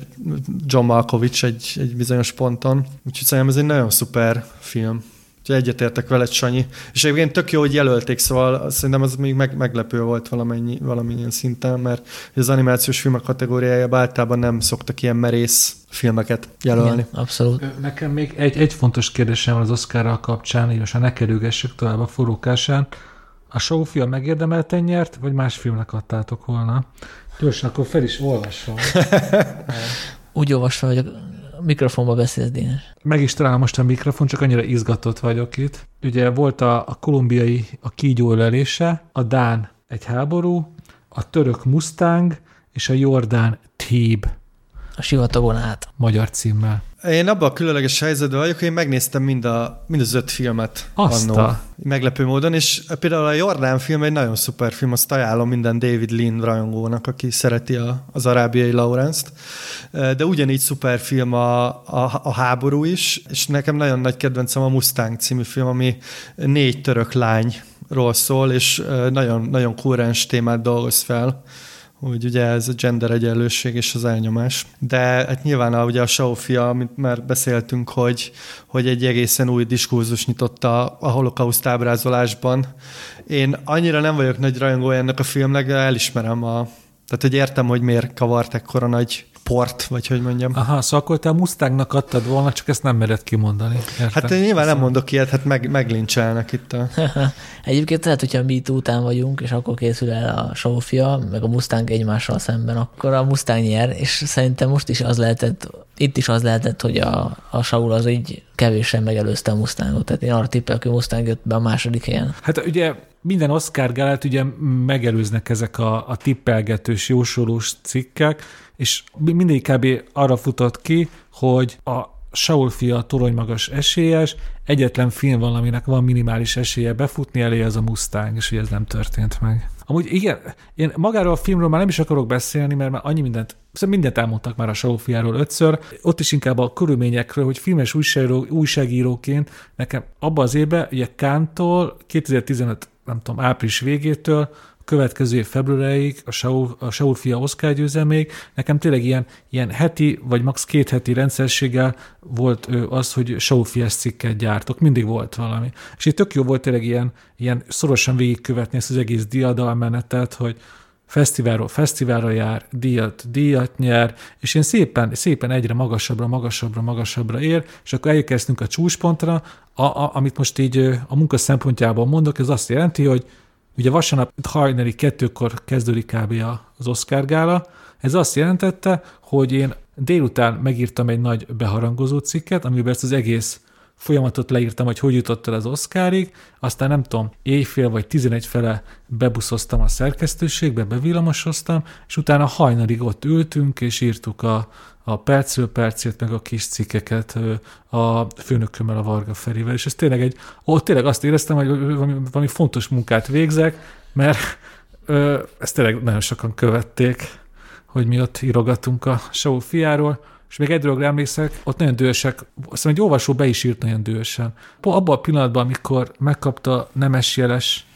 John Malkovich egy, egy bizonyos ponton. Úgyhogy szerintem ez egy nagyon szuper film. Úgyhogy egyetértek veled, Sanyi. És egyébként tök jó, hogy jelölték, szóval szerintem az még meg, meglepő volt valamennyi, valamilyen szinten, mert az animációs filmek kategóriájában általában nem szoktak ilyen merész filmeket jelölni. Igen, abszolút. Nekem még egy, egy fontos kérdésem van az Oscarral kapcsán, és a ne kerülgessük tovább a forrókásán. A showfilm megérdemelten nyert, vagy más filmnek adtátok volna? Gyorsan, akkor fel is olvasom. Úgy olvasva vagyok mikrofonba beszélsz, Dénes. Meg is találom most a mikrofon, csak annyira izgatott vagyok itt. Ugye volt a, a kolumbiai a kígyó ölelése, a Dán egy háború, a török Mustang és a Jordán Tib. A sivatagon át. Magyar címmel. Én abban a különleges helyzetben vagyok, hogy én megnéztem mind, a, mind az öt filmet Azt annó, a... meglepő módon, és például a Jordán film egy nagyon szuper film, azt ajánlom minden David Lean rajongónak, aki szereti a, az arábiai Lawrence-t. De ugyanígy szuper film a, a, a háború is, és nekem nagyon nagy kedvencem a Mustang című film, ami négy török lányról szól, és nagyon, nagyon kúrens témát dolgoz fel hogy ugye ez a gender egyenlőség és az elnyomás. De hát nyilván a, ugye a Sofia, amit már beszéltünk, hogy, hogy egy egészen új diskurzus nyitotta a holokauszt ábrázolásban. Én annyira nem vagyok nagy rajongó ennek a filmnek, de elismerem a, tehát, hogy értem, hogy miért kavart ekkora nagy port, vagy hogy mondjam. Aha, szóval akkor te a Mustangnak adtad volna, csak ezt nem mered kimondani. Értem? Hát én nyilván nem mondok ilyet, hát meg, meglincselnek itt a... Egyébként lehet, hogyha mi után vagyunk, és akkor készül el a Sofia, meg a Mustang egymással szemben, akkor a Mustang nyer, és szerintem most is az lehetett, itt is az lehetett, hogy a, a Saul az így kevésen megelőzte a Mustangot. Tehát én arra tippelek, hogy Mustang jött be a második helyen. Hát ugye minden Oscar gálát ugye megelőznek ezek a, a tippelgetős, jósolós cikkek, és mindig kb. arra futott ki, hogy a Saul fia toronymagas esélyes, egyetlen film van, aminek van minimális esélye befutni elé, az a Mustang, és hogy ez nem történt meg. Amúgy igen, én magáról a filmről már nem is akarok beszélni, mert már annyi mindent, szóval mindent elmondtak már a Saul fiáról ötször, ott is inkább a körülményekről, hogy filmes újságíró, újságíróként nekem abban az évben, ugye Kántól 2015 nem tudom, április végétől következő év februárig a Saul, a Saul fia Oscar győzelméig, nekem tényleg ilyen, ilyen heti, vagy max. két heti rendszerséggel volt az, hogy Saul fias cikket gyártok, mindig volt valami. És itt tök jó volt tényleg ilyen, ilyen szorosan végigkövetni ezt az egész diadalmenetet, hogy fesztiválról fesztiválra jár, díjat, díjat nyer, és én szépen, szépen egyre magasabbra, magasabbra, magasabbra ér, és akkor elkezdtünk a csúcspontra, a, a, amit most így a munka szempontjából mondok, ez azt jelenti, hogy Ugye vasárnap hajnali kettőkor kezdődik kb. az Oscar gála. Ez azt jelentette, hogy én délután megírtam egy nagy beharangozó cikket, amiben ezt az egész folyamatot leírtam, hogy hogy jutott el az Oscarig, aztán nem tudom, éjfél vagy 11 fele bebuszoztam a szerkesztőségbe, bevillamosoztam, és utána hajnalig ott ültünk, és írtuk a, a percről percét, meg a kis cikkeket a főnökömmel, a Varga Ferivel, és ez tényleg egy, ott tényleg azt éreztem, hogy valami, valami fontos munkát végzek, mert ö, ezt tényleg nagyon sokan követték, hogy mi ott írogatunk a show fiáról, és még egy dologra emlékszek, ott nagyon dühösek, aztán egy olvasó be is írt nagyon dühösen. Abban a pillanatban, amikor megkapta Nemes Jeles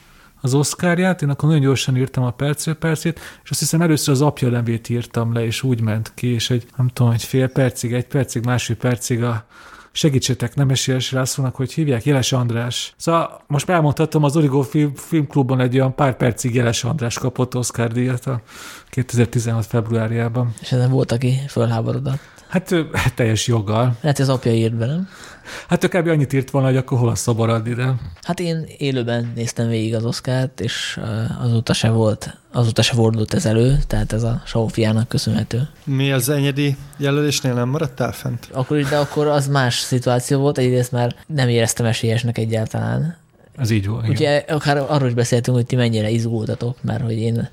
az oszkárját, én akkor nagyon gyorsan írtam a percről percét, és azt hiszem először az apja nevét írtam le, és úgy ment ki, és egy, nem tudom, egy fél percig, egy percig, másfél percig a segítsetek, nem esélyes rászólnak, hogy hívják, Jeles András. Szóval most elmondhatom, az Origo film, Filmklubban egy olyan pár percig Jeles András kapott Oscar díjat a 2016 februárjában. És ezen volt, aki fölháborodott. Hát teljes joggal. Lehet, az apja írt be, nem? Hát ő kb. annyit írt volna, hogy akkor hol a szabad ide. Hát én élőben néztem végig az oszkárt, és azóta se volt, azóta se fordult ez elő, tehát ez a Sófiának köszönhető. Mi az enyedi jelölésnél nem maradtál fent? Akkor is, de akkor az más szituáció volt, egyrészt már nem éreztem esélyesnek egyáltalán. Ez így volt. Ugye akár arról is beszéltünk, hogy ti mennyire izgultatok, mert hogy én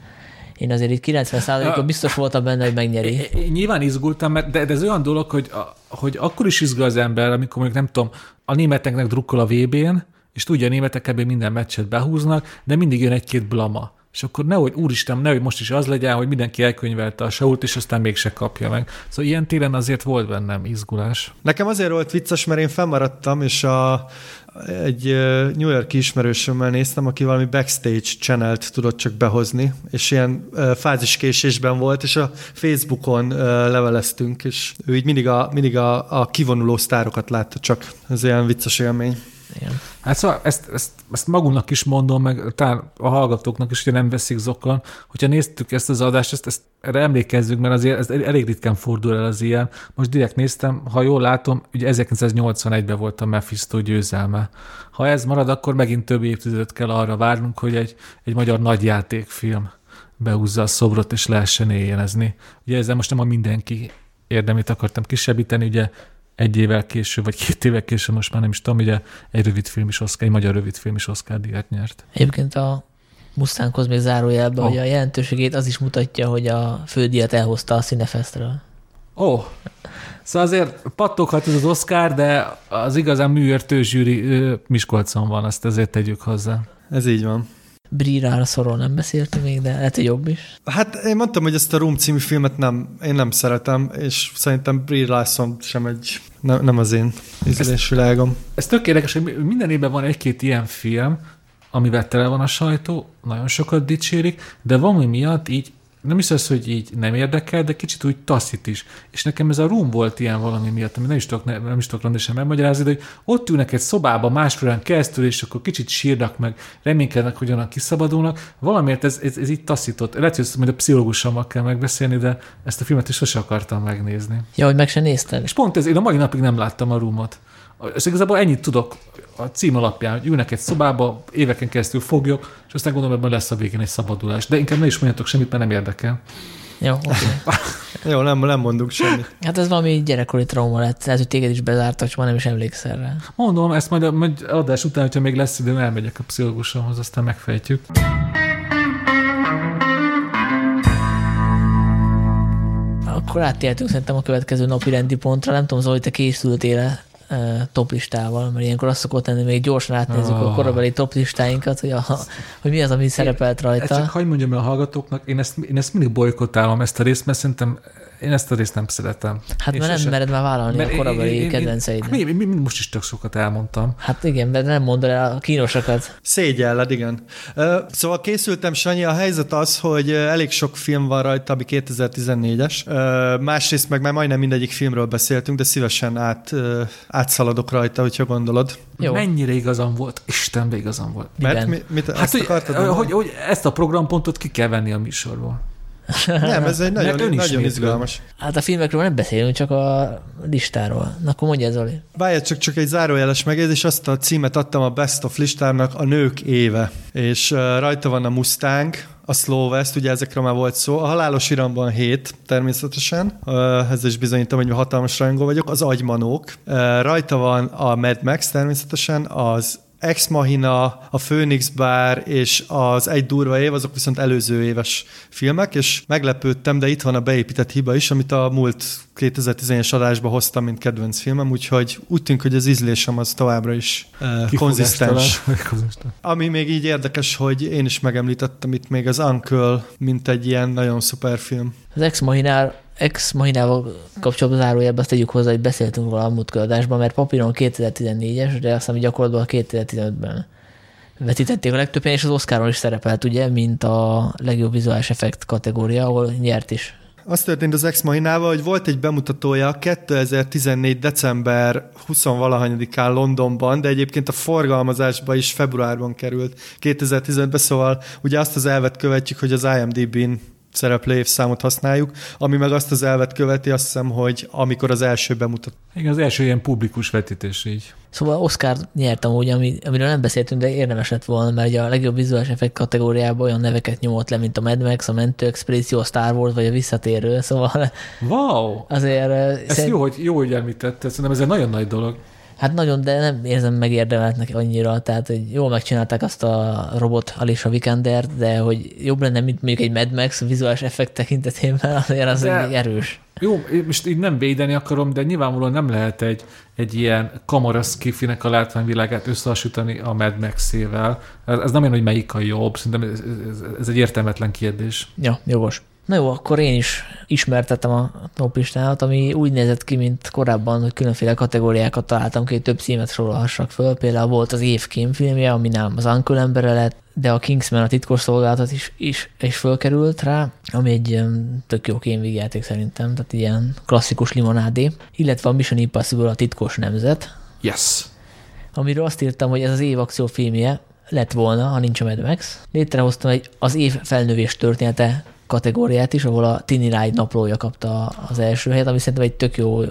én azért itt 90%-ban biztos voltam benne, hogy megnyeri. Nyilván izgultam, mert de, de ez olyan dolog, hogy, hogy akkor is izgul az ember, amikor mondjuk nem tudom, a németeknek drukkol a VB-n, és tudja, a németek ebből minden meccset behúznak, de mindig jön egy-két blama. És akkor nehogy, úristen, nehogy most is az legyen, hogy mindenki elkönyvelte a sault, és aztán mégse kapja meg. Szóval ilyen téren azért volt bennem izgulás. Nekem azért volt vicces, mert én fennmaradtam, és a, egy New York ismerősömmel néztem, aki valami backstage channelt tudott csak behozni, és ilyen fáziskésésben volt, és a Facebookon leveleztünk, és ő így mindig a, mindig a, a kivonuló sztárokat látta csak. Ez ilyen vicces élmény. Igen. Hát szóval ezt, ezt, ezt magunknak is mondom, meg talán a hallgatóknak is, hogy nem veszik zokon, hogyha néztük ezt az adást, ezt, ezt erre emlékezzük, mert azért ez elég ritkán fordul el az ilyen. Most direkt néztem, ha jól látom, ugye 1981-ben volt a Mephisto győzelme. Ha ez marad, akkor megint több évtizedet kell arra várnunk, hogy egy, egy magyar nagyjátékfilm behúzza a szobrot, és lehessen éjjelezni. Ugye ezzel most nem a mindenki érdemét akartam kisebbíteni, ugye egy évvel később, vagy két évvel később, most már nem is tudom, ugye egy rövid film is Oscar, egy magyar rövid film is Oscar díjat nyert. Egyébként a Mustanghoz még zárójelben, oh. hogy a jelentőségét az is mutatja, hogy a fődíjat elhozta a Cinefestről. Ó, oh. szóval azért pattoghat ez az Oscar, de az igazán műértő zsűri Miskolcon van, azt ezért tegyük hozzá. Ez így van. Brie szorról nem beszéltünk még, de lehet, hogy jobb is. Hát én mondtam, hogy ezt a Room című filmet nem, én nem szeretem, és szerintem Brie Larson sem egy, nem, nem az én ízlésvilágom. Ez tök érdekes, hogy minden évben van egy-két ilyen film, amivel tele van a sajtó, nagyon sokat dicsérik, de valami miatt így nem is az, hogy így nem érdekel, de kicsit úgy taszít is. És nekem ez a room volt ilyen valami miatt, ami nem is tudok, nem, nem is tudok rendesen megmagyarázni, de hogy ott ülnek egy szobába másfélön keresztül, és akkor kicsit sírnak meg, reménykednek, hogy onnan kiszabadulnak. Valamiért ez, ez, ez így taszított. Lehet, hogy ezt majd a pszichológusommal kell megbeszélni, de ezt a filmet is sose akartam megnézni. Ja, hogy meg se nézted. És pont ez, én a mai napig nem láttam a roomot. És igazából ennyit tudok a cím alapján, hogy ülnek egy szobába, éveken keresztül fogjuk, és aztán gondolom, hogy lesz a végén egy szabadulás. De inkább ne is mondjatok semmit, mert nem érdekel. Jó, oké. Okay. Jó, nem, nem mondunk semmit. Hát ez valami gyerekkori trauma lett. Lehet, hogy téged is bezártak, csak már nem is emlékszel rá. Mondom, ezt majd, majd adás után, hogyha még lesz idő, elmegyek a pszichológusomhoz, aztán megfejtjük. Akkor áttértünk szerintem a következő napi rendi pontra. Nem tudom, Zoli, te készültél toplistával, mert ilyenkor azt szokott tenni, még gyorsan átnézzük oh. a ah. korabeli toplistáinkat, hogy, a, hogy mi az, ami szerepelt rajta. Ezt csak hagyd mondjam el a hallgatóknak, én ezt, én ezt mindig bolykottálom, ezt a részt, mert szerintem én ezt a részt nem szeretem. Hát mert nem mered már vállalni mert a korabeli kedvenceid. Mi, mi, mi, most is tök sokat elmondtam. Hát igen, de nem mondod el a kínosakat. Szégyelled, igen. Szóval készültem, Sanyi, a helyzet az, hogy elég sok film van rajta, ami 2014-es. Másrészt meg már majdnem mindegyik filmről beszéltünk, de szívesen át, átszaladok rajta, hogyha gondolod. Jó. Mennyire igazam volt? Isten igazam volt. Mert mi, mit, hát, hogy, hogy, hogy, ezt a programpontot ki kell venni a műsorból. Nem, ez egy nagyon, nagyon izgalmas. Hát a filmekről nem beszélünk, csak a listáról. Na akkor mondja Zoli. Várjál, csak, csak egy zárójeles megjegyzés, azt a címet adtam a Best of listának a nők éve. És uh, rajta van a Mustang, a Slow West, ugye ezekről már volt szó, a Halálos Iramban 7 természetesen, ezzel is bizonyítom, hogy hatalmas rajongó vagyok, az Agymanók, rajta van a Mad Max természetesen, az Ex Machina, a Phoenix Bar és az Egy durva év, azok viszont előző éves filmek, és meglepődtem, de itt van a beépített hiba is, amit a múlt 2011-es adásba hoztam, mint kedvenc filmem, úgyhogy úgy tűnik, hogy az ízlésem az továbbra is uh, konzisztens. Ami még így érdekes, hogy én is megemlítettem itt még az Uncle, mint egy ilyen nagyon szuper film. Az Ex Machinál Ex Machinával kapcsolatban zárójelben azt tegyük hozzá, hogy beszéltünk róla a múltkor mert papíron 2014-es, de aztán gyakorlatban 2015-ben vetítették a legtöbben, és az Oscaron is szerepelt, ugye, mint a legjobb vizuális effekt kategória, ahol nyert is. Az történt az Ex Machinával, hogy volt egy bemutatója 2014. december 20-valahanyadikán Londonban, de egyébként a forgalmazásba is februárban került 2015-ben, szóval ugye azt az elvet követjük, hogy az IMDb-n szereplő évszámot használjuk, ami meg azt az elvet követi, azt hiszem, hogy amikor az első bemutat. Igen, az első ilyen publikus vetítés így. Szóval Oscar nyertem úgy, ami, amiről nem beszéltünk, de érdemes lett volna, mert ugye a legjobb vizuális effekt kategóriában olyan neveket nyomott le, mint a Mad Max, a Mentő Expressio, a Star Wars, vagy a Visszatérő, szóval wow! azért... Ez szerint... jó, hogy, jó, hogy említette, szerintem ez egy nagyon nagy dolog. Hát nagyon, de nem érzem megérdemeltnek annyira, tehát hogy jól megcsinálták azt a robot Alicia vikander de hogy jobb lenne, mint mondjuk egy Mad Max vizuális effekt tekintetében, azért az de, egy erős. Jó, most így nem védeni akarom, de nyilvánvalóan nem lehet egy, egy ilyen kamaraszkifinek a látványvilágát összehasonlítani a Mad Max-ével. Ez, ez nem olyan, hogy melyik a jobb, szerintem ez, ez, ez egy értelmetlen kérdés. Ja, jogos. Na jó, akkor én is ismertettem a toplistámat, ami úgy nézett ki, mint korábban, hogy különféle kategóriákat találtam ki, hogy több címet sorolhassak föl. Például volt az év filmje, ami nem az Uncle embere lett, de a Kingsman a titkos szolgálatot is, is, is fölkerült rá, ami egy um, tök jó kémvégjáték szerintem, tehát ilyen klasszikus limonádé, illetve a Mission Impossible a titkos nemzet. Yes. Amiről azt írtam, hogy ez az év akciófilmje lett volna, ha nincs a Mad Max. Létrehoztam egy az év felnövés története kategóriát is, ahol a Tini Ride naplója kapta az első helyet, ami szerintem egy tök jó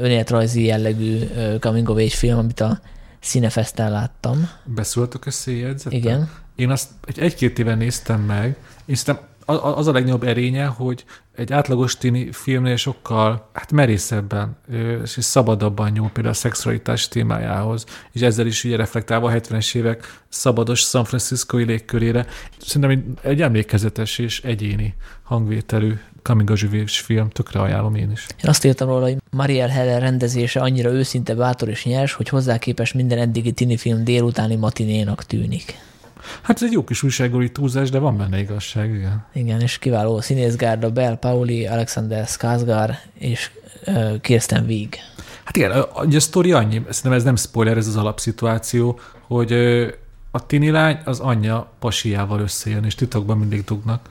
önéletrajzi jellegű coming of age film, amit a Cinefesten láttam. Beszóltok összejegyzettel? Igen. Én azt egy, egy-két éve néztem meg, és szerintem az a legnagyobb erénye, hogy egy átlagos tini filmnél sokkal hát merészebben és szabadabban nyúl például a szexualitás témájához, és ezzel is ugye reflektálva a 70-es évek szabados San Francisco-i légkörére. Szerintem egy, egy emlékezetes és egyéni hangvételű coming film, tökre ajánlom én is. Én azt írtam róla, hogy Mariel Heller rendezése annyira őszinte, bátor és nyers, hogy hozzá képes minden eddigi tini film délutáni matinénak tűnik. Hát ez egy jó kis újságolí túlzás, de van benne igazság, igen. Igen, és kiváló színészgárda, Bell Pauli, Alexander Skarsgård és uh, Kirsten Wiig. Hát igen, a, a sztori annyi, szerintem ez nem spoiler, ez az alapszituáció, hogy a tini lány az anyja pasiával összejön, és titokban mindig dugnak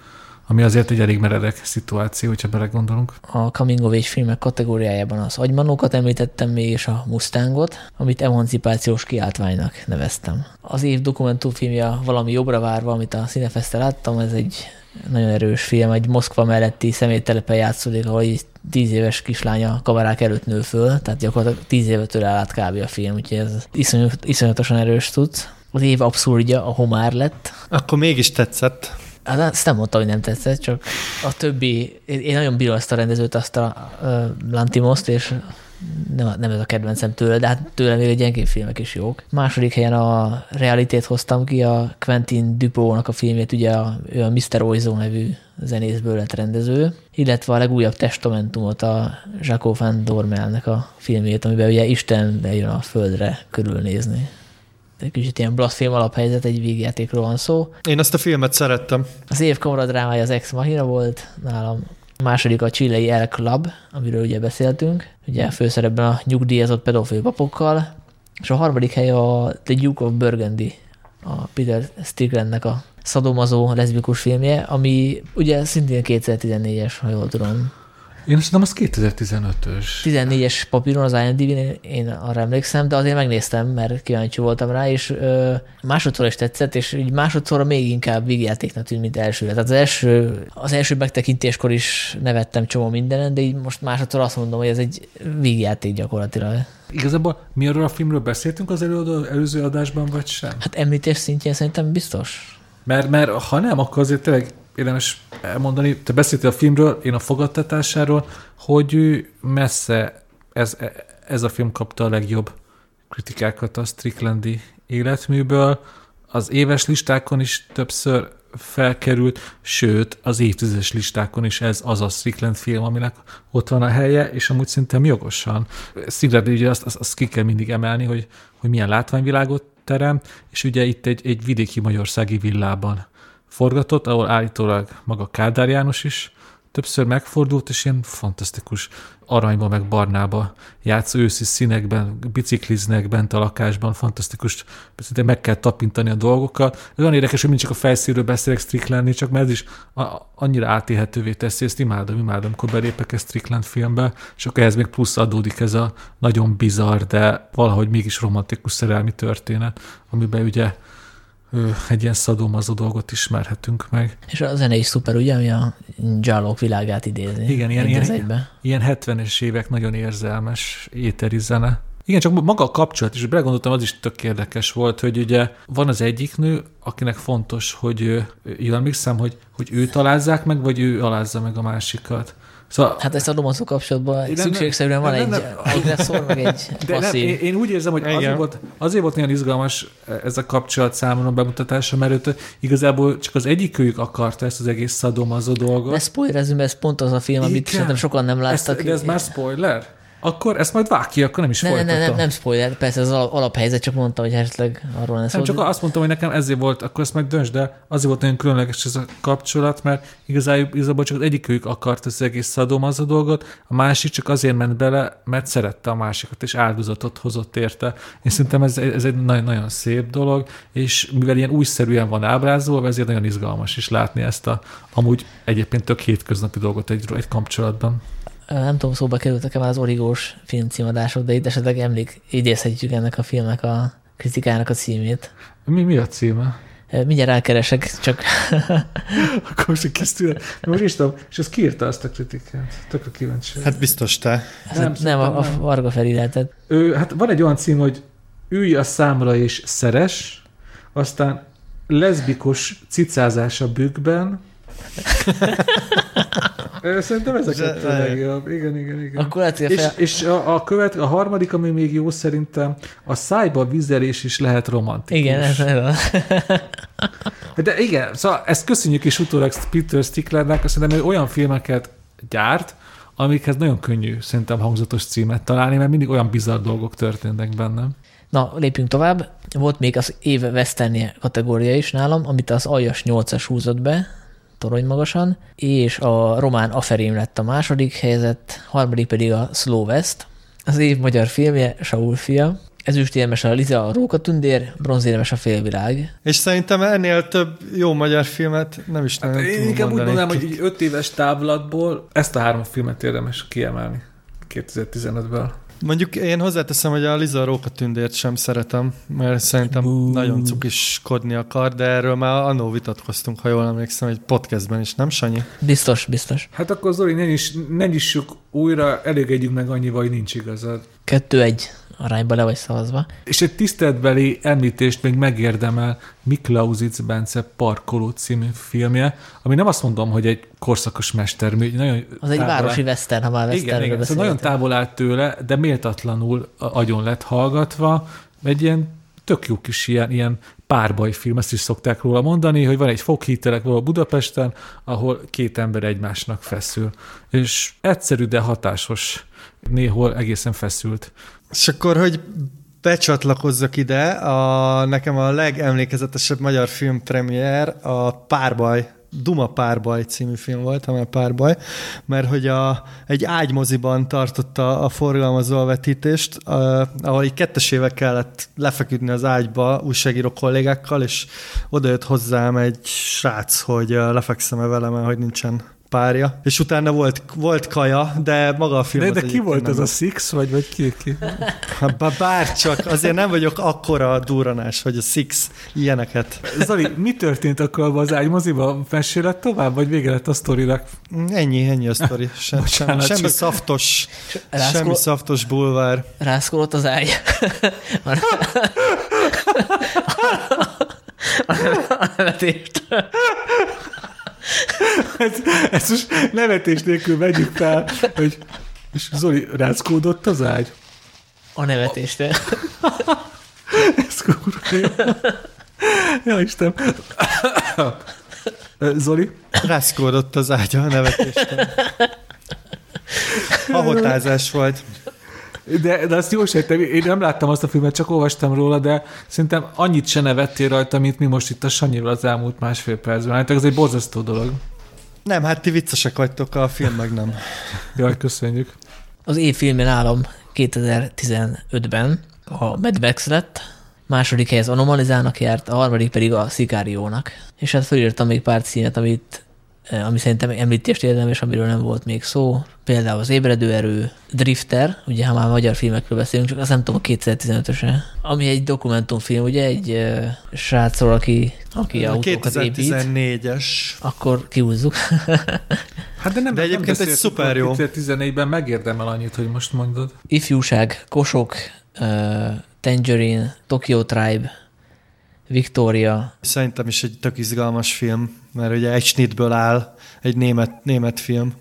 ami azért egy elég meredek szituáció, hogyha belegondolunk. A Coming of Age filmek kategóriájában az agymanókat említettem még, és a Mustangot, amit emancipációs kiáltványnak neveztem. Az év dokumentumfilmje valami jobbra várva, amit a Cinefeste láttam, ez egy nagyon erős film, egy Moszkva melletti személytelepen játszódik, ahol egy tíz éves kislánya kamerák előtt nő föl, tehát gyakorlatilag tíz évetől áll át kb. a film, úgyhogy ez iszonyat, iszonyatosan erős tud. Az év abszurdja a homár lett. Akkor mégis tetszett. Hát azt nem mondta, hogy nem tetszett, csak a többi, én nagyon bírom ezt a rendezőt, azt a uh, Lantimoszt, és nem, nem ez a kedvencem tőle, de hát tőle még a gyengébb filmek is jók. Második helyen a realitét hoztam ki, a Quentin Dupont-nak a filmét, ugye a, ő a Mr. Oizo nevű zenészből lett rendező, illetve a legújabb testamentumot, a Jaco van Dormelnek a filmét, amiben ugye Isten lejön a földre körülnézni kicsit ilyen blasfém alaphelyzet, egy végjátékról van szó. Én ezt a filmet szerettem. Az év kamaradrámája az Ex Machina volt, nálam a második a Chilei El Club, amiről ugye beszéltünk, ugye főszerepben a nyugdíjazott pedofil papokkal, és a harmadik hely a The Duke of Burgundy, a Peter Stricklandnek a szadomazó leszbikus filmje, ami ugye szintén 2014-es, ha jól tudom. Én azt az 2015-ös. 14-es papíron az IMDb-n, én arra emlékszem, de azért megnéztem, mert kíváncsi voltam rá, és ö, másodszor is tetszett, és így másodszorra még inkább vígjátéknak tűnt, mint elsőre. Tehát az első, az első megtekintéskor is nevettem csomó mindenen, de így most másodszor azt mondom, hogy ez egy vígjáték gyakorlatilag. Igazából mi arról a filmről beszéltünk az előadó, előző adásban, vagy sem? Hát említés szintjén szerintem biztos. Mert, mert ha nem, akkor azért tényleg érdemes elmondani, te beszéltél a filmről, én a fogadtatásáról, hogy messze ez, ez a film kapta a legjobb kritikákat a Stricklandi életműből. Az éves listákon is többször felkerült, sőt, az évtizedes listákon is ez az a Strickland film, aminek ott van a helye, és amúgy szerintem jogosan. Strickland ugye azt, azt, azt ki kell mindig emelni, hogy, hogy milyen látványvilágot terem, és ugye itt egy, egy vidéki magyarországi villában forgatott, ahol állítólag maga Kádár János is többször megfordult, és ilyen fantasztikus aranyba meg barnába játszó őszi színekben, bicikliznek bent a lakásban, fantasztikus, szinte meg kell tapintani a dolgokat. Ez olyan érdekes, hogy mind csak a fejszínről beszélek Stricklandni, csak mert ez is annyira átélhetővé teszi, ezt imádom, imádom, amikor belépek egy Strickland filmbe, és akkor ehhez még plusz adódik ez a nagyon bizarr, de valahogy mégis romantikus szerelmi történet, amiben ugye egy ilyen szadomazó dolgot ismerhetünk meg. És a zene is szuper, ugye, ami a dzsálók világát idézi. Igen, ilyen, ilyen, ilyen 70-es évek nagyon érzelmes éteri zene. Igen, csak maga a kapcsolat, és belegondoltam, az is tök érdekes volt, hogy ugye van az egyik nő, akinek fontos, hogy jól emlékszem, hogy, hogy ő talázzák meg, vagy ő alázza meg a másikat. Szóval, hát ezt a romaszó kapcsolatban nem, szükségszerűen van nem, egy agresszor, meg egy de nem, én, én úgy érzem, hogy azért volt, azért volt nagyon izgalmas ez a kapcsolat számomra bemutatása, mert őt igazából csak az egyikőjük akarta ezt az egész szadomazó dolgot. De spoilerezünk, ez pont az a film, amit Igen. szerintem sokan nem láttak. Ezt, de ez már spoiler? Akkor ezt majd vág ki, akkor nem is ne, folytatom. Ne, nem, nem spoiler, persze az alaphelyzet, csak mondta, hogy esetleg arról lesz. Nem, csak azt mondtam, hogy nekem ezért volt, akkor ezt majd döntsd, de azért volt nagyon különleges ez a kapcsolat, mert igazából, igazából csak az egyikük akart az egész szadom az a dolgot, a másik csak azért ment bele, mert szerette a másikat, és áldozatot hozott érte. Én szerintem ez, ez egy nagyon, nagyon szép dolog, és mivel ilyen újszerűen van ábrázolva, ezért nagyon izgalmas is látni ezt a amúgy egyébként tök hétköznapi dolgot egy, egy kapcsolatban nem tudom, szóba kerültek-e már az origós filmcímadások, de itt esetleg emlék, idézhetjük ennek a filmnek a kritikának a címét. Mi, mi a címe? Mindjárt elkeresek, csak... Akkor most készül. Most is tudom, és ez kiírta azt a kritikát. Tök a kíváncsi. Hát biztos te. Nem, nem, a, a Varga Feri lehetett. Ő, hát van egy olyan cím, hogy ülj a számra és szeres, aztán leszbikus cicázás a bükkben, Szerintem ez a kettő legjobb. Igen, igen, igen. Akkor lehet, és, fel... és a, a, követ, a harmadik, ami még jó szerintem, a szájba vizelés is lehet romantikus. Igen, ez van. De igen, szóval ezt köszönjük is utólag Peter Sticklernek, szerintem ő olyan filmeket gyárt, amikhez nagyon könnyű szerintem hangzatos címet találni, mert mindig olyan bizarr dolgok történnek bennem. Na, lépjünk tovább. Volt még az év western kategória is nálam, amit az Aljas 8-as húzott be, torony magasan, és a román Aferim lett a második helyzet, harmadik pedig a Slow West. Az év magyar filmje Saul fia, ezüstérmes a Liza a Rókatündér, bronzérmes a Félvilág. És szerintem ennél több jó magyar filmet nem is hát Én inkább úgy mondanám, hogy öt éves távlatból ezt a három filmet érdemes kiemelni 2015-ből. Mondjuk én hozzáteszem, hogy a Liza Róka tündért sem szeretem, mert szerintem Bú. nagyon cukiskodni akar, de erről már annó vitatkoztunk, ha jól emlékszem, egy podcastben is, nem Sanyi? Biztos, biztos. Hát akkor Zoli, ne, is, ne nyissuk újra, elégedjünk meg annyival, hogy nincs igazad. Kettő-egy arányba le vagy szavazva. És egy tiszteletbeli említést még megérdemel Miklausitz Bence Parkoló című filmje, ami nem azt mondom, hogy egy korszakos mestermű. Nagyon az egy városi western, ha már Igen, igen szóval nagyon távol állt tőle, de méltatlanul agyon lett hallgatva. Egy ilyen tök jó kis ilyen, ilyen párbaj film, ezt is szokták róla mondani, hogy van egy foghítelek valahol Budapesten, ahol két ember egymásnak feszül. És egyszerű, de hatásos, néhol egészen feszült és akkor, hogy becsatlakozzak ide, a, nekem a legemlékezetesebb magyar filmpremiér a Párbaj Duma Párbaj című film volt, amely Párbaj, mert hogy a, egy ágymoziban tartotta a forgalmazó a vetítést, a, ahol így kettesével kellett lefeküdni az ágyba újságíró kollégákkal, és oda jött hozzám egy srác, hogy lefekszem-e velem, hogy nincsen párja, és utána volt, volt kaja, de maga a film... De, de ki volt az a Six, vagy, vagy ki? ki? Bárcsak, azért nem vagyok akkora durranás, hogy a Six ilyeneket. Zoli, mi történt akkor az ágymoziban? Mesélet tovább, vagy vége lett a sztorinak? Ennyi, ennyi a sztori. Sem, Bocsánat, semmi csak... szaftos, Rászkol... semmi szaftos bulvár. Rászkolott az ágy. a nevetést. ez, ez most nevetés nélkül vegyük fel, hogy és Zoli ráckódott az ágy. A nevetéstől. ez kurva Ja, Isten. Zoli? Rászkódott az ágya a nevetéstől. Havotázás volt. De, de azt jól sejtem, én nem láttam azt a filmet, csak olvastam róla, de szerintem annyit se nevettél rajta, mint mi most itt a Sanyival az elmúlt másfél percben. Hát ez egy borzasztó dolog. Nem, hát ti viccesek vagytok, a film meg nem. Jaj, köszönjük. Az év filmje nálam 2015-ben a Mad Max lett, második hely az Anomalizának járt, a harmadik pedig a Szikáriónak. És hát felírtam még pár színet, amit ami szerintem említést érdemes, amiről nem volt még szó. Például az Ébredő Erő, Drifter, ugye ha már magyar filmekről beszélünk, csak azt nem tudom, a 2015-öse, ami egy dokumentumfilm, ugye egy uh, srácról, aki, aki a autókat épít. 2014-es. Akkor kiúzzuk. hát de nem, de egyébként nem egy szuper jó. 2014-ben megérdemel annyit, hogy most mondod. Ifjúság, Kosok, uh, Tangerine, Tokyo Tribe, Victoria. Szerintem is egy tök izgalmas film, mert ugye egy snitből áll, egy német, német film.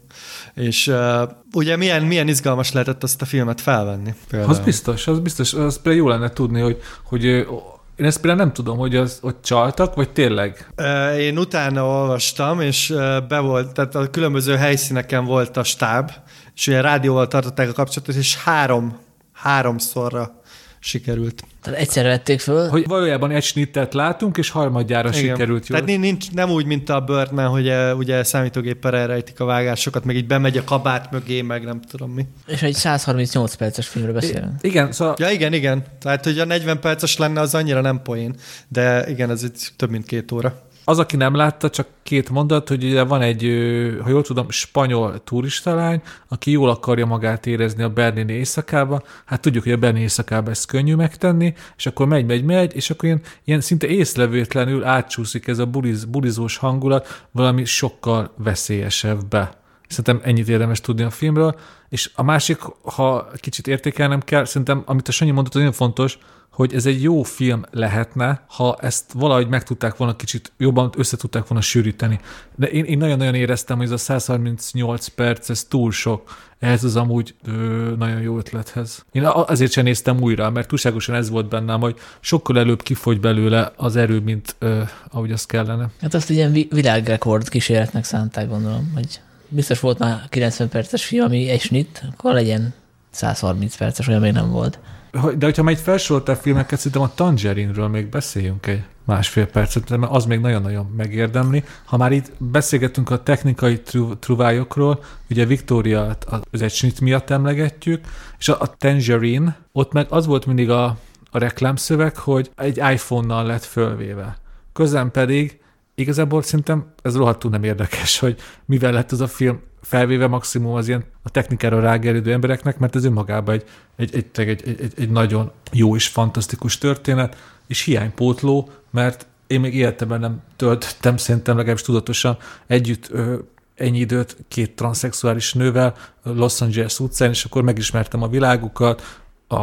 És uh, ugye milyen, milyen izgalmas lehetett azt a filmet felvenni? Például. Az biztos, az biztos. Az például jó lenne tudni, hogy, hogy én ezt például nem tudom, hogy az hogy csaltak, vagy tényleg? Én utána olvastam, és be volt, tehát a különböző helyszíneken volt a stáb, és ugye rádióval tartották a kapcsolatot, és három, háromszorra sikerült. Tehát egyszerre vették föl. Hogy valójában egy snittet látunk, és harmadjára Igen. sikerült jól. Tehát nincs, nem úgy, mint a Birdman, hogy e, ugye számítógéppel elrejtik a vágásokat, meg így bemegy a kabát mögé, meg nem tudom mi. És egy 138 perces filmről beszélünk. Igen, szóval... Ja, igen, igen. Tehát, hogy a 40 perces lenne, az annyira nem poén. De igen, ez egy több mint két óra. Az, aki nem látta, csak két mondat, hogy ugye van egy, ha jól tudom, spanyol turistalány, aki jól akarja magát érezni a berlini éjszakába. Hát tudjuk, hogy a berlini éjszakába ezt könnyű megtenni, és akkor megy, megy, megy, és akkor ilyen, ilyen szinte észlevőtlenül átcsúszik ez a buliz, bulizós hangulat valami sokkal veszélyesebbe. Szerintem ennyit érdemes tudni a filmről. És a másik, ha kicsit értékelnem kell, szerintem, amit a Sanyi mondott, nagyon fontos, hogy ez egy jó film lehetne, ha ezt valahogy meg tudták volna kicsit jobban össze tudták volna sűríteni. De én, én nagyon-nagyon éreztem, hogy ez a 138 perc, ez túl sok ehhez az amúgy ö, nagyon jó ötlethez. Én azért sem néztem újra, mert túlságosan ez volt bennem, hogy sokkal előbb kifogy belőle az erő, mint ö, ahogy az kellene. Hát azt ilyen világrekord kísérletnek szánták, gondolom, hogy biztos volt már 90 perces film, ami egy snit, akkor legyen 130 perces, olyan még nem volt. De hogyha majd felsoroltál filmeket, szerintem a Tangerine-ről még beszéljünk egy másfél percet, mert az még nagyon-nagyon megérdemli. Ha már itt beszélgetünk a technikai truvályokról, ugye Victoria az egy snit miatt emlegetjük, és a, a Tangerine, ott meg az volt mindig a, a reklámszöveg, hogy egy iPhone-nal lett fölvéve. Közben pedig igazából szerintem ez rohadtul nem érdekes, hogy mivel lett az a film felvéve maximum az ilyen a technikára rágerülő embereknek, mert ez önmagában egy, egy, egy, egy, egy, egy, nagyon jó és fantasztikus történet, és hiánypótló, mert én még életemben nem töltöttem, szerintem legalábbis tudatosan együtt ö, ennyi időt két transzexuális nővel Los Angeles utcán, és akkor megismertem a világukat, a,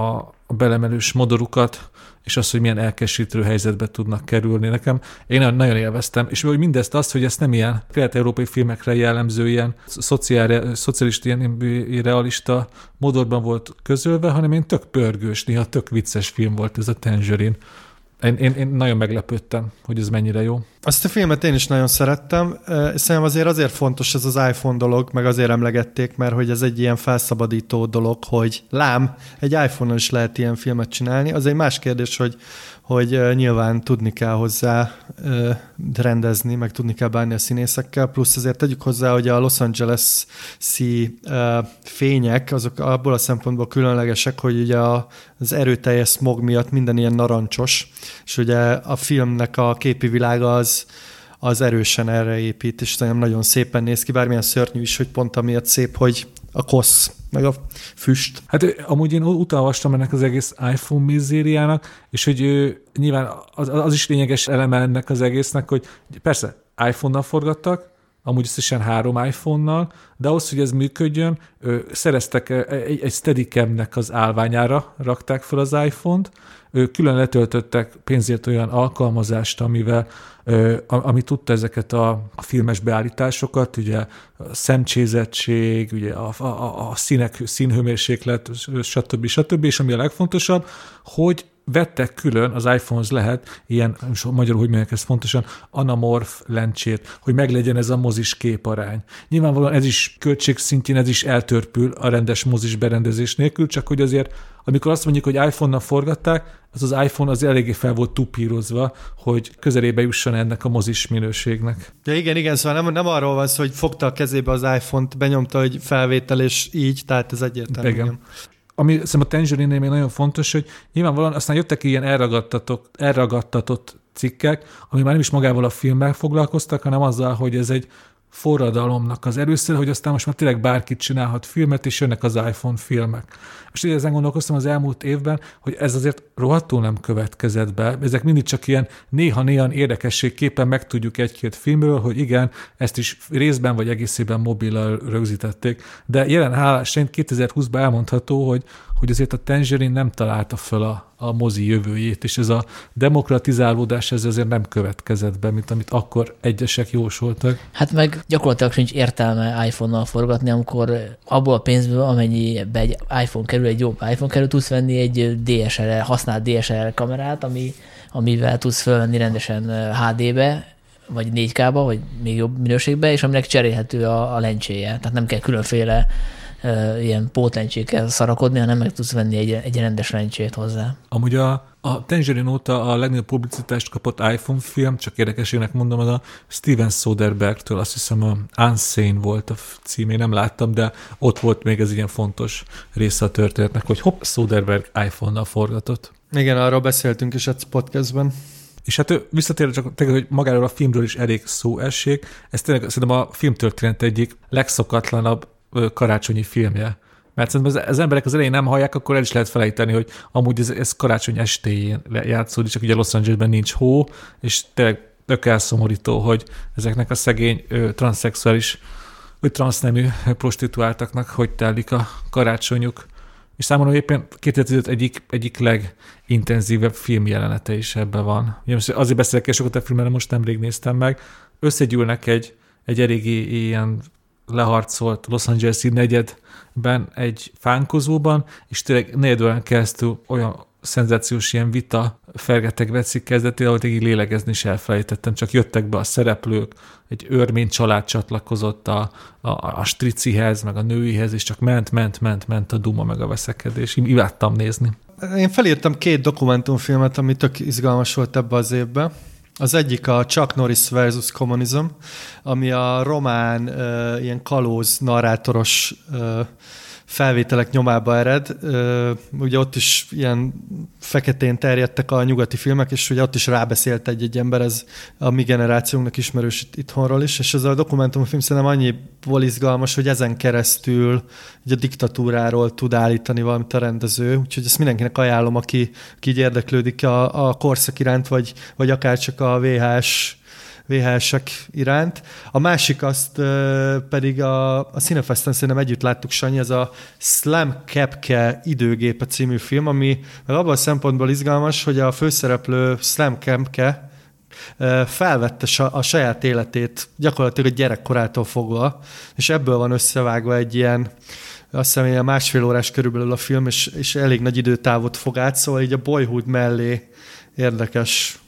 a belemenős modorukat, és az, hogy milyen elkesítő helyzetbe tudnak kerülni. Nekem én nagyon élveztem, és hogy mindezt azt, hogy ezt nem ilyen kelet-európai filmekre jellemző ilyen szociál, szocialista, ilyen realista modorban volt közölve, hanem én tök pörgős, néha tök vicces film volt ez a Tangerine. Én, én, én nagyon meglepődtem, hogy ez mennyire jó. Azt a filmet én is nagyon szerettem. Szerintem azért azért fontos ez az iPhone dolog, meg azért emlegették, mert hogy ez egy ilyen felszabadító dolog, hogy lám, egy iPhone-on is lehet ilyen filmet csinálni. Az egy más kérdés, hogy hogy nyilván tudni kell hozzá rendezni, meg tudni kell bánni a színészekkel, plusz azért tegyük hozzá, hogy a Los Angeles-i fények, azok abból a szempontból különlegesek, hogy ugye az erőteljes smog miatt minden ilyen narancsos, és ugye a filmnek a képi világa az, az erősen erre épít, és nagyon szépen néz ki, bármilyen szörnyű is, hogy pont amiatt szép, hogy a kosz, meg a füst. Hát amúgy én utalvastam ennek az egész iPhone mizériának, és hogy ő, nyilván az, az is lényeges eleme ennek az egésznek, hogy persze iPhone-nal forgattak, amúgy összesen három iPhone-nal, de ahhoz, hogy ez működjön, szereztek egy, egy Steadicam-nek az állványára, rakták fel az iPhone-t, külön letöltöttek pénzért olyan alkalmazást, amivel ami tudta ezeket a, filmes beállításokat, ugye a szemcsézettség, ugye a, a, a színek, színhőmérséklet, stb. stb. És ami a legfontosabb, hogy vettek külön, az iPhones lehet ilyen, magyarul hogy mondják ez fontosan, anamorf lencsét, hogy meglegyen ez a mozis képarány. Nyilvánvalóan ez is költségszintjén, ez is eltörpül a rendes mozis berendezés nélkül, csak hogy azért amikor azt mondjuk, hogy iPhone-nal forgatták, az az iPhone az eléggé fel volt tupírozva, hogy közelébe jusson ennek a mozis minőségnek. Ja, igen, igen, szóval nem, nem arról van szó, hogy fogta a kezébe az iPhone-t, benyomta, hogy felvétel, és így, tehát ez egyértelmű. Igen ami szerintem a tangerine még nagyon fontos, hogy nyilvánvalóan aztán jöttek ilyen elragadtatott, elragadtatott cikkek, ami már nem is magával a filmmel foglalkoztak, hanem azzal, hogy ez egy forradalomnak az először, hogy aztán most már tényleg bárkit csinálhat filmet, és jönnek az iPhone filmek. És így ezen gondolkoztam az elmúlt évben, hogy ez azért rohadtul nem következett be. Ezek mindig csak ilyen néha-néha érdekességképpen megtudjuk egy-két filmről, hogy igen, ezt is részben vagy egészében mobillal rögzítették, de jelen hálás szerint 2020-ban elmondható, hogy hogy azért a Tangerine nem találta föl a, a mozi jövőjét, és ez a demokratizálódás ez azért nem következett be, mint amit akkor egyesek jósoltak. Hát meg gyakorlatilag sincs értelme iPhone-nal forgatni, amikor abból a pénzből, amennyibe egy iPhone kerül, egy jobb iPhone kerül, tudsz venni egy DSLR, használt DSLR kamerát, ami, amivel tudsz fölvenni rendesen HD-be, vagy 4K-ba, vagy még jobb minőségbe, és aminek cserélhető a, a lencséje. Tehát nem kell különféle ilyen pótlencsékkel szarakodni, hanem meg tudsz venni egy, egy rendes lencsét hozzá. Amúgy a, a Tangerine óta a legnagyobb publicitást kapott iPhone film, csak érdekesének mondom, az a Steven Soderbergh-től, azt hiszem a Unsane volt a címé, nem láttam, de ott volt még ez ilyen fontos része a történetnek, hogy hopp, Soderbergh iPhone-nal forgatott. Igen, arról beszéltünk is egy podcastben. És hát visszatérve csak tényleg, hogy magáról a filmről is elég szó essék, ez tényleg szerintem a filmtörténet egyik legszokatlanabb karácsonyi filmje. Mert szerintem az, az emberek az elején nem hallják, akkor el is lehet felejteni, hogy amúgy ez, ez karácsony estéjén játszódik, csak ugye Los Angelesben nincs hó, és tényleg tök elszomorító, hogy ezeknek a szegény ö, transzexuális, vagy transznemű prostituáltaknak hogy telik a karácsonyuk. És számomra éppen 2015 egyik, egyik legintenzívebb filmjelenete is ebben van. Ugye most azért beszélek sokat a filmben, most nemrég néztem meg. Összegyűlnek egy, egy eléggé ilyen leharcolt Los Angeles-i negyedben egy fánkozóban, és tényleg negyedben keresztül olyan szenzációs ilyen vita fergeteg vetszik kezdetére, ahogy így lélegezni is elfelejtettem, csak jöttek be a szereplők, egy örmény család csatlakozott a, a, a stricihez, meg a nőihez, és csak ment, ment, ment, ment a duma, meg a veszekedés. Imádtam nézni. Én felírtam két dokumentumfilmet, ami tök izgalmas volt ebbe az évben. Az egyik a Chuck Norris versus Communism, ami a román uh, ilyen kalóz narrátoros uh, felvételek nyomába ered. Ugye ott is ilyen feketén terjedtek a nyugati filmek, és ugye ott is rábeszélt egy-egy ember, ez a mi generációnknak ismerős itthonról is, és ez a dokumentumfilm szerintem annyiból izgalmas, hogy ezen keresztül ugye a diktatúráról tud állítani valamit a rendező, úgyhogy ezt mindenkinek ajánlom, aki, aki így érdeklődik a, a korszak iránt, vagy, vagy akár csak a VHS VHS-ek iránt. A másik azt pedig a, a Cinefesten szerintem együtt láttuk, Sanyi, ez a Slam Kepke időgépe című film, ami abban a szempontból izgalmas, hogy a főszereplő Slam Kepke felvette a saját életét gyakorlatilag a gyerekkorától fogva, és ebből van összevágva egy ilyen azt hiszem ilyen másfél órás körülbelül a film, és, és elég nagy időtávot fog át, szóval így a Boyhood mellé érdekes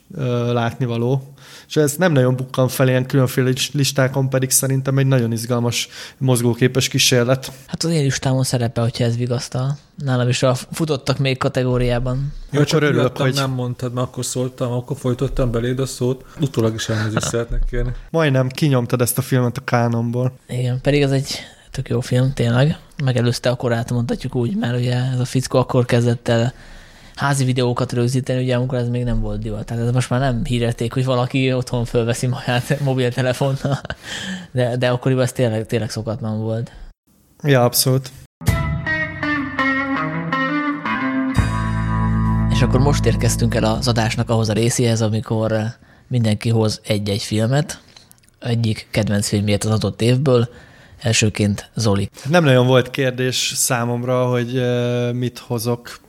látnivaló és ez nem nagyon bukkan fel ilyen különféle listákon, pedig szerintem egy nagyon izgalmas, mozgóképes kísérlet. Hát az én listámon szerepel, hogyha ez vigasztal. Nálam is a futottak még kategóriában. Jó, csak örülök, hogy... Nem mondtad, mert akkor szóltam, akkor folytottam beléd a szót. Utólag is elnézést szeretnek kérni. Majdnem kinyomtad ezt a filmet a kánomból. Igen, pedig ez egy tök jó film, tényleg. Megelőzte a korát, mondhatjuk úgy, mert ugye ez a fickó akkor kezdett el házi videókat rögzíteni, ugye amikor ez még nem volt divat. Tehát ez most már nem hírették, hogy valaki otthon fölveszi maját mobiltelefonnal, de, de akkoriban ez tényleg, tényleg szokatlan volt. Ja, abszolút. És akkor most érkeztünk el az adásnak ahhoz a részéhez, amikor mindenki hoz egy-egy filmet, egyik kedvenc filmjét az adott évből, elsőként Zoli. Nem nagyon volt kérdés számomra, hogy mit hozok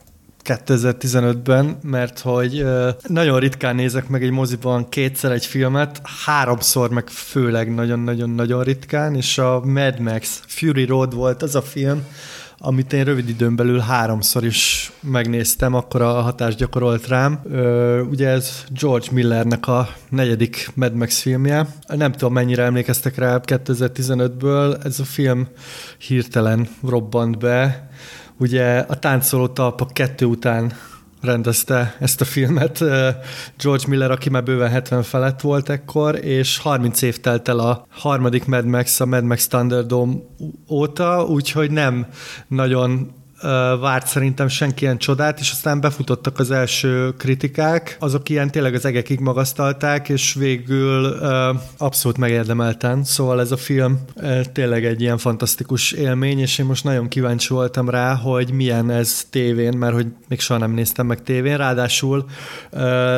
2015-ben, mert hogy nagyon ritkán nézek meg egy moziban kétszer egy filmet, háromszor meg főleg nagyon-nagyon-nagyon ritkán, és a Mad Max Fury Road volt az a film, amit én rövid időn belül háromszor is megnéztem, akkor a hatást gyakorolt rám. Ugye ez George Millernek a negyedik Mad Max filmje. Nem tudom, mennyire emlékeztek rá 2015-ből. Ez a film hirtelen robbant be. Ugye a táncoló talpak kettő után rendezte ezt a filmet George Miller, aki már bőven 70 felett volt ekkor, és 30 év telt el a harmadik Mad Max, a Mad Max Thunderdome óta, úgyhogy nem nagyon várt szerintem senki ilyen csodát, és aztán befutottak az első kritikák, azok ilyen tényleg az egekig magasztalták, és végül abszolút megérdemelten, szóval ez a film tényleg egy ilyen fantasztikus élmény, és én most nagyon kíváncsi voltam rá, hogy milyen ez tévén, mert hogy még soha nem néztem meg tévén, ráadásul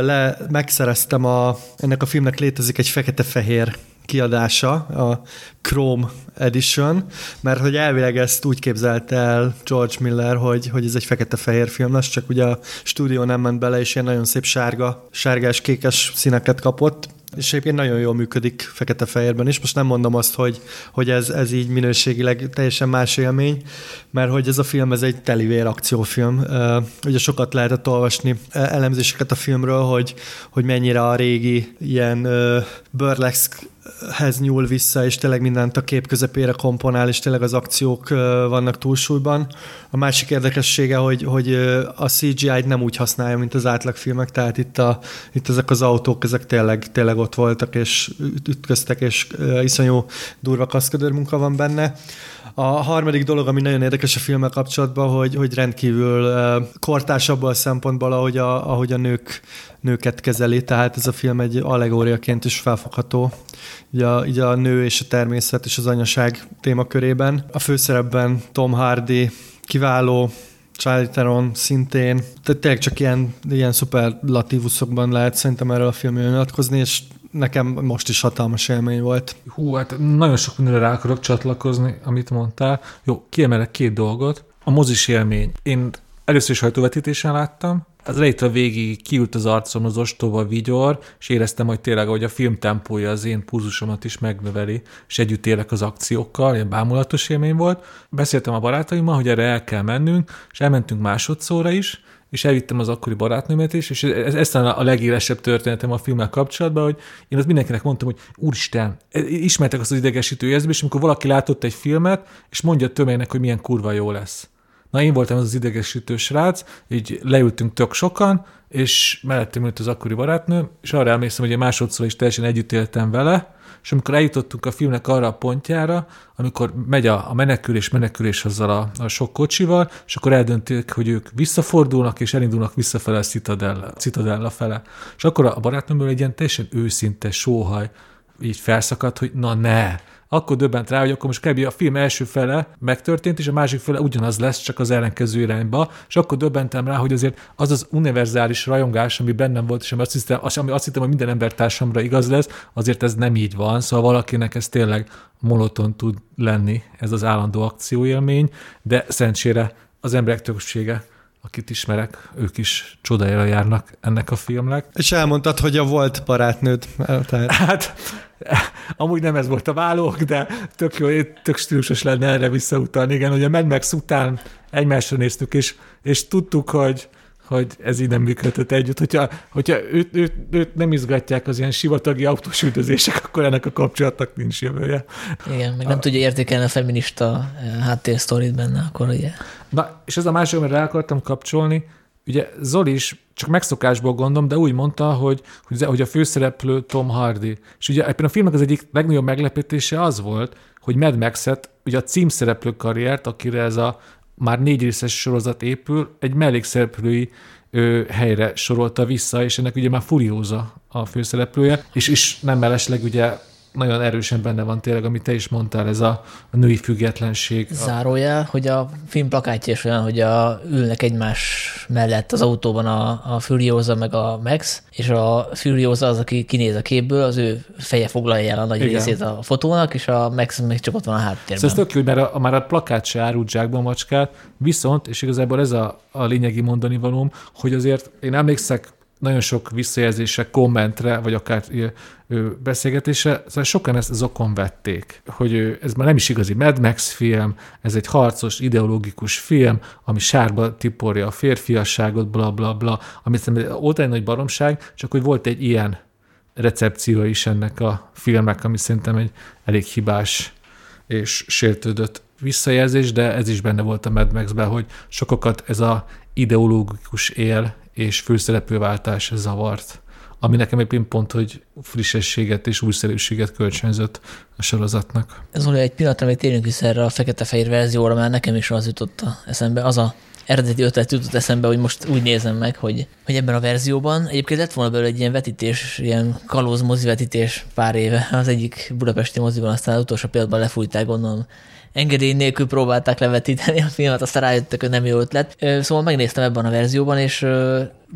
le, megszereztem a, ennek a filmnek létezik egy fekete-fehér kiadása, a Chrome Edition, mert hogy elvileg ezt úgy képzelte el George Miller, hogy, hogy ez egy fekete-fehér film lesz, csak ugye a stúdió nem ment bele, és ilyen nagyon szép sárga, sárgás-kékes színeket kapott, és egyébként nagyon jól működik fekete-fehérben is. Most nem mondom azt, hogy, hogy ez, ez így minőségileg teljesen más élmény, mert hogy ez a film, ez egy telivér akciófilm. Ugye sokat lehetett olvasni elemzéseket a filmről, hogy, hogy mennyire a régi ilyen burlesque hez nyúl vissza, és tényleg mindent a kép közepére komponál, és tényleg az akciók vannak túlsúlyban. A másik érdekessége, hogy, hogy a CGI-t nem úgy használja, mint az átlagfilmek, tehát itt, a, itt ezek az autók, ezek tényleg, tényleg ott voltak, és ütköztek, és iszonyú durva kaszködőr munka van benne. A harmadik dolog, ami nagyon érdekes a filmmel kapcsolatban, hogy, hogy rendkívül kortárs abban a szempontból, ahogy a, ahogy a nők, nőket kezeli, tehát ez a film egy allegóriaként is felfogható így a, így a nő és a természet és az anyaság témakörében. A főszerepben Tom Hardy kiváló, Charlie Theron szintén, tehát tényleg csak ilyen, ilyen szuperlatívuszokban lehet szerintem erről a filmről nyilatkozni, és nekem most is hatalmas élmény volt. Hú, hát nagyon sok mindenre rá akarok csatlakozni, amit mondtál. Jó, kiemelek két dolgot. A mozis élmény. Én először is hajtóvetítésen láttam, az elejétől végig kiült az arcom az ostoba vigyor, és éreztem, hogy tényleg, hogy a film tempója az én pulzusomat is megnöveli, és együtt élek az akciókkal, ilyen bámulatos élmény volt. Beszéltem a barátaimmal, hogy erre el kell mennünk, és elmentünk másodszóra is, és elvittem az akkori barátnőmet is, és ez, ez a legélesebb történetem a filmmel kapcsolatban, hogy én az mindenkinek mondtam, hogy úristen, ismertek azt az idegesítő érzést, és amikor valaki látott egy filmet, és mondja tömegnek, hogy milyen kurva jó lesz. Na én voltam az az idegesítő srác, így leültünk tök sokan, és mellettem ült az akkori barátnő, és arra emlékszem, hogy én másodszor is teljesen együtt éltem vele, és amikor eljutottunk a filmnek arra a pontjára, amikor megy a, a menekülés, menekülés azzal a, a sok kocsival, és akkor eldöntik, hogy ők visszafordulnak, és elindulnak visszafele a Citadella, Citadella fele. És akkor a barátnőmből egy ilyen teljesen őszinte sóhaj így felszakadt, hogy na ne, akkor döbbent rá, hogy akkor most kb. a film első fele megtörtént, és a másik fele ugyanaz lesz, csak az ellenkező irányba, és akkor döbbentem rá, hogy azért az az univerzális rajongás, ami bennem volt, és ami azt hittem, ami azt hittem hogy minden embertársamra igaz lesz, azért ez nem így van, szóval valakinek ez tényleg monoton tud lenni, ez az állandó akcióélmény, de szerencsére az emberek többsége akit ismerek, ők is csodájára járnak ennek a filmnek. És elmondtad, hogy a volt barátnőd. Tehát... Hát, amúgy nem ez volt a válók, de tök jó, tök stílusos lenne erre visszautalni. Igen, hogy a Mad Max után egymásra néztük, és, és tudtuk, hogy, hogy ez így nem működött együtt. Hogyha, hogyha őt, őt, őt nem izgatják az ilyen sivatagi autós üldözések, akkor ennek a kapcsolatnak nincs jövője. Igen, meg nem a... tudja értékelni a feminista eh, háttérsztorit benne, akkor ugye. Na, és ez a másik, amire rá akartam kapcsolni, ugye Zoli is csak megszokásból gondolom, de úgy mondta, hogy, hogy a főszereplő Tom Hardy. És ugye ebben a filmnek az egyik legnagyobb meglepetése az volt, hogy Mad Max-et, ugye a címszereplő karriert, akire ez a már négy részes sorozat épül, egy mellékszereplői ö, helyre sorolta vissza, és ennek ugye már Furiosa a főszereplője, és is nem mellesleg ugye nagyon erősen benne van tényleg, amit te is mondtál, ez a, a női függetlenség. Zárójel, hogy a film plakátja is olyan, hogy a, ülnek egymás mellett az autóban a, a Furiosa meg a Max, és a Furiosa az, aki kinéz a képből, az ő feje foglalja el a nagy Igen. részét a fotónak, és a Max meg csak ott van a háttérben. Szóval ez tök jó, mert a, már a plakát se árult zsákba a macskát, viszont, és igazából ez a, a lényegi mondani valóm, hogy azért én emlékszek nagyon sok visszajelzésre, kommentre, vagy akár beszélgetésre, szóval sokan ezt zokon vették, hogy ez már nem is igazi Mad Max film, ez egy harcos, ideológikus film, ami sárba tiporja a férfiasságot, bla bla bla, ami szerintem óta egy nagy baromság, csak hogy volt egy ilyen recepció is ennek a filmnek, ami szerintem egy elég hibás és sértődött visszajelzés, de ez is benne volt a Mad Max-ben, hogy sokakat ez a ideológikus él és főszereplőváltás zavart, ami nekem egy pont, hogy frissességet és újszerűséget kölcsönzött a sorozatnak. Olyan egy pillanatra, még térjünk vissza erre a fekete-fehér verzióra, mert nekem is az jutott eszembe, az a eredeti ötlet jutott eszembe, hogy most úgy nézem meg, hogy, hogy ebben a verzióban egyébként lett volna belőle egy ilyen vetítés, ilyen kalóz mozi vetítés pár éve az egyik budapesti moziban, aztán az utolsó pillanatban lefújták, gondolom engedély nélkül próbálták levetíteni a filmet, aztán rájöttek, hogy nem jó ötlet. Szóval megnéztem ebben a verzióban, és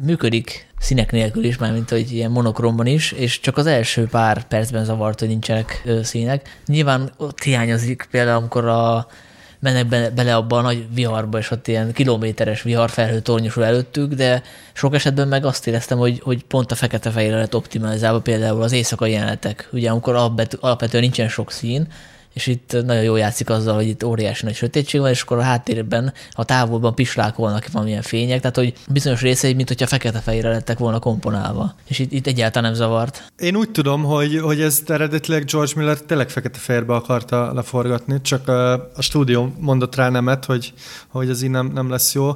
működik színek nélkül is, mármint hogy ilyen monokromban is, és csak az első pár percben zavart, hogy nincsenek színek. Nyilván ott hiányozik például, amikor a mennek bele, bele abba a nagy viharba, és ott ilyen kilométeres viharfelhő tornyosul előttük, de sok esetben meg azt éreztem, hogy, hogy pont a fekete-fehérre lett optimalizálva például az éjszakai jelenetek, ugye amikor alapvetően nincsen sok szín, és itt nagyon jól játszik azzal, hogy itt óriási nagy sötétség van, és akkor a háttérben, a távolban pislákolnak valamilyen fények, tehát hogy bizonyos részei, mint hogyha fekete-fehérre lettek volna komponálva. És itt, itt egyáltalán nem zavart. Én úgy tudom, hogy, hogy ez eredetileg George Miller tényleg fekete-fehérbe akarta leforgatni, csak a, a stúdió mondott rá nemet, hogy, hogy ez így nem, nem lesz jó.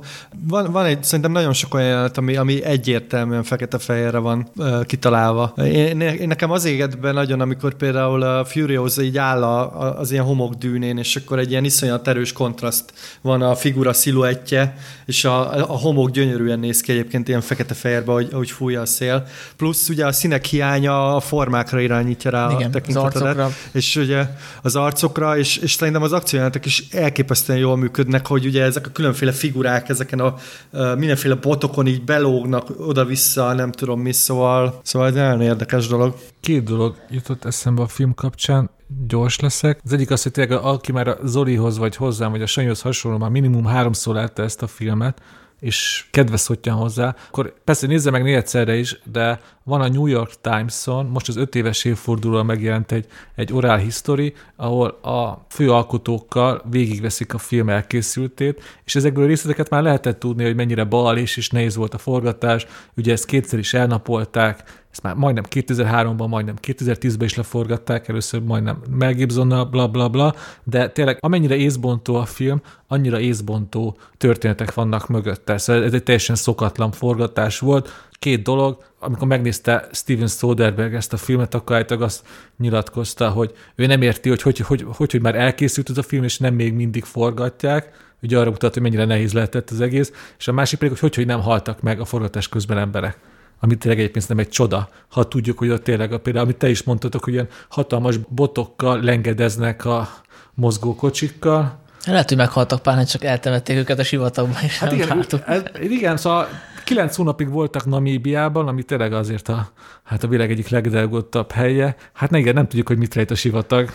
Van, van egy, szerintem nagyon sok olyan jelenet, ami, ami egyértelműen fekete-fehérre van uh, kitalálva. Én, én, nekem az éget be nagyon, amikor például a Furiosa így áll a, a az ilyen homokdűnén, és akkor egy ilyen iszonyat erős kontraszt van a figura sziluettje, és a, a homok gyönyörűen néz ki egyébként ilyen fekete-fehérbe, ahogy, ahogy fújja a szél. Plusz ugye a színek hiánya a formákra irányítja rá Igen, a tekintetedet. És ugye az arcokra, és, és szerintem az akciójátok is elképesztően jól működnek, hogy ugye ezek a különféle figurák ezeken a, a mindenféle botokon így belógnak oda-vissza, nem tudom mi, szóval, szóval ez nagyon érdekes dolog. Két dolog jutott eszembe a film kapcsán gyors leszek. Az egyik az, hogy tényleg aki már a Zolihoz vagy hozzám, vagy a Sanyihoz hasonló, már minimum háromszor látta ezt a filmet, és kedve szottyan hozzá, akkor persze nézze meg négyszerre is, de van a New York Times-on, most az öt éves évfordulóra megjelent egy, egy oral history, ahol a főalkotókkal végigveszik a film elkészültét, és ezekből a részleteket már lehetett tudni, hogy mennyire bal és, és nehéz volt a forgatás, ugye ezt kétszer is elnapolták, ezt már majdnem 2003-ban, majdnem 2010-ben is leforgatták, először majdnem Mel Gibsonnal, bla bla bla, de tényleg amennyire észbontó a film, annyira észbontó történetek vannak mögötte. Szóval ez egy teljesen szokatlan forgatás volt. Két dolog, amikor megnézte Steven Soderbergh ezt a filmet, akkor állítólag azt nyilatkozta, hogy ő nem érti, hogy hogy, hogy, hogy, hogy már elkészült ez a film, és nem még mindig forgatják, ugye arra mutat, hogy mennyire nehéz lehetett az egész, és a másik pedig, hogy hogy, hogy nem haltak meg a forgatás közben emberek. Ami tényleg egyébként nem egy csoda, ha tudjuk, hogy ott tényleg, például, amit te is mondtatok, hogy ilyen hatalmas botokkal lengedeznek a mozgókocsikkal. Lehet, hogy meghaltak pár, csak eltemették őket a sivatagban, és hát igen, ez, igen, szóval kilenc hónapig voltak Namíbiában, ami tényleg azért a, hát a világ egyik legdelgottabb helye. Hát igen, nem tudjuk, hogy mit rejt a sivatag.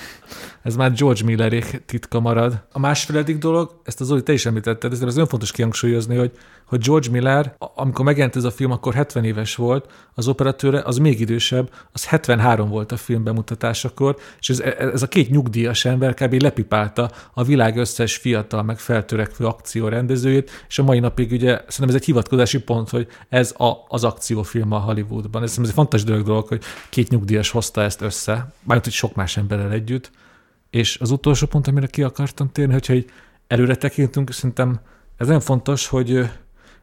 Ez már George Millerék titka marad. A másfeledik dolog, ezt az Zoli te is említetted, ez nagyon fontos kihangsúlyozni, hogy hogy George Miller, amikor megjelent ez a film, akkor 70 éves volt, az operatőre, az még idősebb, az 73 volt a film bemutatásakor, és ez, ez a két nyugdíjas ember kb. lepipálta a világ összes fiatal, meg feltörekvő akciórendezőjét, és a mai napig ugye szerintem ez egy hivatkozási pont, hogy ez a, az akciófilm a Hollywoodban. Ez, ez egy fontos dolog, hogy két nyugdíjas hozta ezt össze, bármint, hogy sok más emberrel együtt. És az utolsó pont, amire ki akartam térni, hogyha egy előre tekintünk, szerintem ez nagyon fontos, hogy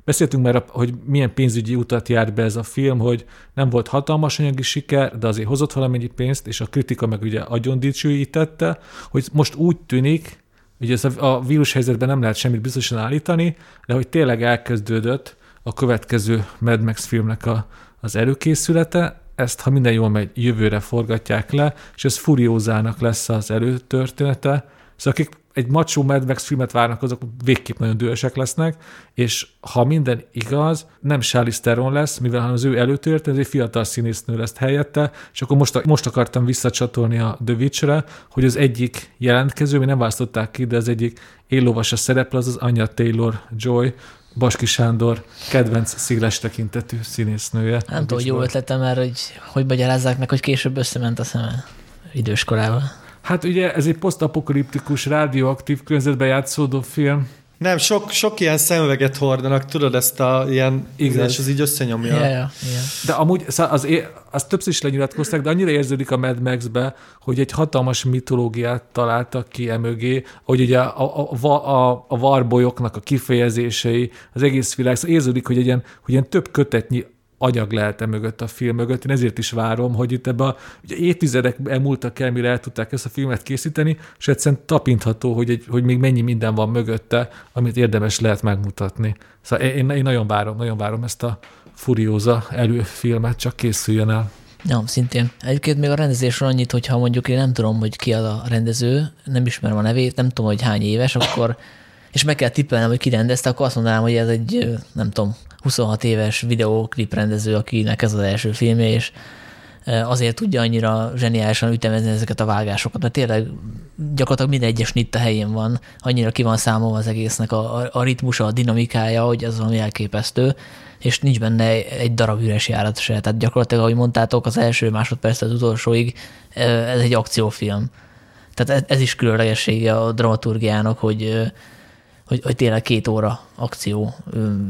Beszéltünk már, hogy milyen pénzügyi utat járt be ez a film, hogy nem volt hatalmas anyagi siker, de azért hozott valamennyi pénzt, és a kritika meg ugye agyon dicsőítette, hogy most úgy tűnik, hogy ez a, a vírus helyzetben nem lehet semmit biztosan állítani, de hogy tényleg elkezdődött a következő Mad Max filmnek a, az előkészülete. ezt, ha minden jól megy, jövőre forgatják le, és ez Furiózának lesz az előtörténete. Szóval akik egy macsó Mad Max filmet várnak, azok végképp nagyon dühösek lesznek, és ha minden igaz, nem Charlize Theron lesz, mivel az ő előtörténet, egy fiatal színésznő lesz helyette, és akkor most, most akartam visszacsatolni a The Witch-re, hogy az egyik jelentkező, mi nem választották ki, de az egyik éllovas a szereplő, az az Anya Taylor-Joy, Baski Sándor kedvenc széles tekintetű színésznője. Nem tudom, jó ötletem mert hogy hogy magyarázzák meg, hogy később összement a szeme időskorával. Hát ugye ez egy posztapokaliptikus, rádióaktív környezetben játszódó film, nem, sok, sok ilyen szemüveget hordanak, tudod, ezt a ilyen, Igen. és az így összenyomja. Yeah, yeah. De amúgy az, az többször is lenyilatkozták, de annyira érződik a Mad Max-be, hogy egy hatalmas mitológiát találtak ki emögé, hogy ugye a, a, a, a varbolyoknak a kifejezései, az egész világ, szóval érződik, hogy, egy ilyen, hogy ilyen több kötetnyi agyag lehet -e mögött a film mögött. Én ezért is várom, hogy itt ebbe a ugye évtizedek elmúltak el, mire el tudták ezt a filmet készíteni, és egyszerűen tapintható, hogy, egy, hogy még mennyi minden van mögötte, amit érdemes lehet megmutatni. Szóval én, én nagyon várom, nagyon várom ezt a furióza előfilmet, csak készüljön el. Ja, szintén. Egyébként még a rendezésről annyit, hogyha mondjuk én nem tudom, hogy ki a rendező, nem ismerem a nevét, nem tudom, hogy hány éves, akkor és meg kell tippelnem, hogy ki rendezte, akkor azt mondanám, hogy ez egy, nem tudom, 26 éves videóklip rendező, akinek ez az első filmje, és azért tudja annyira zseniálisan ütemezni ezeket a vágásokat, mert tényleg gyakorlatilag minden egyes nitt helyén van, annyira ki van számolva az egésznek a, a, ritmusa, a dinamikája, hogy ez valami elképesztő, és nincs benne egy darab üres járat se. Tehát gyakorlatilag, ahogy mondtátok, az első másodperc az utolsóig ez egy akciófilm. Tehát ez, ez is különlegessége a dramaturgiának, hogy, hogy, hogy tényleg két óra akció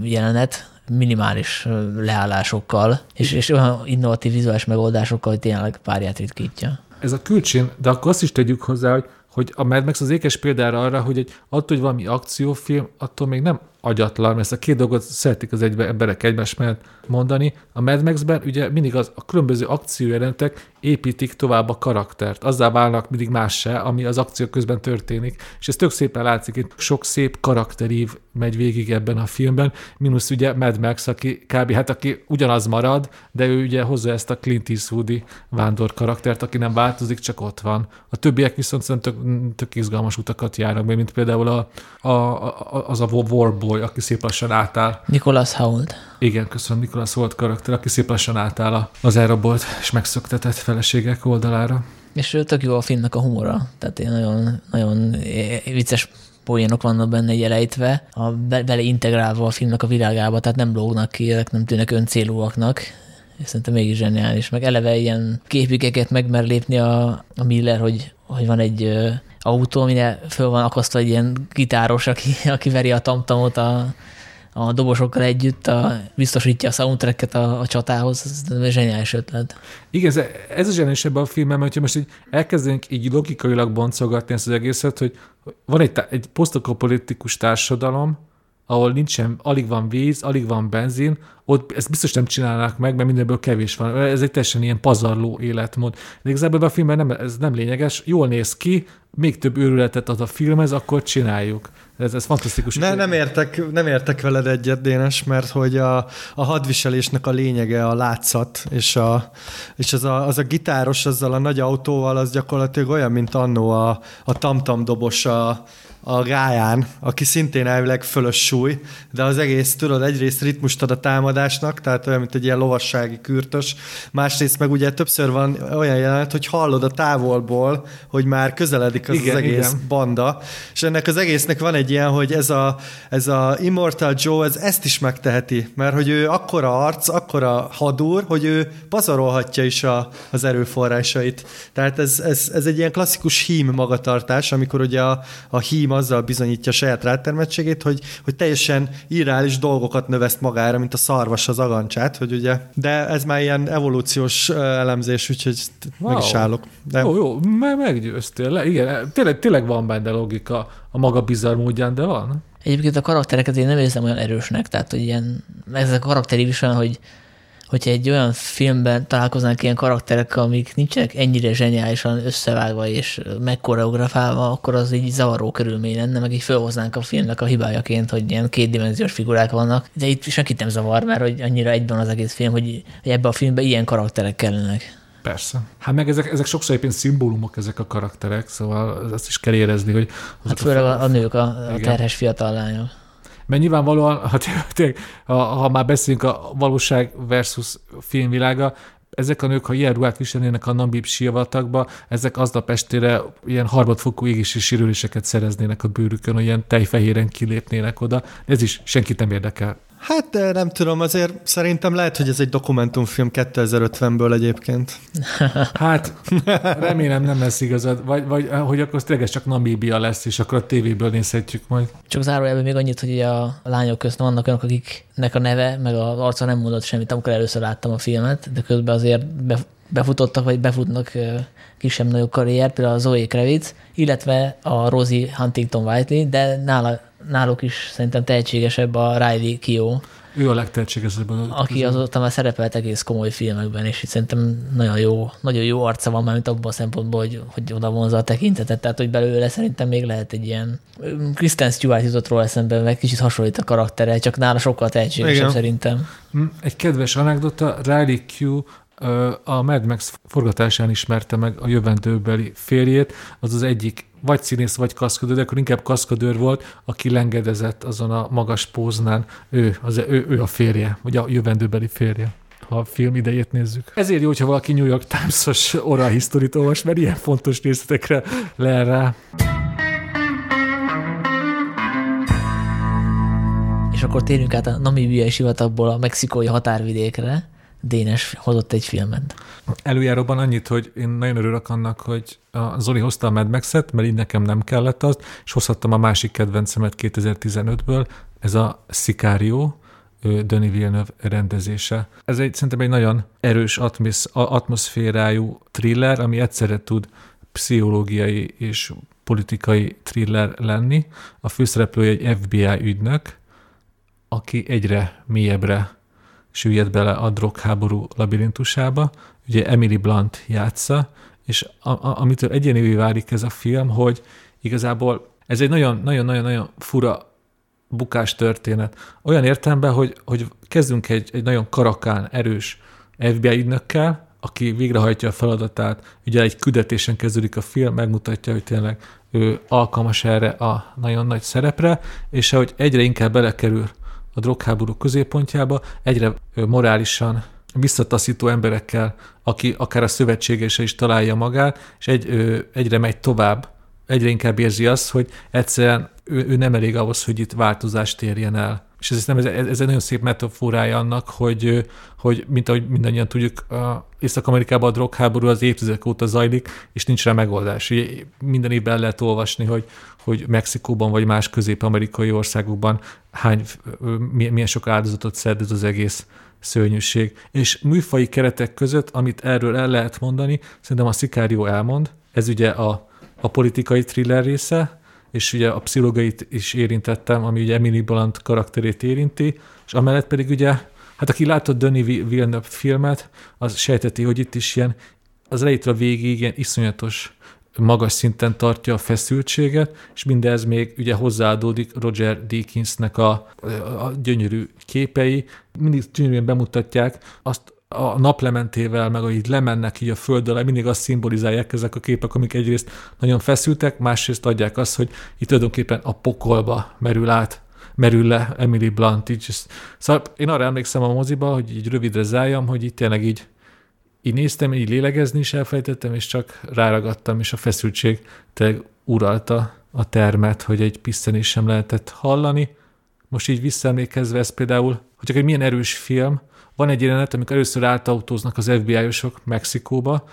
jelenet, minimális leállásokkal, és, és olyan innovatív vizuális megoldásokkal, hogy tényleg párját ritkítja. Ez a külcsén, de akkor azt is tegyük hozzá, hogy hogy a Mad Max az ékes példára arra, hogy egy, attól, hogy valami akciófilm, attól még nem agyatlan, mert ezt a két dolgot szeretik az egybe emberek egymás mellett mondani. A Mad Max-ben ugye mindig az, a különböző akciójelentek építik tovább a karaktert. Azzá válnak mindig más se, ami az akció közben történik. És ez tök szépen látszik, itt sok szép karakterív megy végig ebben a filmben, mínusz ugye Mad Max, aki kb. hát aki ugyanaz marad, de ő ugye hozza ezt a Clint Eastwoodi vándor karaktert, aki nem változik, csak ott van. A többiek viszont tök, tök izgalmas utakat járnak mint például a, a, a, az a Warboy, aki szép lassan átáll. Nicholas Hoult. Igen, köszönöm, Nicholas Hoult karakter, aki szép lassan átáll az elrabolt és megszöktetett feleségek oldalára. És tök jó a filmnek a humora, tehát nagyon, nagyon vicces poénok vannak benne jelejtve, a be, beleintegrálva a filmnek a világába, tehát nem lógnak ki, nem tűnnek öncélúaknak, és szerintem mégis zseniális. Meg eleve ilyen képükeket megmer lépni a, a Miller, hogy, hogy van egy ö, autó, amire föl van akasztva egy ilyen gitáros, aki, aki veri a tamtamot a, a dobosokkal együtt a, biztosítja a soundtracket a, a csatához, ez egy zseniális ötlet. Igen, ez, ez a zseniális ebben a filmben, hogyha most így elkezdenénk így logikailag boncolgatni ezt az egészet, hogy van egy, egy posztokopolitikus társadalom, ahol nincsen, alig van víz, alig van benzin, ott ezt biztos nem csinálnak meg, mert mindenből kevés van. Ez egy teljesen ilyen pazarló életmód. De igazából a filmben nem, ez nem lényeges, jól néz ki, még több őrületet ad a filmhez, akkor csináljuk. Ez, ez fantasztikus. Ne, nem, értek, nem értek veled egyet, Dénes, mert hogy a, a hadviselésnek a lényege a látszat, és, a, és az, a, az a gitáros azzal a nagy autóval, az gyakorlatilag olyan, mint annó a, a tamtam dobos a, a gáján, aki szintén elvileg fölös súly, de az egész, tudod, egyrészt ritmust ad a támadásnak, tehát olyan, mint egy ilyen lovassági kürtös, másrészt meg ugye többször van olyan jelenet, hogy hallod a távolból, hogy már közeledik az, igen, az egész igen. banda, és ennek az egésznek van egy ilyen, hogy ez a, ez a Immortal Joe, ez ezt is megteheti, mert hogy ő akkora arc, akkora hadúr, hogy ő pazarolhatja is a, az erőforrásait. Tehát ez, ez, ez egy ilyen klasszikus hím magatartás, amikor ugye a, a hím film azzal bizonyítja saját rátermettségét, hogy, hogy teljesen irreális dolgokat növeszt magára, mint a szarvas az agancsát, hogy ugye, de ez már ilyen evolúciós elemzés, úgyhogy wow. meg is állok. De... Jó, jó, meg, meggyőztél le. Igen, tényleg, tényleg van benne logika a maga bizarr módján, de van. Egyébként a karaktereket én nem érzem olyan erősnek, tehát hogy ilyen, ez a karakteri is olyan, hogy hogyha egy olyan filmben találkoznánk ilyen karakterekkel, amik nincsenek ennyire zseniálisan összevágva és megkoreografálva, akkor az így zavaró körülmény lenne, meg így felhoznánk a filmnek a hibájaként, hogy ilyen kétdimenziós figurák vannak. De itt senkit nem zavar, mert hogy annyira egyben az egész film, hogy, hogy ebbe a filmbe ilyen karakterek kellenek. Persze. Hát meg ezek, ezek sokszor éppen szimbólumok, ezek a karakterek, szóval azt is kell érezni, hogy... Hát főleg a, a nők, a, a terhes fiatal lányok. Mert nyilvánvalóan, ha, tényleg, ha, ha már beszélünk a valóság versus filmvilága, ezek a nők, ha ilyen ruhát viselnének a Nambib sivatagba, ezek aznap estére ilyen harmadfokú égési sérüléseket szereznének a bőrükön, hogy ilyen tejfehéren kilépnének oda. Ez is senkit nem érdekel. Hát nem tudom, azért szerintem lehet, hogy ez egy dokumentumfilm 2050-ből egyébként. Hát remélem nem lesz igazad, vagy, vagy hogy akkor tényleg csak Namíbia lesz, és akkor a tévéből nézhetjük majd. Csak zárójelben még annyit, hogy a lányok közt vannak olyanok, akiknek a neve, meg az arca nem mondott semmit, amikor először láttam a filmet, de közben azért befutottak, vagy befutnak kisebb-nagyobb karriert, például a Zoe Kravitz, illetve a Rosie Huntington Whiteley, de nála náluk is szerintem tehetségesebb a Riley Kio. Ő a legtehetségesebb. Aki azóta már szerepelt egész komoly filmekben, és itt szerintem nagyon jó, nagyon jó arca van, mint abban a szempontból, hogy, hogy oda vonza a tekintetet, tehát hogy belőle szerintem még lehet egy ilyen Kristen Stewart jutott róla eszembe, meg kicsit hasonlít a karaktere, csak nála sokkal tehetségesebb Igen. szerintem. Mm, egy kedves anekdota, Riley Q a Mad Max forgatásán ismerte meg a jövendőbeli férjét, az az egyik vagy színész, vagy kaszkadőr, de akkor inkább kaszkadőr volt, aki lengedezett azon a magas póznán. Ő, az, ő, ő a férje, vagy a jövendőbeli férje ha a film idejét nézzük. Ezért jó, hogyha valaki New York Times-os oral historit olvas, mert ilyen fontos részletekre le rá. És akkor térjünk át a namibiai sivatagból a mexikói határvidékre, Dénes hozott egy filmet. Előjáróban annyit, hogy én nagyon örülök annak, hogy a Zoli hozta a Mad Max-et, mert így nekem nem kellett az, és hozhattam a másik kedvencemet 2015-ből, ez a Sicario, Denis Villeneuve rendezése. Ez egy szerintem egy nagyon erős atmisz, atmoszférájú thriller, ami egyszerre tud pszichológiai és politikai thriller lenni. A főszereplője egy FBI ügynök, aki egyre mélyebbre süllyed bele a drogháború labirintusába. Ugye Emily Blunt játsza, és a, a, amitől egyenévé válik ez a film, hogy igazából ez egy nagyon-nagyon-nagyon fura bukás történet. Olyan értelemben, hogy, hogy kezdünk egy, egy nagyon karakán, erős FBI ügynökkel, aki végrehajtja a feladatát. Ugye egy küldetésen kezdődik a film, megmutatja, hogy tényleg ő alkalmas erre a nagyon nagy szerepre, és ahogy egyre inkább belekerül a drogháború középpontjába, egyre morálisan visszataszító emberekkel, aki akár a szövetségese is találja magát, és egy, egyre megy tovább, egyre inkább érzi azt, hogy egyszerűen ő, ő nem elég ahhoz, hogy itt változást érjen el. És ez, nem, ez, ez egy nagyon szép metaforája annak, hogy, hogy mint ahogy mindannyian tudjuk, Észak-Amerikában a drogháború az évtizedek óta zajlik, és nincs rá megoldás. Ugye minden évben lehet olvasni, hogy, hogy Mexikóban vagy más közép-amerikai országokban hány, milyen sok áldozatot szed az egész szörnyűség. És műfai keretek között, amit erről el lehet mondani, szerintem a Sicario elmond, ez ugye a, a politikai thriller része, és ugye a pszichológait is érintettem, ami ugye Emily Blunt karakterét érinti, és amellett pedig ugye, hát aki látott Denis Villeneuve filmet, az sejteti, hogy itt is ilyen az elejétől a végig ilyen iszonyatos magas szinten tartja a feszültséget, és mindez még ugye hozzáadódik Roger Deakinsnek a, a gyönyörű képei, mindig gyönyörűen bemutatják azt a naplementével, meg ahogy lemennek így a föld alá, mindig azt szimbolizálják ezek a képek, amik egyrészt nagyon feszültek, másrészt adják azt, hogy itt tulajdonképpen a pokolba merül át merül le Emily Blunt. Így, szóval én arra emlékszem a moziba, hogy így rövidre zájam, hogy itt tényleg így így néztem, így lélegezni is elfejtettem, és csak ráragadtam, és a feszültség tényleg uralta a termet, hogy egy pisztenés sem lehetett hallani. Most így visszaemlékezve ez például, hogy csak egy milyen erős film, van egy jelenet, amikor először átautóznak az FBI-osok Mexikóba,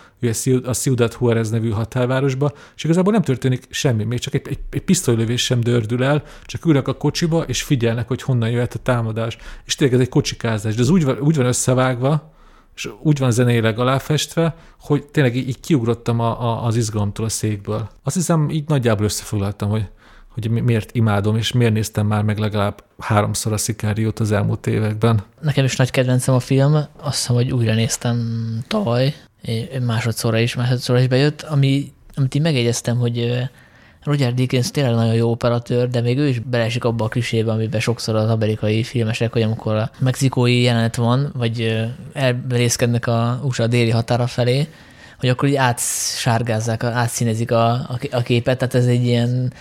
a Ciudad Juarez nevű határvárosba, és igazából nem történik semmi, még csak egy, egy, egy pisztolylövés sem dördül el, csak ülnek a kocsiba, és figyelnek, hogy honnan jöhet a támadás. És tényleg ez egy kocsikázás, de az úgy van, úgy van összevágva, és úgy van zeneileg aláfestve, hogy tényleg így, így kiugrottam a, a, az izgalomtól a székből. Azt hiszem, így nagyjából összefoglaltam, hogy, hogy miért imádom, és miért néztem már meg legalább háromszor a Szikáriót az elmúlt években. Nekem is nagy kedvencem a film, azt hiszem, hogy újra néztem tavaly, másodszorra is, másodszorra is bejött, ami, amit én megjegyeztem, hogy Roger Dickens tényleg nagyon jó operatőr, de még ő is beleesik abba a klisébe, amiben sokszor az amerikai filmesek, hogy amikor a mexikói jelenet van, vagy elrészkednek a USA déli határa felé, hogy akkor így átsárgázzák, átszínezik a, a képet, tehát ez egy ilyen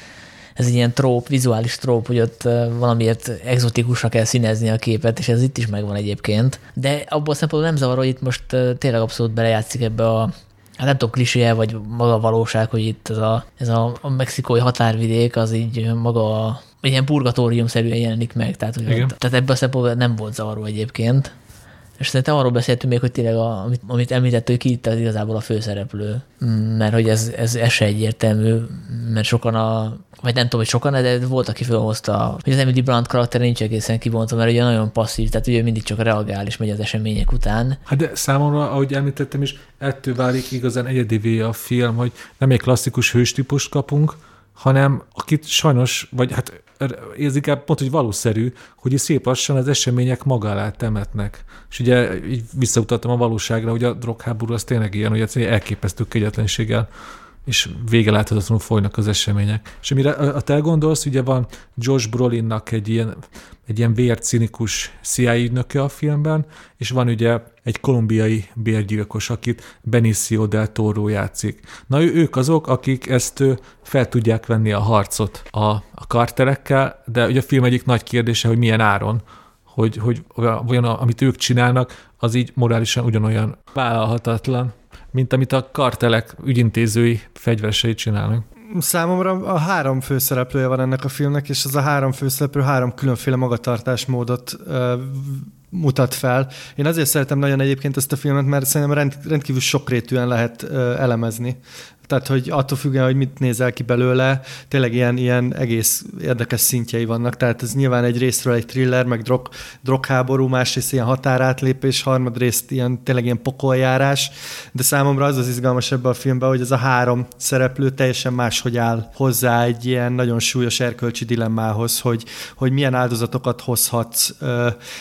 ez egy ilyen tróp, vizuális tróp, hogy ott valamiért exotikusra kell színezni a képet, és ez itt is megvan egyébként. De abból a szempontból nem zavar, hogy itt most tényleg abszolút belejátszik ebbe a hát nem tudom, klisé vagy maga a valóság, hogy itt ez a, ez a, a mexikói határvidék, az így maga a, ilyen purgatórium-szerűen jelenik meg, tehát, hogy ott, tehát ebben a szempontból nem volt zavaró egyébként. És szerintem arról beszéltünk még, hogy tényleg, a, amit, amit említett, hogy ki itt az igazából a főszereplő, mert hogy ez, ez, ez se egyértelmű, mert sokan a, vagy nem tudom, hogy sokan, de volt, aki felhozta, hogy az Emily Blunt karakter nincs egészen kibontva, mert ugye nagyon passzív, tehát ugye mindig csak reagál és megy az események után. Hát de számomra, ahogy említettem is, ettől válik igazán egyedivé a film, hogy nem egy klasszikus hőstípust kapunk, hanem akit sajnos, vagy hát ez inkább pont, hogy valószerű, hogy így szép lassan az események maga alá temetnek. És ugye így visszautaltam a valóságra, hogy a drogháború az tényleg ilyen, hogy elképesztő kegyetlenséggel és vége láthatatlanul folynak az események. És amire a te gondolsz, ugye van Josh Brolinnak egy ilyen, egy ilyen vércinikus CIA ügynöke a filmben, és van ugye egy kolumbiai bérgyilkos, akit Benicio del Toro játszik. Na ő, ők azok, akik ezt fel tudják venni a harcot a, a karterekkel, de ugye a film egyik nagy kérdése, hogy milyen áron, hogy, hogy olyan, amit ők csinálnak, az így morálisan ugyanolyan vállalhatatlan mint amit a kartelek ügyintézői fegyveresei csinálnak. Számomra a három főszereplője van ennek a filmnek, és az a három főszereplő három különféle magatartásmódot mutat fel. Én azért szeretem nagyon egyébként ezt a filmet, mert szerintem rend, rendkívül sokrétűen lehet elemezni tehát hogy attól függően, hogy mit nézel ki belőle, tényleg ilyen, ilyen egész érdekes szintjei vannak. Tehát ez nyilván egy részről egy thriller, meg drog, drogháború, másrészt ilyen határátlépés, harmadrészt ilyen, tényleg ilyen pokoljárás, de számomra az az izgalmas ebben a filmben, hogy ez a három szereplő teljesen máshogy áll hozzá egy ilyen nagyon súlyos erkölcsi dilemmához, hogy, hogy milyen áldozatokat hozhatsz,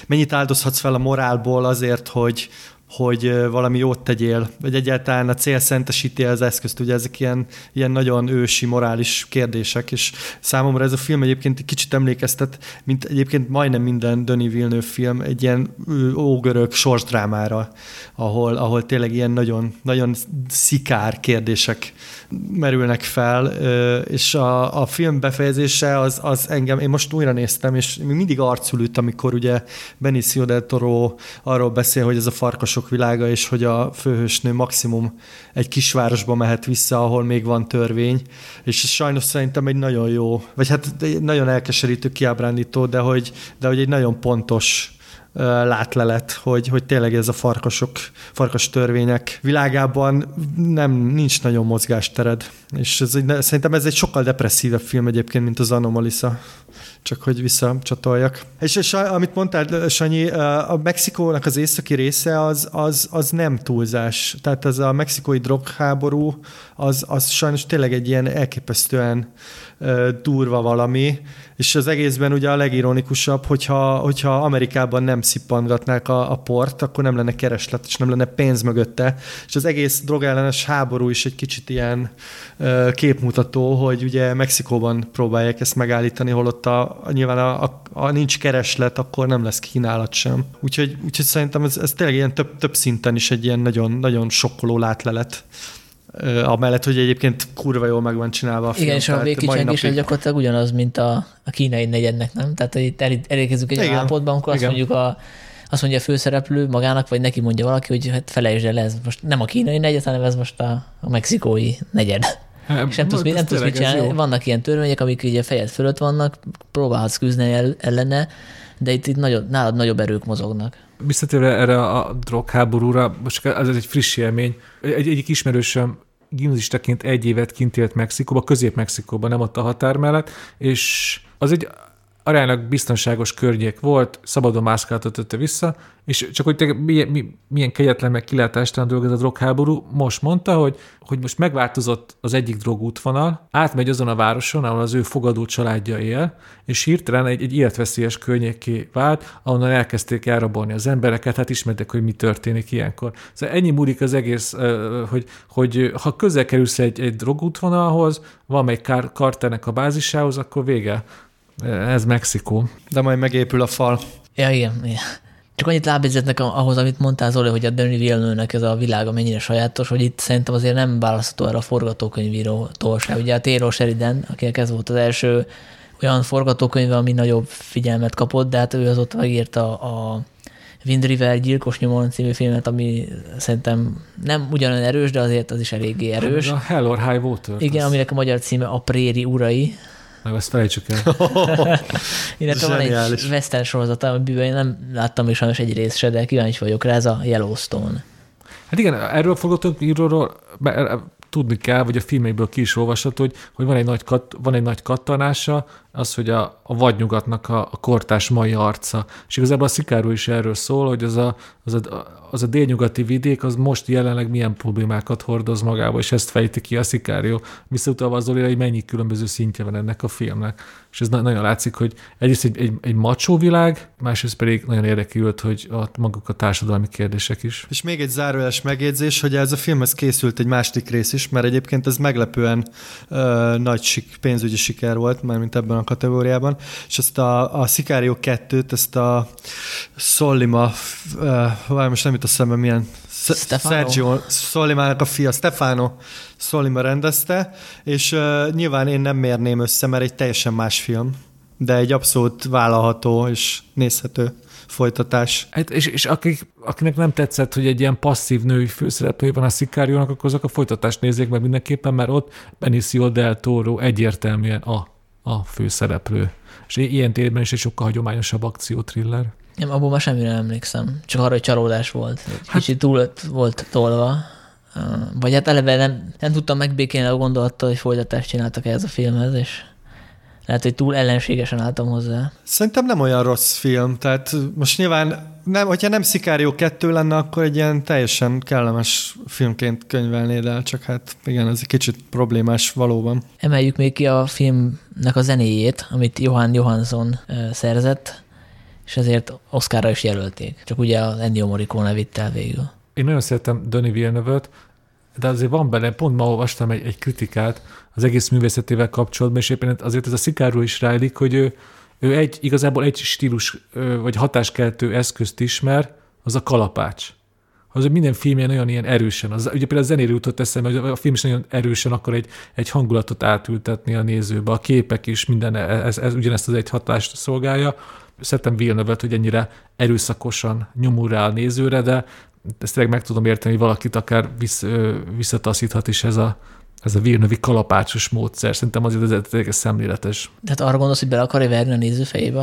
mennyit áldozhatsz fel a morálból azért, hogy, hogy valami jót tegyél, vagy egyáltalán a cél szentesíti az eszközt. Ugye ezek ilyen, ilyen nagyon ősi, morális kérdések, és számomra ez a film egyébként egy kicsit emlékeztet, mint egyébként majdnem minden Denis Villeneuve film, egy ilyen ógörög sorsdrámára, ahol, ahol tényleg ilyen nagyon, nagyon szikár kérdések merülnek fel, és a, a film befejezése az, az engem, én most újra néztem, és mindig arcul üt, amikor ugye Benicio del Toro arról beszél, hogy ez a farkasok világa, és hogy a főhősnő maximum egy kisvárosba mehet vissza, ahol még van törvény, és ez sajnos szerintem egy nagyon jó, vagy hát nagyon elkeserítő, kiábrándító, de hogy, de hogy egy nagyon pontos látlelet, hogy, hogy tényleg ez a farkasok, farkas törvények világában nem, nincs nagyon mozgástered. És ez egy, szerintem ez egy sokkal depresszívebb film egyébként, mint az Anomalisa. Csak hogy visszacsatoljak. És, és amit mondtál, Sanyi, a Mexikónak az északi része az, az, az nem túlzás. Tehát ez a mexikói drogháború, az, az sajnos tényleg egy ilyen elképesztően durva valami, és az egészben ugye a legironikusabb, hogyha, hogyha Amerikában nem szippangatnák a, a port, akkor nem lenne kereslet, és nem lenne pénz mögötte, és az egész drogellenes háború is egy kicsit ilyen uh, képmutató, hogy ugye Mexikóban próbálják ezt megállítani, holott a nyilván a, a, a nincs kereslet, akkor nem lesz kínálat sem. Úgyhogy, úgyhogy szerintem ez, ez tényleg ilyen több, több szinten is egy ilyen nagyon, nagyon sokkoló látlelet amellett, hogy egyébként kurva jól meg van csinálva a film. Igen, és a végkicsengés napig... gyakorlatilag ugyanaz, mint a, a kínai negyednek, nem? Tehát, itt elérkezünk egy Igen. állapotban, amikor azt Igen. mondjuk a, azt mondja a főszereplő magának, vagy neki mondja valaki, hogy hát felejtsd el, ez most nem a kínai negyed, hanem ez most a, a mexikói negyed. Hát, és nem tudsz, nem tudsz mit csinálni. Vannak ilyen törvények, amik ugye fejed fölött vannak, próbálhatsz küzdeni ellene, de itt, itt nagyobb, nálad nagyobb erők mozognak. Visszatérve erre a drogháborúra, most ez egy friss élmény. Egy, egyik ismerősöm gimnazistaként egy évet kint élt Mexikóba, Közép-Mexikóban, nem ott a határ mellett, és az egy aránylag biztonságos környék volt, szabadon mászkáltatott vissza, és csak hogy te, milyen, milyen kegyetlen meg kilátástalan dolog ez a drogháború, most mondta, hogy, hogy most megváltozott az egyik drogútvonal, átmegy azon a városon, ahol az ő fogadó családja él, és hirtelen egy, egy életveszélyes környéké vált, ahonnan elkezdték elrabolni az embereket, hát ismertek, hogy mi történik ilyenkor. Szóval ennyi múlik az egész, hogy, hogy ha közel kerülsz egy, egy drogútvonalhoz, valamelyik kar, karternek a bázisához, akkor vége. Ez Mexikó. De majd megépül a fal. Ja, igen, igen. Csak annyit lábjegyzetnek ahhoz, amit mondtál Zoli, hogy a Denis villeneuve ez a világa mennyire sajátos, hogy itt szerintem azért nem választható erre a forgatókönyvírótól se. Ugye a Taylor Sheridan, akinek ez volt az első olyan forgatókönyve, ami nagyobb figyelmet kapott, de hát ő az ott megírta a Wind River gyilkos nyomon című filmet, ami szerintem nem ugyanolyan erős, de azért az is eléggé erős. A Hell or High Water. Igen, az... aminek a magyar címe a Préri urai, meg azt felejtsük el. Illetve van egy western sorozat, amiből én nem láttam is sajnos egy részt se, de kíváncsi vagyok rá, ez a Yellowstone. Hát igen, erről fogadtunk íróról, tudni kell, vagy a filmekből ki is olvasható, hogy, hogy van, egy nagy kat, van egy nagy kattanása, az, hogy a, a vadnyugatnak a, a kortás mai arca. És igazából a Szikáró is erről szól, hogy az a, az a, az a délnyugati vidék az most jelenleg milyen problémákat hordoz magába, és ezt fejti ki a Szikárió, visszautalva az hogy mennyi különböző szintje van ennek a filmnek. És ez nagyon látszik, hogy egyrészt egy, egy, egy macsó világ, másrészt pedig nagyon érdekült, hogy a, maguk a társadalmi kérdések is. És még egy zárójeles megjegyzés, hogy ez a filmhez készült egy másik rész is, mert egyébként ez meglepően ö, nagy sik, pénzügyi siker volt, már mint ebben a kategóriában, és ezt a, a Sicario 2-t, ezt a Solima, uh, most nem jut a szemben milyen Stefano. Sergio Solimának a fia, Stefano Solima rendezte, és uh, nyilván én nem mérném össze, mert egy teljesen más film, de egy abszolút vállalható és nézhető folytatás. Hát és, és akik, akinek nem tetszett, hogy egy ilyen passzív női főszereplője van a Szikáriónak, akkor azok a folytatást nézzék meg mindenképpen, mert ott Benicio del Toro egyértelműen a a főszereplő. És ilyen térben is egy sokkal hagyományosabb akciótriller. Nem, abból már semmire nem emlékszem. Csak arra, hogy csalódás volt. Hát, Kicsit túl volt tolva. Vagy hát eleve nem, nem tudtam megbékélni a gondolattal, hogy folytatást csináltak ehhez a filmhez, és lehet, hogy túl ellenségesen álltam hozzá. Szerintem nem olyan rossz film, tehát most nyilván nem, hogyha nem Szikárió 2 lenne, akkor egy ilyen teljesen kellemes filmként könyvelnéd el, csak hát igen, ez egy kicsit problémás valóban. Emeljük még ki a filmnek a zenéjét, amit Johan Johansson szerzett, és ezért Oscarra is jelölték. Csak ugye az Ennio Morricone vitte el végül. Én nagyon szeretem Denis villeneuve de azért van benne, pont ma olvastam egy, egy kritikát az egész művészetével kapcsolatban, és éppen azért ez a szikáról is rájlik, hogy ő, ő egy, igazából egy stílus vagy hatáskeltő eszközt ismer, az a kalapács. Az minden filmjen olyan ilyen erősen, az, ugye például a zenéről jutott eszembe, hogy a film is nagyon erősen akar egy, egy hangulatot átültetni a nézőbe, a képek is, minden, ez, ez ugyanezt az egy hatást szolgálja. Szeretem villeneuve hogy ennyire erőszakosan nyomul rá a nézőre, de ezt tényleg meg tudom érteni, hogy valakit akár vissz, visszataszíthat is ez a, ez a vírnövi kalapácsos módszer. Szerintem azért ez tényleg szemléletes. Tehát arra gondolsz, hogy bele akarja verni a néző fejébe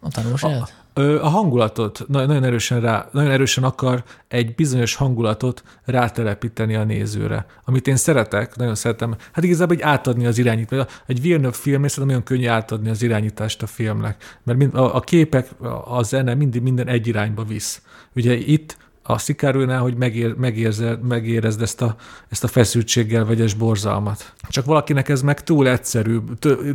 a tanulságot? A, a hangulatot, nagyon erősen, rá, nagyon erősen akar egy bizonyos hangulatot rátelepíteni a nézőre. Amit én szeretek, nagyon szeretem, hát igazából egy átadni az irányítást. Egy Villeneuve film, szerintem nagyon könnyű átadni az irányítást a filmnek. Mert mind, a, a képek, a zene mindig minden egy irányba visz. Ugye itt a szikárónál, hogy megér, megérze, megérezd ezt a, ezt a feszültséggel vegyes borzalmat. Csak valakinek ez meg túl egyszerű.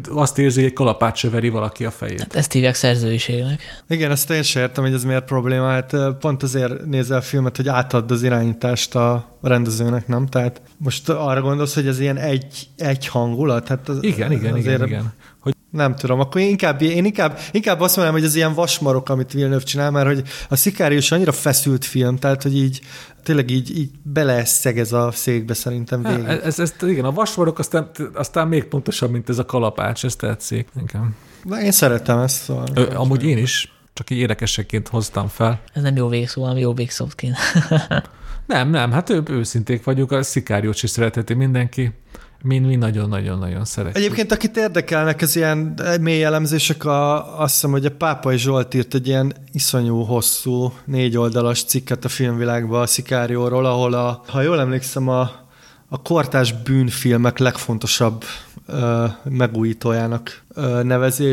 Azt érzi, hogy egy kalapát se veri valaki a fejét. Hát ezt hívják szerzőiségnek. Igen, ezt én sem értem, hogy ez miért probléma. Hát pont azért nézel a filmet, hogy átadd az irányítást a rendezőnek, nem? Tehát most arra gondolsz, hogy ez ilyen egy, egy hangulat? Hát az, igen, igen, igen, igen. Nem tudom, akkor én inkább, én inkább, inkább azt mondanám, hogy ez ilyen vasmarok, amit Villeneuve csinál, mert hogy a Szikárius annyira feszült film, tehát hogy így tényleg így, így beleeszeg ez a székbe szerintem végig. Ez, ez, ez, igen, a vasmarok aztán, aztán még pontosabb, mint ez a kalapács, ez tetszik nekem. Na, én szeretem ezt. Szóval Ö, amúgy én is, csak így érdekességként hoztam fel. Ez nem jó végszó, hanem jó végszóként. nem, nem, hát ő, őszinték vagyunk, a szikáriót is szeretheti mindenki mi, mi nagyon-nagyon-nagyon szeretjük. Egyébként, akit érdekelnek az ilyen mély elemzések, a, azt hiszem, hogy a Pápai Zsolt írt egy ilyen iszonyú hosszú, négy oldalas cikket a filmvilágba a Szikárióról, ahol a, ha jól emlékszem, a, a kortás bűnfilmek legfontosabb ö, megújítójának ö, nevezi,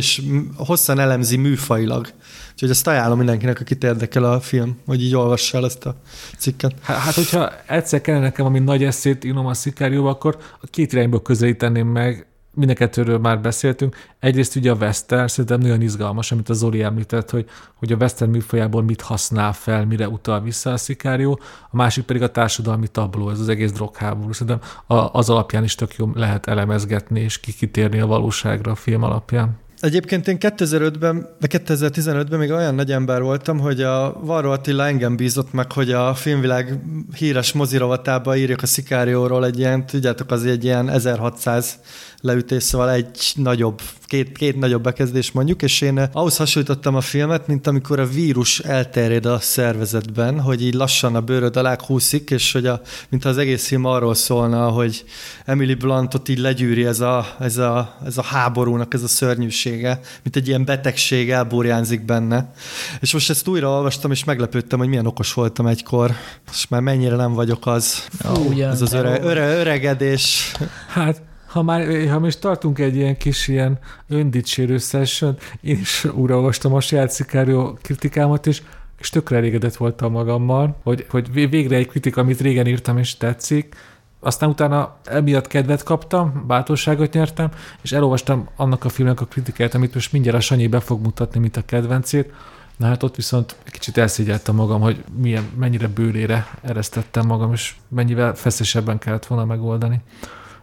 hosszan elemzi műfajilag. Úgyhogy ezt ajánlom mindenkinek, akit érdekel a film, hogy így olvassa el ezt a cikket. Hát, hogyha egyszer kellene nekem ami nagy eszét írom a szikárióba, akkor a két irányból közelíteném meg mind a kettőről már beszéltünk. Egyrészt ugye a Western szerintem nagyon izgalmas, amit a Zoli említett, hogy, hogy a Western műfajából mit használ fel, mire utal vissza a szikárió, a másik pedig a társadalmi tabló, ez az egész drogháború. Szerintem az alapján is tök jó lehet elemezgetni és kikitérni a valóságra a film alapján. Egyébként én 2005-ben, vagy 2015-ben még olyan nagy ember voltam, hogy a Varro Attila engem bízott meg, hogy a filmvilág híres mozirovatába írjak a Szikárióról egy ilyen, tudjátok, az egy ilyen 1600 leütés, szóval egy nagyobb, két, két nagyobb bekezdés mondjuk, és én ahhoz hasonlítottam a filmet, mint amikor a vírus elterjed a szervezetben, hogy így lassan a bőröd alá húszik, és hogy a, mint az egész film arról szólna, hogy Emily Blantot így legyűri ez a, ez a, ez a háborúnak, ez a szörnyűsége, mint egy ilyen betegség elburjánzik benne. És most ezt újra olvastam, és meglepődtem, hogy milyen okos voltam egykor, és már mennyire nem vagyok az. Fú, ez az öre, öre, öregedés. Hát ha már, ha most tartunk egy ilyen kis ilyen öndicsérő session, én is újra olvastam a saját szikárió kritikámat, és, és tökre elégedett voltam magammal, hogy, hogy végre egy kritika, amit régen írtam, és tetszik, aztán utána emiatt kedvet kaptam, bátorságot nyertem, és elolvastam annak a filmnek a kritikáját, amit most mindjárt a Sanyi be fog mutatni, mint a kedvencét. Na hát ott viszont kicsit elszégyeltem magam, hogy milyen, mennyire bőrére eresztettem magam, és mennyivel feszesebben kellett volna megoldani.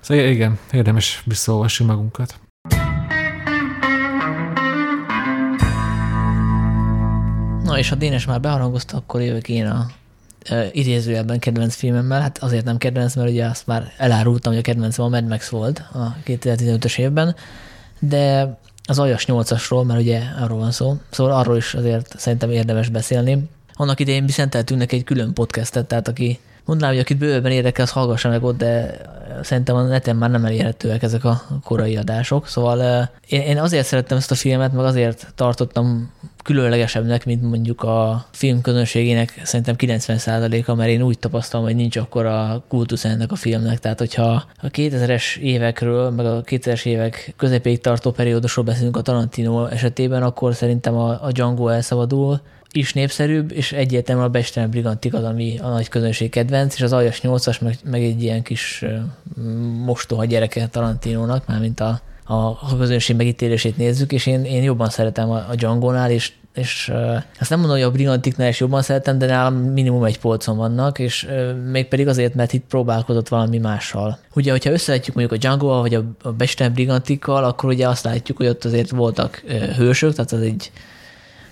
Szóval igen, érdemes visszaolvasni magunkat. Na és ha Dénes már beharangozta, akkor jövök én a uh, idézőjelben kedvenc filmemmel. Hát azért nem kedvenc, mert ugye azt már elárultam, hogy a kedvencem a Mad Max volt a 2015-ös évben, de az Aljas 8-asról, mert ugye arról van szó, szóval arról is azért szerintem érdemes beszélni. Annak idején mi szenteltünk egy külön podcastet, tehát aki mondanám, hogy akit bőven érdekel, az hallgassa meg ott, de szerintem a neten már nem elérhetőek ezek a korai adások. Szóval én, én azért szerettem ezt a filmet, meg azért tartottam különlegesebbnek, mint mondjuk a film közönségének szerintem 90%-a, mert én úgy tapasztalom, hogy nincs akkor a kultusz ennek a filmnek. Tehát, hogyha a 2000-es évekről, meg a 2000-es évek közepéig tartó periódusról beszélünk a Tarantino esetében, akkor szerintem a, a Django elszabadul, is népszerűbb, és egyértelműen a Bestelen Brigantik az, ami a nagy közönség kedvenc, és az Aljas 8-as meg, meg egy ilyen kis mostoha gyereke Tarantinónak, mármint a, a, a közönség megítélését nézzük, és én, én jobban szeretem a, a Django-nál, és és uh, azt nem mondom, hogy a Brigantiknál is jobban szeretem, de nálam minimum egy polcon vannak, és uh, mégpedig azért, mert itt próbálkozott valami mással. Ugye, hogyha összevetjük mondjuk a Django-val, vagy a, a Besten Brigantikkal, akkor ugye azt látjuk, hogy ott azért voltak hősök, tehát az egy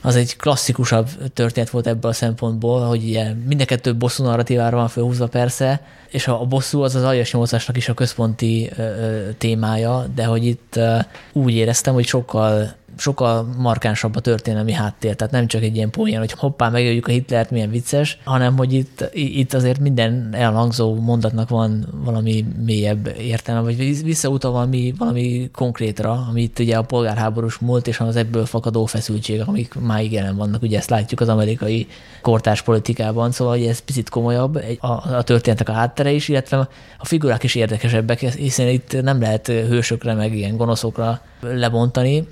az egy klasszikusabb történet volt ebből a szempontból, hogy ilyen mind a kettő bosszú narratívára van felhúzva persze, és a bosszú az az aljas nyolcasnak is a központi ö, témája, de hogy itt ö, úgy éreztem, hogy sokkal sokkal markánsabb a történelmi háttér, tehát nem csak egy ilyen poén, hogy hoppá, megöljük a Hitlert, milyen vicces, hanem hogy itt, itt azért minden elhangzó mondatnak van valami mélyebb értelme, vagy visszautal valami, valami konkrétra, amit ugye a polgárháborús múlt, és az ebből fakadó feszültségek, amik máig jelen vannak, ugye ezt látjuk az amerikai kortárs politikában, szóval hogy ez picit komolyabb a, a történetek a háttere is, illetve a figurák is érdekesebbek, hiszen itt nem lehet hősökre, meg ilyen gonoszokra lebontani,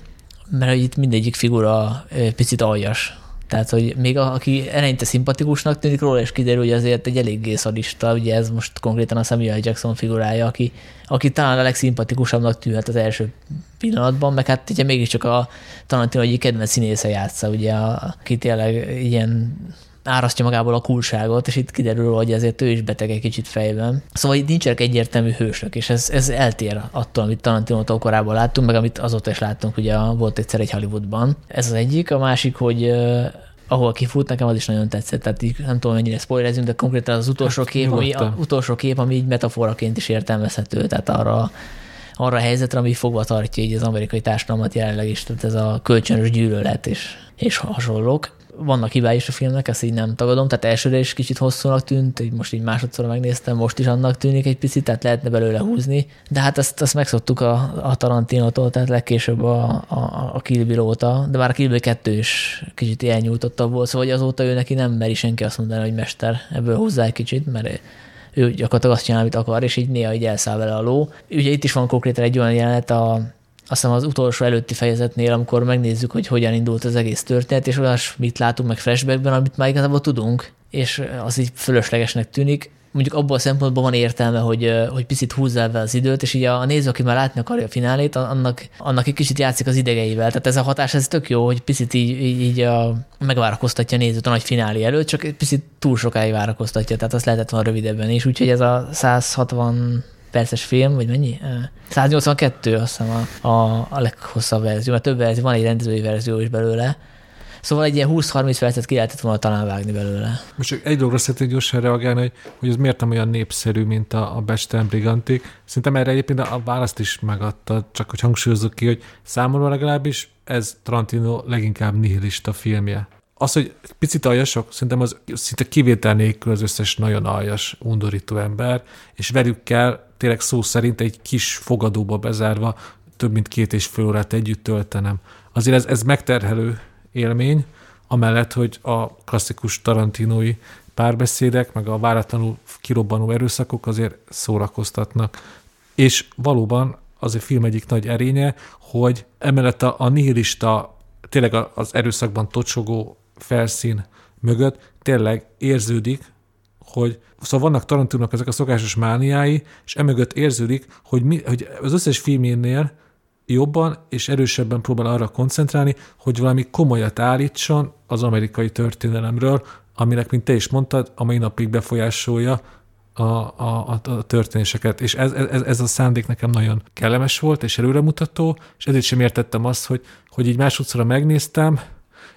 mert itt mindegyik figura picit aljas. Tehát, hogy még a, aki eleinte szimpatikusnak tűnik róla, és kiderül, hogy azért egy eléggé szadista, ugye ez most konkrétan a Samuel Jackson figurája, aki, aki talán a legszimpatikusabbnak tűnhet az első pillanatban, meg hát ugye mégiscsak a Tarantino egyik kedvenc színésze játsza, ugye, aki tényleg ilyen árasztja magából a kulságot, és itt kiderül, hogy ezért ő is beteg egy kicsit fejben. Szóval itt nincsenek egyértelmű hősök, és ez, ez eltér attól, amit Tarantino korábban láttunk, meg amit azóta is láttunk, ugye volt egyszer egy Hollywoodban. Ez az egyik, a másik, hogy ahol kifut, nekem az is nagyon tetszett, tehát így nem tudom, mennyire spoilerezünk, de konkrétan az utolsó hát, kép, ami, a, utolsó kép, ami így metaforaként is értelmezhető, tehát arra arra a helyzetre, ami fogva tartja így az amerikai társadalmat jelenleg is, tehát ez a kölcsönös gyűlölet és, és hasonlók vannak hibái is a filmnek, ezt így nem tagadom, tehát elsőre is kicsit hosszúnak tűnt, így most így másodszor megnéztem, most is annak tűnik egy picit, tehát lehetne belőle húzni, de hát ezt, ezt megszoktuk a, a Tarantinotól, tehát legkésőbb a, a, a Kill óta, de már a Kill Bill 2 is kicsit elnyújtottabb volt, szóval azóta ő neki nem meri senki azt mondani, hogy mester, ebből hozzá egy kicsit, mert ő gyakorlatilag azt csinál, amit akar, és így néha így elszáll vele a ló. Ugye itt is van konkrétan egy olyan jelenet a, azt hiszem az utolsó előtti fejezetnél, amikor megnézzük, hogy hogyan indult az egész történet, és olyasmit látunk meg flashbackben, amit már igazából tudunk, és az így fölöslegesnek tűnik mondjuk abból a szempontból van értelme, hogy, hogy picit húzzál be az időt, és így a, néző, aki már látni akarja a finálét, annak, annak egy kicsit játszik az idegeivel. Tehát ez a hatás, ez tök jó, hogy picit így, így, így a, megvárakoztatja a nézőt a nagy finálé előtt, csak picit túl sokáig várakoztatja, tehát azt lehetett volna rövidebben is. Úgyhogy ez a 160 perces film, vagy mennyi? 182 azt hiszem a, a, a leghosszabb verzió, mert több verzió, van egy rendezői verzió is belőle, Szóval egy ilyen 20-30 percet ki lehetett volna talán vágni belőle. Most csak egy dologra szeretnék gyorsan reagálni, hogy, hogy ez miért nem olyan népszerű, mint a, a Bestelen Brigantik. Szerintem erre egyébként a választ is megadta, csak hogy hangsúlyozok ki, hogy számomra legalábbis ez Tarantino leginkább nihilista filmje. Az, hogy picit aljasok, szerintem az szinte kivétel nélkül az összes nagyon aljas, undorító ember, és velük kell tényleg szó szerint egy kis fogadóba bezárva több mint két és fél órát együtt töltenem. Azért ez, ez megterhelő élmény, amellett, hogy a klasszikus tarantinói párbeszédek, meg a váratlanul kirobbanó erőszakok azért szórakoztatnak. És valóban az a film egyik nagy erénye, hogy emellett a, a nihilista, tényleg az erőszakban tocsogó felszín mögött tényleg érződik, hogy szóval vannak Tarantinónak ezek a szokásos mániái, és emögött érződik, hogy, mi, hogy az összes filménél jobban és erősebben próbál arra koncentrálni, hogy valami komolyat állítson az amerikai történelemről, aminek, mint te is mondtad, a mai napig befolyásolja a, a, a történéseket. És ez, ez, ez a szándék nekem nagyon kellemes volt, és előremutató, és ezért sem értettem azt, hogy, hogy így másodszorra megnéztem,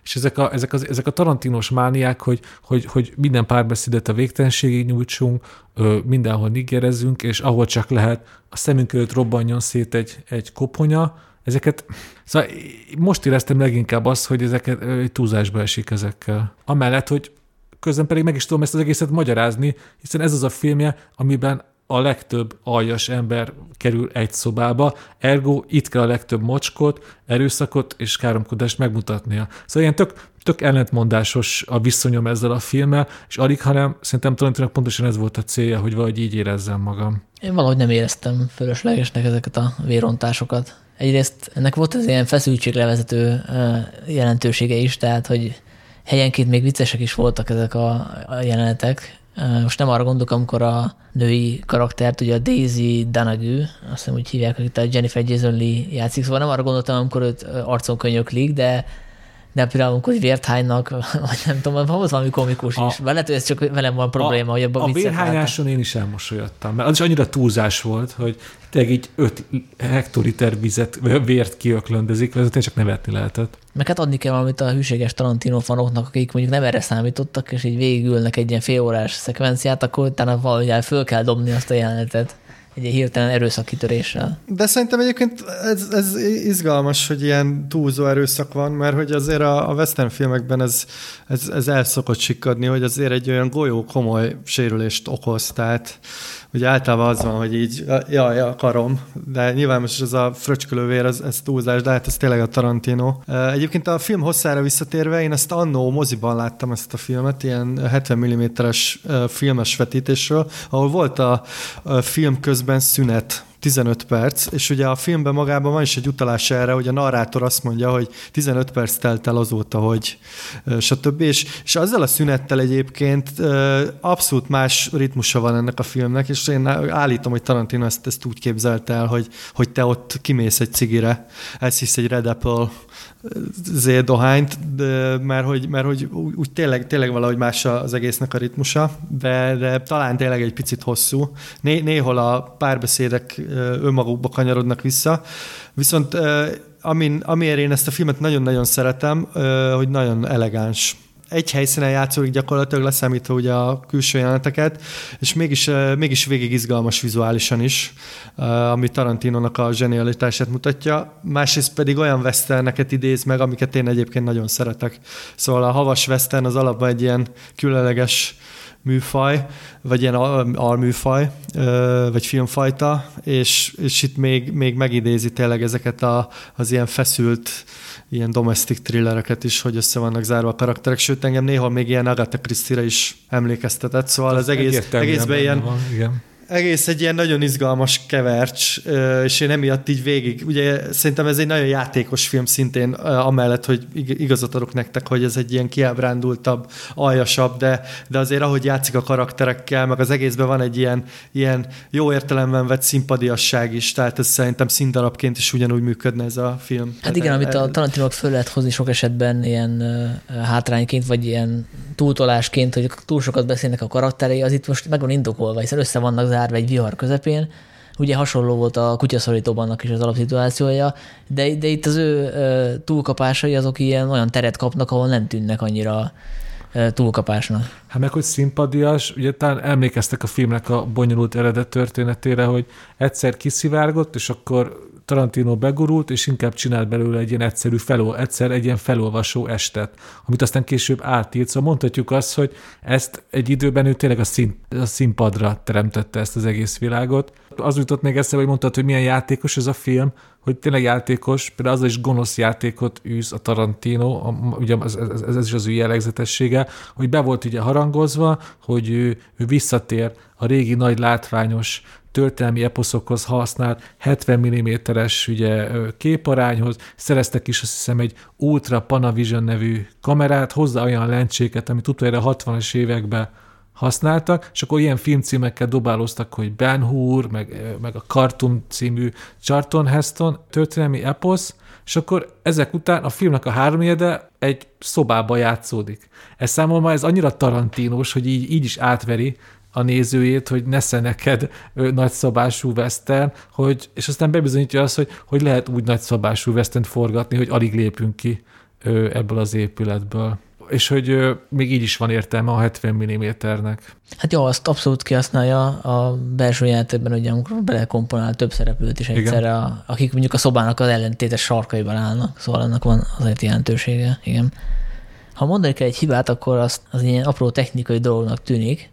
és ezek a, ezek, az, ezek a tarantinos mániák, hogy, hogy, hogy minden párbeszédet a végtelenségig nyújtsunk, mindenhol nigerezzünk, és ahol csak lehet, a szemünk előtt robbanjon szét egy, egy koponya, ezeket, szóval most éreztem leginkább azt, hogy ezeket túlzásba esik ezekkel. Amellett, hogy közben pedig meg is tudom ezt az egészet magyarázni, hiszen ez az a filmje, amiben a legtöbb aljas ember kerül egy szobába, ergo itt kell a legtöbb mocskot, erőszakot és káromkodást megmutatnia. Szóval ilyen tök, tök ellentmondásos a viszonyom ezzel a filmmel, és alig, hanem szerintem tulajdonképpen pontosan ez volt a célja, hogy valahogy így érezzem magam. Én valahogy nem éreztem fölöslegesnek ezeket a vérontásokat. Egyrészt ennek volt az ilyen feszültséglevezető jelentősége is, tehát hogy helyenként még viccesek is voltak ezek a jelenetek, most nem arra gondolok, amikor a női karaktert, ugye a Daisy Danagű, azt hiszem úgy hívják, itt a Jennifer Jason Lee játszik, szóval nem arra gondoltam, amikor őt arcon könyöklik, de de például amikor vérthánynak, vagy nem tudom, van valami komikus a, is. Lehet, hogy ez csak velem van probléma, a, hogy abban A vérhányáson én is elmosolyodtam, mert az is annyira túlzás volt, hogy tényleg így 5 hektoliter vizet, vért kiöklöndezik, ez csak nevetni lehetett. Meg hát adni kell valamit a hűséges Tarantino fanoknak, akik mondjuk nem erre számítottak, és így végigülnek egy ilyen félórás szekvenciát, akkor utána valahogy föl kell dobni azt a jelenetet egy hirtelen erőszakkitöréssel. De szerintem egyébként ez, ez izgalmas, hogy ilyen túlzó erőszak van, mert hogy azért a, a western filmekben ez, ez, ez el szokott sikkadni, hogy azért egy olyan golyó komoly sérülést okoz, tehát ugye általában az van, hogy így, jaj, akarom, de nyilván most ez a fröcskölővér, ez, ez túlzás, de hát ez tényleg a Tarantino. Egyébként a film hosszára visszatérve, én ezt annó moziban láttam ezt a filmet, ilyen 70 mm-es filmes vetítésről, ahol volt a film közben szünet, 15 perc, és ugye a filmben magában van is egy utalás erre, hogy a narrátor azt mondja, hogy 15 perc telt el azóta, hogy stb. És, és azzal a szünettel egyébként abszolút más ritmusa van ennek a filmnek, és én állítom, hogy Tarantino ezt, ezt úgy képzelte el, hogy, hogy te ott kimész egy cigire, hisz egy Red Apple Z dohányt, de, mert hogy, mert hogy úgy tényleg, tényleg valahogy más az egésznek a ritmusa, de, de talán tényleg egy picit hosszú. Né, néhol a párbeszédek önmagukba kanyarodnak vissza, viszont amin, amiért én ezt a filmet nagyon-nagyon szeretem, hogy nagyon elegáns egy helyszínen játszódik gyakorlatilag leszámítva ugye a külső jeleneteket, és mégis, mégis végig izgalmas vizuálisan is, ami Tarantinónak a zsenialitását mutatja. Másrészt pedig olyan westerneket idéz meg, amiket én egyébként nagyon szeretek. Szóval a havas western az alapban egy ilyen különleges műfaj, vagy ilyen alműfaj, vagy filmfajta, és, és itt még, még megidézi tényleg ezeket a, az ilyen feszült, ilyen domestic thrillereket is, hogy össze vannak zárva a karakterek, sőt engem néha még ilyen Agatha Christie-re is emlékeztetett, szóval az egész, egészben ilyen, van, igen egész egy ilyen nagyon izgalmas kevercs, és én emiatt így végig, ugye szerintem ez egy nagyon játékos film szintén, amellett, hogy igazat adok nektek, hogy ez egy ilyen kiábrándultabb, aljasabb, de, de azért ahogy játszik a karakterekkel, meg az egészben van egy ilyen, ilyen jó értelemben vett szimpadiasság is, tehát ez szerintem színdarabként is ugyanúgy működne ez a film. Hát igen, amit a Tarantinok föl lehet hozni sok esetben ilyen hátrányként, vagy ilyen túltolásként, hogy túl sokat beszélnek a karakterei, az itt most meg van indokolva, hiszen össze vannak zárva egy vihar közepén. Ugye hasonló volt a kutyaszorítóban is az alapszituációja, de, de itt az ő túlkapásai azok ilyen olyan teret kapnak, ahol nem tűnnek annyira túlkapásnak. Hát meg, hogy szimpadias, ugye talán emlékeztek a filmnek a bonyolult eredet történetére, hogy egyszer kiszivárgott, és akkor Tarantino begurult, és inkább csinált belőle egy ilyen egyszerű felol, egyszer egy ilyen felolvasó estet, amit aztán később átírt. Szóval mondhatjuk azt, hogy ezt egy időben ő tényleg a, szín, a színpadra teremtette ezt az egész világot. Az jutott még eszembe, hogy mondtad, hogy milyen játékos ez a film, hogy tényleg játékos, például az is gonosz játékot űz a Tarantino, a, ugye ez, ez, ez, is az ő jellegzetessége, hogy be volt ugye harangozva, hogy ő, ő visszatér a régi nagy látványos történelmi eposzokhoz használt 70 mm-es ugye, képarányhoz, szereztek is azt hiszem egy Ultra Panavision nevű kamerát, hozzá olyan lencséket, amit utoljára 60-as években használtak, és akkor ilyen filmcímekkel dobálóztak, hogy Ben Hur, meg, meg a Cartoon című Charlton Heston történelmi eposz, és akkor ezek után a filmnek a háromjede egy szobába játszódik. Ez számomra ez annyira tarantínos, hogy így, így is átveri a nézőjét, hogy nesze neked nagyszabású western, hogy, és aztán bebizonyítja azt, hogy, hogy lehet úgy nagyszabású western forgatni, hogy alig lépünk ki ebből az épületből és hogy még így is van értelme a 70 mm-nek. Hát jó, azt abszolút kihasználja a belső játékban, hogy amikor belekomponál több szereplőt is egyszerre, a, akik mondjuk a szobának az ellentétes sarkaiban állnak, szóval annak van azért jelentősége, igen. Ha mondani kell egy hibát, akkor az, az ilyen apró technikai dolognak tűnik,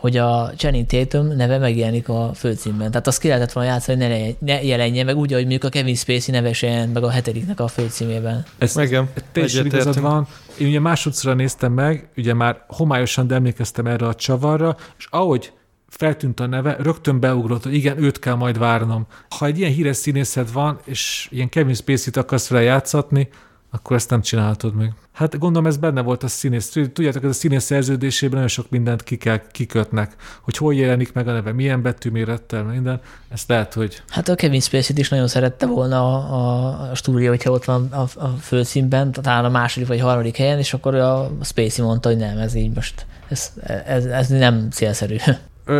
hogy a Channing Tatum neve megjelenik a főcímben. Tehát azt ki lehetett volna játszani, hogy ne, ne jelenjen meg úgy, ahogy mondjuk a Kevin Spacey nevesen meg a hetediknek a főcímében. Ez, Igen, teljesen igazad van. Én ugye másodszorra néztem meg, ugye már homályosan de emlékeztem erre a csavarra, és ahogy feltűnt a neve, rögtön beugrott, hogy igen, őt kell majd várnom. Ha egy ilyen híres színészet van, és ilyen Kevin Spacey-t akarsz vele játszatni, akkor ezt nem csinálhatod meg. Hát gondolom ez benne volt a színész. Tudjátok, ez a színész szerződésében nagyon sok mindent ki kell, kikötnek, hogy hol jelenik meg a neve, milyen betűmérettel, minden. Ezt lehet, hogy... Hát a Kevin Spacey-t is nagyon szerette volna a, a, a stúdió, hogyha ott van a, a főszínben, talán a második vagy harmadik helyen, és akkor a Spacey mondta, hogy nem, ez így most, ez, ez, ez nem célszerű.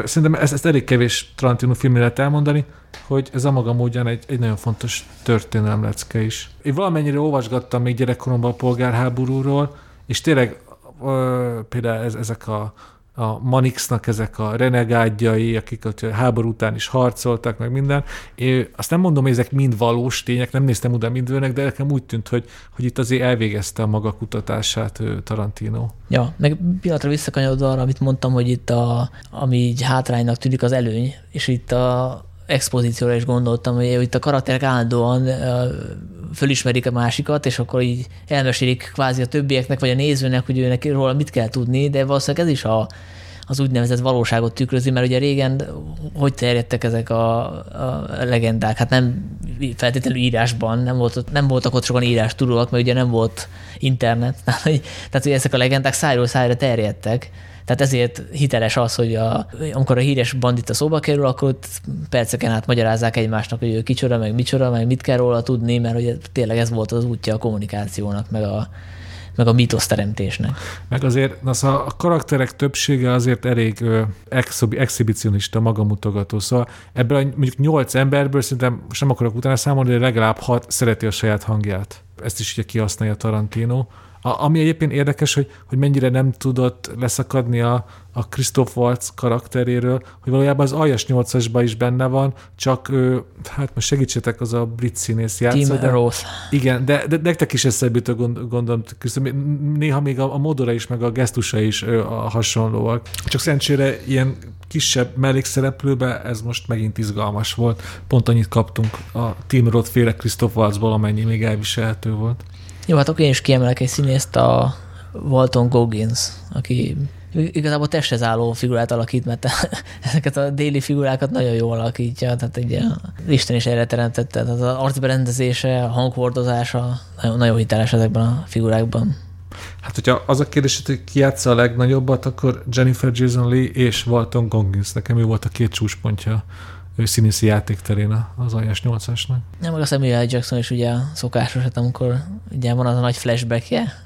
Szerintem ezt, ezt elég kevés Tarantino filmre lehet elmondani, hogy ez a maga módján egy, egy nagyon fontos történelem lecke is. Én valamennyire olvasgattam még gyerekkoromban a polgárháborúról, és tényleg ö, például ez, ezek a, a Manixnak ezek a renegádjai, akik a háború után is harcoltak, meg minden. Én azt nem mondom, hogy ezek mind valós tények, nem néztem oda mindőnek, de nekem úgy tűnt, hogy, hogy itt azért elvégezte a maga kutatását Tarantino. Ja, meg pillanatra visszakanyarodva arra, amit mondtam, hogy itt a, ami így hátránynak tűnik az előny, és itt a expozícióra is gondoltam, hogy itt a karakterek állandóan fölismerik a másikat, és akkor így elmesélik kvázi a többieknek, vagy a nézőnek, hogy őnek róla mit kell tudni, de valószínűleg ez is a, az úgynevezett valóságot tükrözi, mert ugye régen hogy terjedtek ezek a, a legendák? Hát nem feltétlenül írásban, nem, volt, nem voltak ott sokan írás tudóak, mert ugye nem volt internet. Tehát, hogy, tehát, hogy ezek a legendák szájról szájra terjedtek, tehát ezért hiteles az, hogy a, amikor a híres bandita szóba kerül, akkor ott perceken át magyarázzák egymásnak, hogy ő kicsoda, meg micsoda, meg mit kell róla tudni, mert ugye tényleg ez volt az útja a kommunikációnak, meg a, meg a mítoszteremtésnek. Meg azért az a, a karakterek többsége azért elég ö, exhibicionista, magamutogató. Szóval ebből a, mondjuk nyolc emberből szerintem sem akarok utána számolni, de legalább hat szereti a saját hangját. Ezt is ugye kihasználja Tarantino A, ami egyébként érdekes, hogy, hogy mennyire nem tudott leszakadni a, a Christoph Waltz karakteréről, hogy valójában az Aljas 8-asban is benne van, csak ő, hát most segítsetek, az a brit színész játsza. Tim Roth. Igen, de, de nektek is eszembe jut, gond, gondolom, néha még a, a modora is, meg a gesztusa is ő, a hasonlóak. Csak szerencsére ilyen kisebb mellékszereplőbe ez most megint izgalmas volt. Pont annyit kaptunk a Tim Roth féle Christoph Waltzból, amennyi még elviselhető volt. Jó, hát akkor én is kiemelek egy színészt, a Walton Goggins, aki igazából testhez álló figurát alakít, mert ezeket a déli figurákat nagyon jól alakítja, tehát egy Isten is erre teremtette, tehát az arcberendezése, a hanghordozása nagyon, nagyon hiteles ezekben a figurákban. Hát, hogyha az a kérdés, hogy ki játsza a legnagyobbat, akkor Jennifer Jason Lee és Walton Goggins. Nekem ő volt a két csúcspontja színészi játékterén az Ajas 8-asnak. Nem, meg a Samuel Jackson is ugye szokásos, hát amikor ugye van az a nagy flashbackje,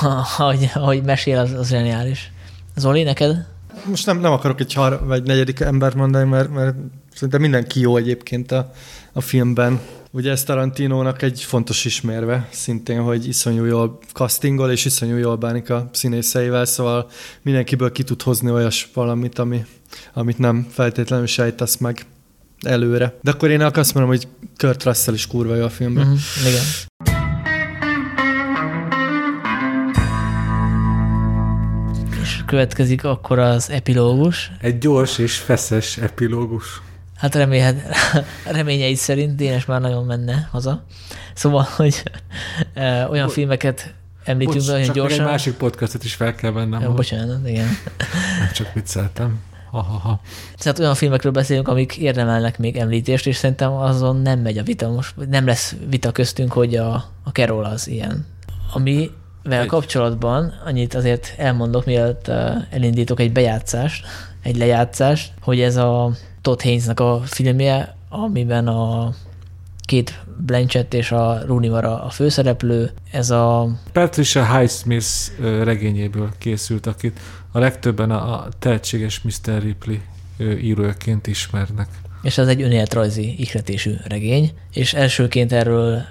ahogy, ahogy mesél, az, az zseniális. Zoli, neked? Most nem, nem akarok egy har vagy negyedik embert mondani, mert, mert szerintem mindenki jó egyébként a, a filmben. Ugye ez Tarantinónak egy fontos ismérve, szintén, hogy iszonyú jól castingol, és iszonyú jól bánik a színészeivel, szóval mindenkiből ki tud hozni olyas valamit, ami, amit nem feltétlenül sejtesz meg előre. De akkor én azt mondom, hogy Kurt Russell is kurva jó a filmben. Uh-huh, igen. És következik akkor az epilógus. Egy gyors és feszes epilógus. Hát remélhet, reményeid szerint Dénes már nagyon menne haza. Szóval, hogy ö, olyan filmeket említünk Bocs, nagyon csak gyorsan. egy másik podcastot is fel kell vennem. Ja, bocsánat, igen. csak vicceltem. Ha-ha-ha. Tehát olyan filmekről beszélünk, amik érdemelnek még említést, és szerintem azon nem megy a vita most, nem lesz vita köztünk, hogy a, a Carol az ilyen. Ami vel kapcsolatban annyit azért elmondok, mielőtt elindítok egy bejátszást, egy lejátszást, hogy ez a Todd Haynes-nak a filmje, amiben a két Blanchett és a Rooney van a főszereplő. Ez a... Patricia Highsmith regényéből készült, akit a legtöbben a tehetséges Mr. Ripley íróként ismernek. És ez egy önéletrajzi ihletésű regény, és elsőként erről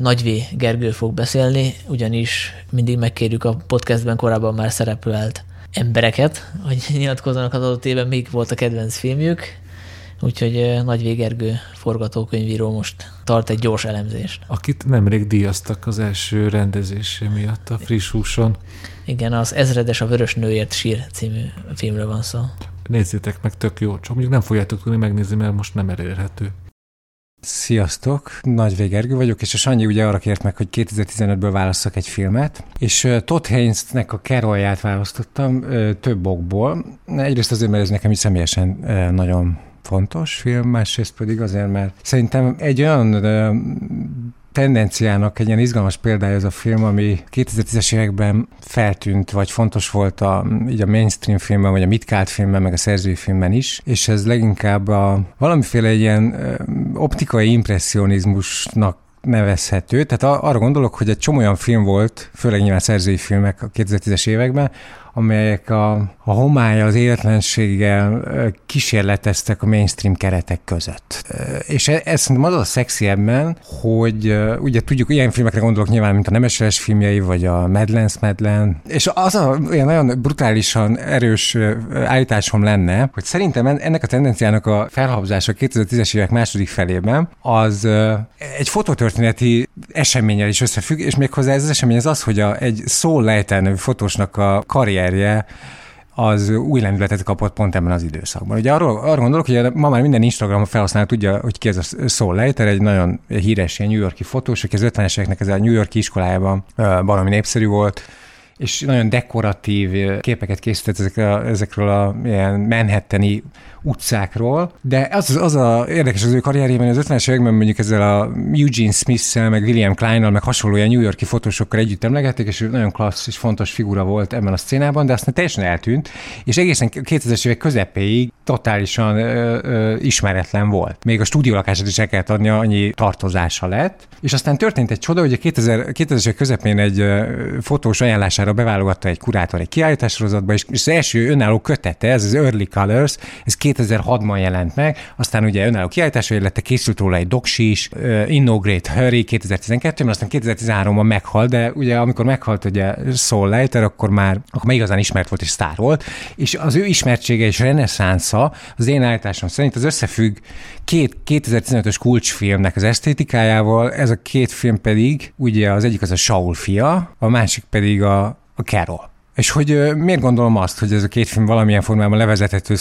Nagyvé Gergő fog beszélni, ugyanis mindig megkérjük a podcastben korábban már szereplőelt embereket, hogy nyilatkozzanak az adott évben, még volt a kedvenc filmjük, Úgyhogy Nagy Végergő forgatókönyvíró most tart egy gyors elemzést. Akit nemrég díjaztak az első rendezése miatt a friss húson. Igen, az Ezredes a Vörös Nőért sír című filmről van szó. Nézzétek meg, tök jó. Csak mondjuk nem fogjátok tudni megnézni, mert most nem elérhető. Sziasztok, Nagy Végergő vagyok, és a Sanyi ugye arra kért meg, hogy 2015-ből válasszak egy filmet, és Todd Haynes-nek a Carolját választottam több okból. Egyrészt azért, mert ez nekem is személyesen nagyon fontos film, másrészt pedig azért, mert szerintem egy olyan tendenciának egy ilyen izgalmas példája ez a film, ami 2010-es években feltűnt, vagy fontos volt a, így a mainstream filmben, vagy a mitkált filmben, meg a szerzői filmben is, és ez leginkább a valamiféle ilyen optikai impressionizmusnak nevezhető. Tehát arra gondolok, hogy egy csomó olyan film volt, főleg nyilván szerzői filmek a 2010-es években, amelyek a, a homály az életlenséggel kísérleteztek a mainstream keretek között. És e, ez szerintem az a szexi ebben, hogy ugye tudjuk, ilyen filmekre gondolok nyilván, mint a Nemeses filmjei, vagy a Madlands Madlen, és az a olyan nagyon brutálisan erős állításom lenne, hogy szerintem ennek a tendenciának a felhabzása 2010-es évek második felében az egy fototörténeti eseményel is összefügg, és méghozzá ez az esemény az az, hogy a, egy szó lejtelnő fotósnak a karrier karrierje az új lendületet kapott pont ebben az időszakban. Ugye arról, arról gondolok, hogy ma már minden Instagram felhasználó tudja, hogy ki ez a Saul Leiter, egy nagyon híres ilyen New Yorki fotós, aki az 50-es éveknek ez a New Yorki iskolájában valami népszerű volt, és nagyon dekoratív képeket készített ezekről ezekről a ilyen Manhattani utcákról, de az, az a érdekes az ő karrierjében, az 50-es években mondjuk ezzel a Eugene Smith-szel, meg William Klein-nal, meg hasonló ilyen New Yorki fotósokkal együtt emlegették, és ő nagyon klassz és fontos figura volt ebben a szcénában, de aztán teljesen eltűnt, és egészen 2000-es évek közepéig totálisan ö, ö, ismeretlen volt. Még a stúdiólakását is el kellett adni, annyi tartozása lett. És aztán történt egy csoda, hogy a 2000, 2000-es közepén egy fotós ajánlására beválogatta egy kurátor egy kiállítássorozatba, és, és az első önálló kötete, ez az Early Colors, ez 2006-ban jelent meg, aztán ugye önálló kiállításra lett, készült róla egy doksi is, In No Great Hurry 2012-ben, aztán 2013-ban meghalt, de ugye amikor meghalt ugye Soul Leiter, akkor már, akkor már igazán ismert volt és sztár volt, és az ő ismertsége és reneszánsza az én állításom szerint az összefügg két 2015-ös kulcsfilmnek az esztétikájával, ez a két film pedig, ugye az egyik az a Saul fia, a másik pedig a, a Carol. És hogy miért gondolom azt, hogy ez a két film valamilyen formában levezethető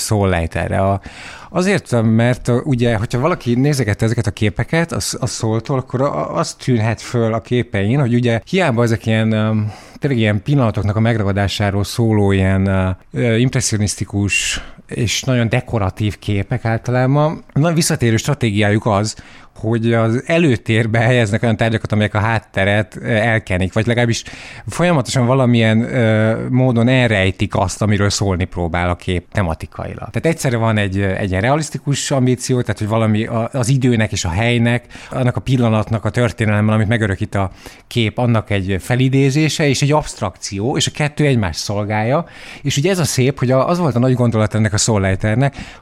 erre? A, azért, mert ugye, hogyha valaki nézegette ezeket a képeket a, a szóltól, akkor az tűnhet föl a képein, hogy ugye hiába ezek ilyen tényleg ilyen pillanatoknak a megragadásáról szóló ilyen impressionisztikus és nagyon dekoratív képek általában. Nagyon visszatérő stratégiájuk az, hogy az előtérbe helyeznek olyan tárgyakat, amelyek a hátteret elkenik, vagy legalábbis folyamatosan valamilyen ö, módon elrejtik azt, amiről szólni próbál a kép tematikailag. Tehát egyszerre van egy, egy ilyen realisztikus ambíció, tehát hogy valami az időnek és a helynek, annak a pillanatnak a történelemmel, amit megörökít a kép, annak egy felidézése és egy abstrakció, és a kettő egymást szolgálja. És ugye ez a szép, hogy az volt a nagy gondolat ennek a Soul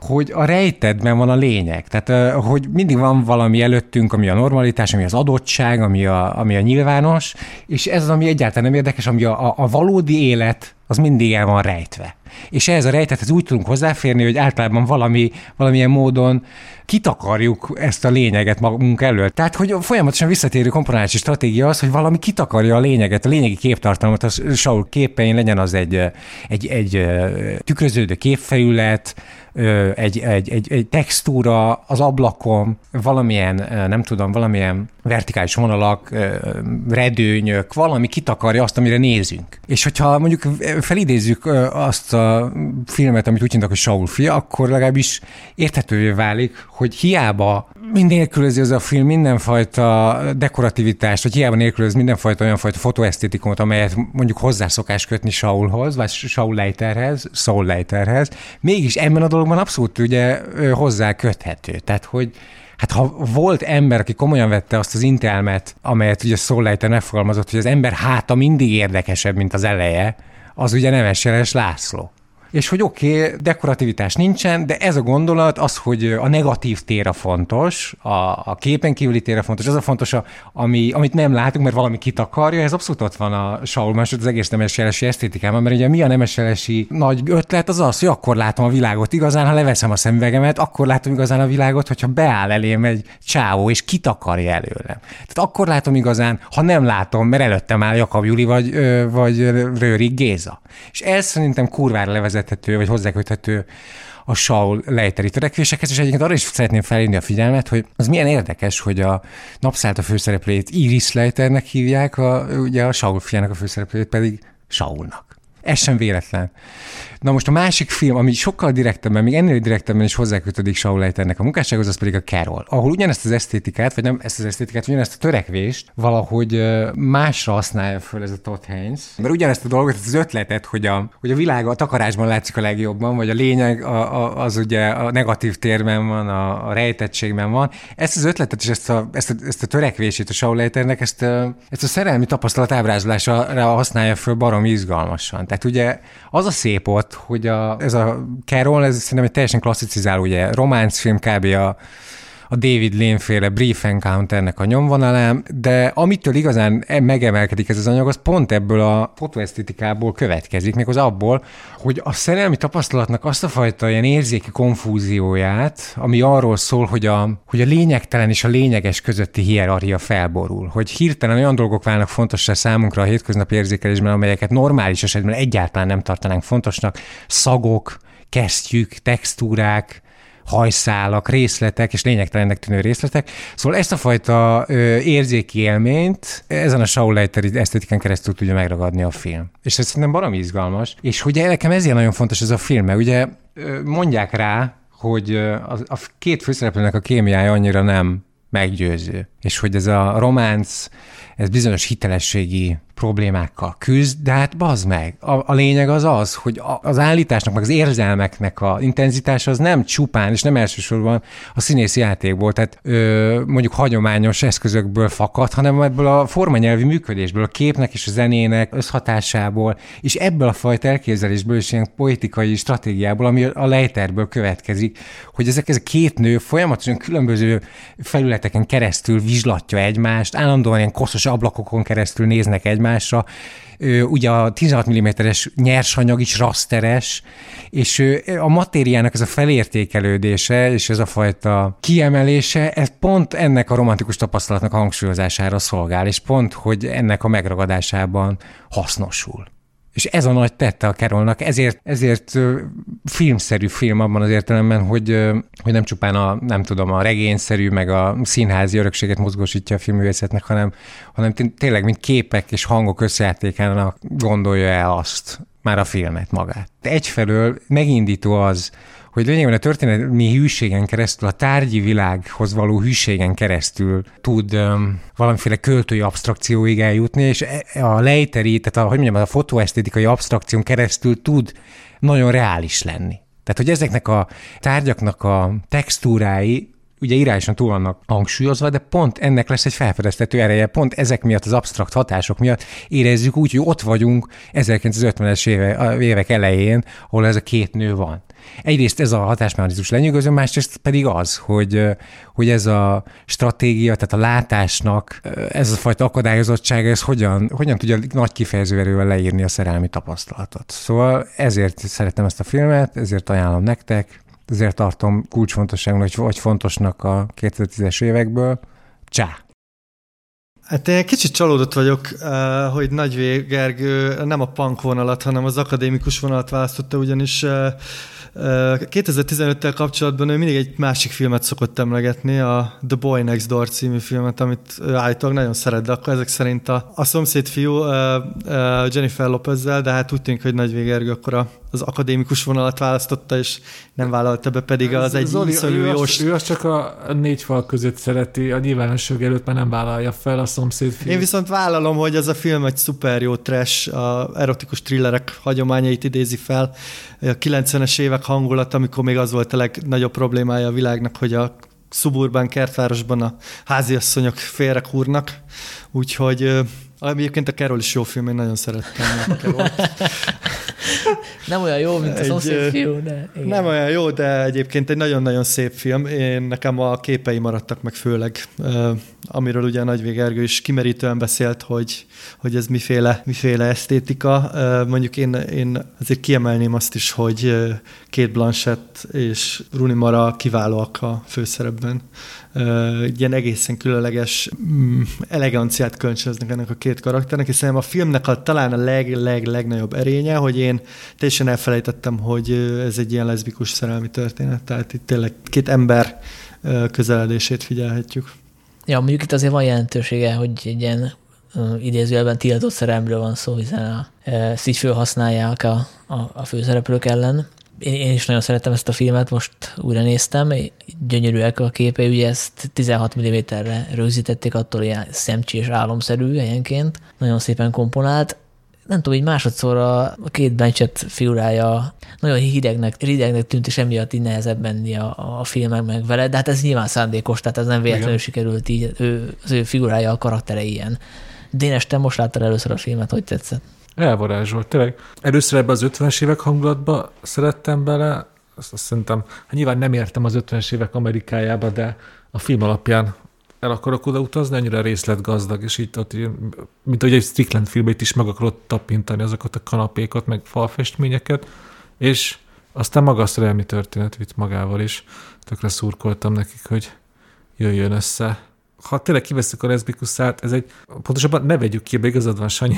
hogy a rejtedben van a lényeg. Tehát, hogy mindig van valami előttünk, ami a normalitás, ami az adottság, ami a, ami a nyilvános, és ez az, ami egyáltalán nem érdekes, ami a, a, a valódi élet, az mindig el van rejtve. És ehhez a rejtethez úgy tudunk hozzáférni, hogy általában valami, valamilyen módon kitakarjuk ezt a lényeget magunk elől. Tehát, hogy folyamatosan visszatérő komponálási stratégia az, hogy valami kitakarja a lényeget, a lényegi képtartalmat, a Saul képein legyen az egy, egy, egy tükröződő képfelület, egy, egy, egy, egy textúra az ablakon, valamilyen, nem tudom, valamilyen vertikális vonalak, redőnyök, valami kitakarja azt, amire nézünk. És hogyha mondjuk felidézzük azt a filmet, amit úgy hívnak, hogy Saul fia, akkor legalábbis érthetővé válik, hogy hiába nélkülözi az a film mindenfajta dekorativitást, vagy hiába nélkülöz mindenfajta olyan fajta fotoesztétikumot, amelyet mondjuk hozzá szokás kötni Saulhoz, vagy Saul Leiterhez, Saul Leiterhez, mégis ebben a dologban abszolút ugye hozzá köthető. Tehát, hogy Hát ha volt ember, aki komolyan vette azt az intelmet, amelyet ugye Leiter megfogalmazott, hogy az ember háta mindig érdekesebb, mint az eleje, az ugye Nemes Jeles László és hogy oké, okay, dekorativitás nincsen, de ez a gondolat az, hogy a negatív tér a fontos, a, a képen kívüli tér a fontos, az a fontos, a, ami, amit nem látunk, mert valami kitakarja, ez abszolút ott van a Saul másod az egész nemesjelesi esztétikában, mert ugye mi a nemesjelesi nagy ötlet az az, hogy akkor látom a világot igazán, ha leveszem a szemüvegemet, akkor látom igazán a világot, hogyha beáll elém egy csáó, és kitakarja előlem. Tehát akkor látom igazán, ha nem látom, mert előttem áll Jakab Juli vagy, vagy Rőri Géza. És ez szerintem kurvára levezet hozzáköthető, vagy hozzáköthető a Saul lejteri törekvésekhez, és egyébként arra is szeretném felhívni a figyelmet, hogy az milyen érdekes, hogy a napszállt a főszereplőjét Iris Leiternek hívják, a, ugye a Saul fiának a főszereplőjét pedig Saulnak. Ez sem véletlen. Na most a másik film, ami sokkal direktebben, még ennél direktebben is hozzákötődik Saul Leiternek a munkássághoz, az pedig a Carol, ahol ugyanezt az esztétikát, vagy nem ezt az esztétikát, ugyanezt a törekvést valahogy másra használja föl ez a Todd Haynes. Mert ugyanezt a dolgot, az ötletet, hogy a, hogy a világ a takarásban látszik a legjobban, vagy a lényeg a, a, az ugye a negatív térben van, a, a rejtettségben van. Ezt az ötletet és ezt a, ezt a, ezt a törekvését a Saul Leiternek, ezt, ezt a szerelmi tapasztalat ábrázolására használja föl barom izgalmasan. Tehát ugye az a szép ott, hogy a, ez a Carol, ez szerintem egy teljesen klasszicizáló, ugye románc film kb. a a David Lane féle Brief Encounternek a nyomvonalán, de amitől igazán e- megemelkedik ez az anyag, az pont ebből a fotoesztetikából következik, még az abból, hogy a szerelmi tapasztalatnak azt a fajta ilyen érzéki konfúzióját, ami arról szól, hogy a, hogy a lényegtelen és a lényeges közötti hierarchia felborul, hogy hirtelen olyan dolgok válnak fontossá számunkra a hétköznapi érzékelésben, amelyeket normális esetben egyáltalán nem tartanánk fontosnak, szagok, kesztyűk, textúrák, hajszálak, részletek és lényegtelennek tűnő részletek. Szóval ezt a fajta ö, érzéki élményt ezen a Saul Leiter esztetikán keresztül tudja megragadni a film. És ez szerintem baromi izgalmas. És ugye nekem ezért nagyon fontos ez a film, mert ugye mondják rá, hogy a, a két főszereplőnek a kémiája annyira nem meggyőző. És hogy ez a románc, ez bizonyos hitelességi problémákkal küzd, de hát bazd meg. A, a lényeg az az, hogy a, az állításnak, meg az érzelmeknek a intenzitása az nem csupán, és nem elsősorban a színészi játékból, tehát ö, mondjuk hagyományos eszközökből fakad, hanem ebből a formanyelvi működésből, a képnek és a zenének összhatásából, és ebből a fajta elképzelésből és ilyen poetikai stratégiából, ami a lejterből következik, hogy ezek ez a két nő folyamatosan különböző felületeken keresztül vizslatja egymást, állandóan ilyen koszos ablakokon keresztül néznek egymásra, ugye a 16 mm-es nyersanyag is rasteres, és a matériának ez a felértékelődése és ez a fajta kiemelése, ez pont ennek a romantikus tapasztalatnak a hangsúlyozására szolgál, és pont, hogy ennek a megragadásában hasznosul. És ez a nagy tette a Carolnak, ezért, ezért filmszerű film abban az értelemben, hogy, hogy nem csupán a, nem tudom, a regényszerű, meg a színházi örökséget mozgósítja a filmművészetnek, hanem, hanem tényleg, mint képek és hangok összejátékának gondolja el azt, már a filmet magát. Egyfelől megindító az, hogy lényegében a történelmi hűségen keresztül, a tárgyi világhoz való hűségen keresztül tud um, valamiféle költői abstrakcióig eljutni, és e, a lejteri, tehát a, hogy mondjam, a fotoesztétikai abstrakción keresztül tud nagyon reális lenni. Tehát, hogy ezeknek a tárgyaknak a textúrái ugye irányosan túl vannak hangsúlyozva, de pont ennek lesz egy felfedeztető ereje, pont ezek miatt az absztrakt hatások miatt érezzük úgy, hogy ott vagyunk 1950-es éve, évek elején, ahol ez a két nő van. Egyrészt ez a hatásmechanizmus lenyűgöző, másrészt pedig az, hogy, hogy ez a stratégia, tehát a látásnak ez a fajta akadályozottsága, ez hogyan, hogyan tudja nagy kifejező erővel leírni a szerelmi tapasztalatot. Szóval ezért szeretem ezt a filmet, ezért ajánlom nektek, ezért tartom kulcsfontosságnak, vagy fontosnak a 2010-es évekből. Csá! Hát én kicsit csalódott vagyok, hogy Nagy Gergő nem a punk vonalat, hanem az akadémikus vonalat választotta, ugyanis 2015-tel kapcsolatban ő mindig egy másik filmet szokott emlegetni, a The Boy Next Door című filmet, amit állítólag nagyon szeret, de akkor ezek szerint a, a szomszéd fiú Jennifer Lopezzel, de hát úgy tűnik, hogy Nagy Gergő akkor a az akadémikus vonalat választotta, és nem vállalta be, pedig az egy Zoli, iszonyú ő, Azt, ő azt csak a négy fal között szereti, a nyilvánosság előtt már nem vállalja fel a szomszéd film. Én viszont vállalom, hogy ez a film egy szuper jó trash, a erotikus thrillerek hagyományait idézi fel. A 90-es évek hangulat, amikor még az volt a legnagyobb problémája a világnak, hogy a szuburban, kertvárosban a háziasszonyok félrekúrnak, úgyhogy Egyébként a Carol is jó film, én nagyon szerettem nem olyan jó, mint a szomszéd fiú, de igen. Nem olyan jó, de egyébként egy nagyon-nagyon szép film. Én nekem a képei maradtak meg főleg, amiről ugye Nagy Gergő is kimerítően beszélt, hogy, hogy ez miféle, miféle esztétika. Mondjuk én, én azért kiemelném azt is, hogy két Blanchett és Rooney Mara kiválóak a főszerepben. Ilyen egészen különleges mm, eleganciát kölcsönöznek ennek a két karakternek, és szerintem a filmnek a, talán a leg, leg, legnagyobb erénye, hogy én teljesen elfelejtettem, hogy ez egy ilyen leszbikus szerelmi történet, tehát itt tényleg két ember közeledését figyelhetjük. Ja, mondjuk itt azért van jelentősége, hogy egy ilyen idézőjelben tiltott szerelmről van szó, hiszen a, ezt így felhasználják a, a, a főszereplők ellen. Én, is nagyon szeretem ezt a filmet, most újra néztem, gyönyörűek a képei, ugye ezt 16 mm-re rögzítették, attól ilyen szemcsi és álomszerű helyenként, nagyon szépen komponált, nem tudom, így másodszor a két Blanchett figurája nagyon hidegnek, hidegnek tűnt, és emiatt így nehezebb menni a, a filmek meg vele, de hát ez nyilván szándékos, tehát ez nem véletlenül Igen. sikerült így, ő, az ő figurája, a karaktere ilyen. Dénes, te most láttad először a filmet, hogy tetszett? Elvarázsolt, tényleg. Először ebbe az 50-es évek hangulatba szerettem bele, azt, azt szerintem, hát nyilván nem értem az 50-es évek Amerikájába, de a film alapján el akarok oda utazni, annyira részletgazdag, és így ott, mint hogy egy Strickland filmét is meg akarod tapintani azokat a kanapékat, meg falfestményeket, és aztán maga a szerelmi történet vitt magával is. Tökre szurkoltam nekik, hogy jöjjön össze. Ha tényleg kiveszük a leszbikuszát, ez egy, pontosabban ne vegyük ki, igazad van, Sanyi,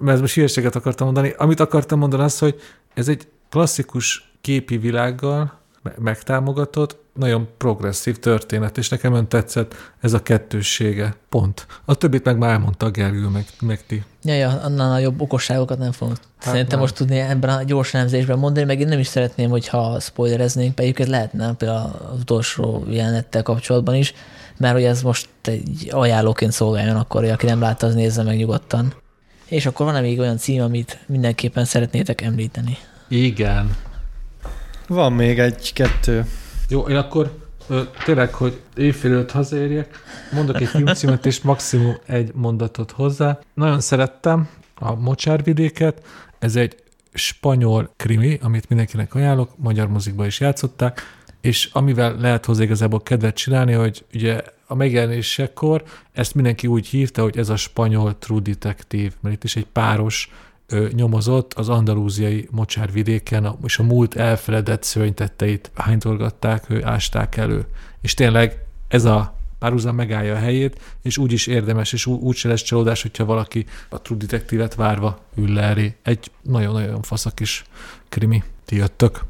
mert ez most hülyeséget akartam mondani. Amit akartam mondani az, hogy ez egy klasszikus képi világgal megtámogatott, nagyon progresszív történet, és nekem ön tetszett ez a kettőssége. Pont. A többit meg már elmondta a Gergő, meg, meg ti. Ja, ja, annál jobb okosságokat nem fogok hát szerintem nem. most tudni ebben a gyors elemzésben mondani, meg én nem is szeretném, hogyha spoilereznénk, pedig ez lehetne például az utolsó jelenettel kapcsolatban is, mert hogy ez most egy ajánlóként szolgáljon akkor, hogy aki nem látta, az nézze meg nyugodtan. És akkor van-e még olyan cím, amit mindenképpen szeretnétek említeni? Igen. Van még egy-kettő. Jó, én akkor ö, tényleg, hogy éjfél előtt hazaérjek, mondok egy filmcímet, és maximum egy mondatot hozzá. Nagyon szerettem a Mocsárvidéket, ez egy spanyol krimi, amit mindenkinek ajánlok, magyar mozikban is játszották, és amivel lehet hozzá igazából kedvet csinálni, hogy ugye a megjelenésekor ezt mindenki úgy hívta, hogy ez a spanyol True Detective, mert itt is egy páros ö, nyomozott az andalúziai mocsárvidéken, a- és a múlt elfeledett szörnytetteit hánytorgatták, ő ásták elő. És tényleg ez a párhuzam megállja a helyét, és úgy is érdemes, és úgy se lesz csalódás, hogyha valaki a True Detective-et várva ül le elé. Egy nagyon-nagyon faszak kis krimi. Ti jöttök.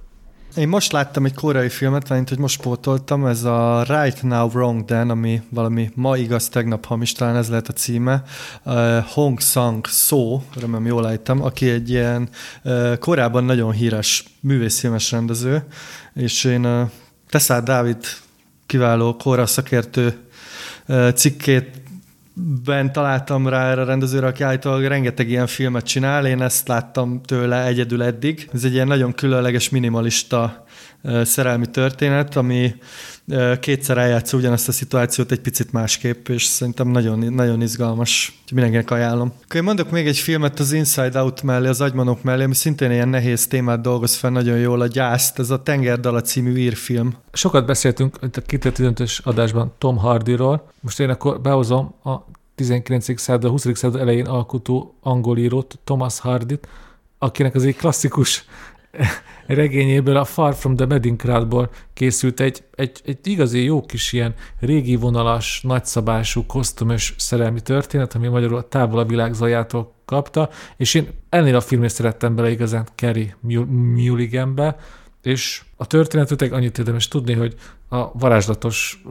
Én most láttam egy koreai filmet, mint hogy most pótoltam, ez a Right Now Wrong Then, ami valami ma igaz, tegnap hamis, talán ez lehet a címe. Uh, Hong Sang So, remélem jól ejtem, aki egy ilyen uh, korábban nagyon híres művészfilmes rendező, és én uh, Teszár Dávid kiváló kóra szakértő uh, cikkét ben találtam rá erre a rendezőre, aki állítólag rengeteg ilyen filmet csinál, én ezt láttam tőle egyedül eddig. Ez egy ilyen nagyon különleges, minimalista szerelmi történet, ami kétszer eljátszó ugyanazt a szituációt egy picit másképp, és szerintem nagyon, nagyon izgalmas. Úgyhogy Mindenkinek ajánlom. Akkor mondok még egy filmet az Inside Out mellé, az agymanok mellé, ami szintén ilyen nehéz témát dolgoz fel nagyon jól, a gyászt, ez a Tengerdala című írfilm. Sokat beszéltünk itt a 2015-ös adásban Tom Hardyról. Most én akkor behozom a 19. század, a 20. század elején alkotó angol írót, Thomas Hardit, akinek az egy klasszikus regényéből, a Far From the Wedding Crowdból készült egy, egy, egy igazi jó kis ilyen régi vonalas, nagyszabású, kosztümös szerelmi történet, ami magyarul a távol a világ zajától kapta, és én ennél a filmért szerettem bele igazán Kerry Mulliganbe, és a történetet annyit érdemes tudni, hogy a varázslatos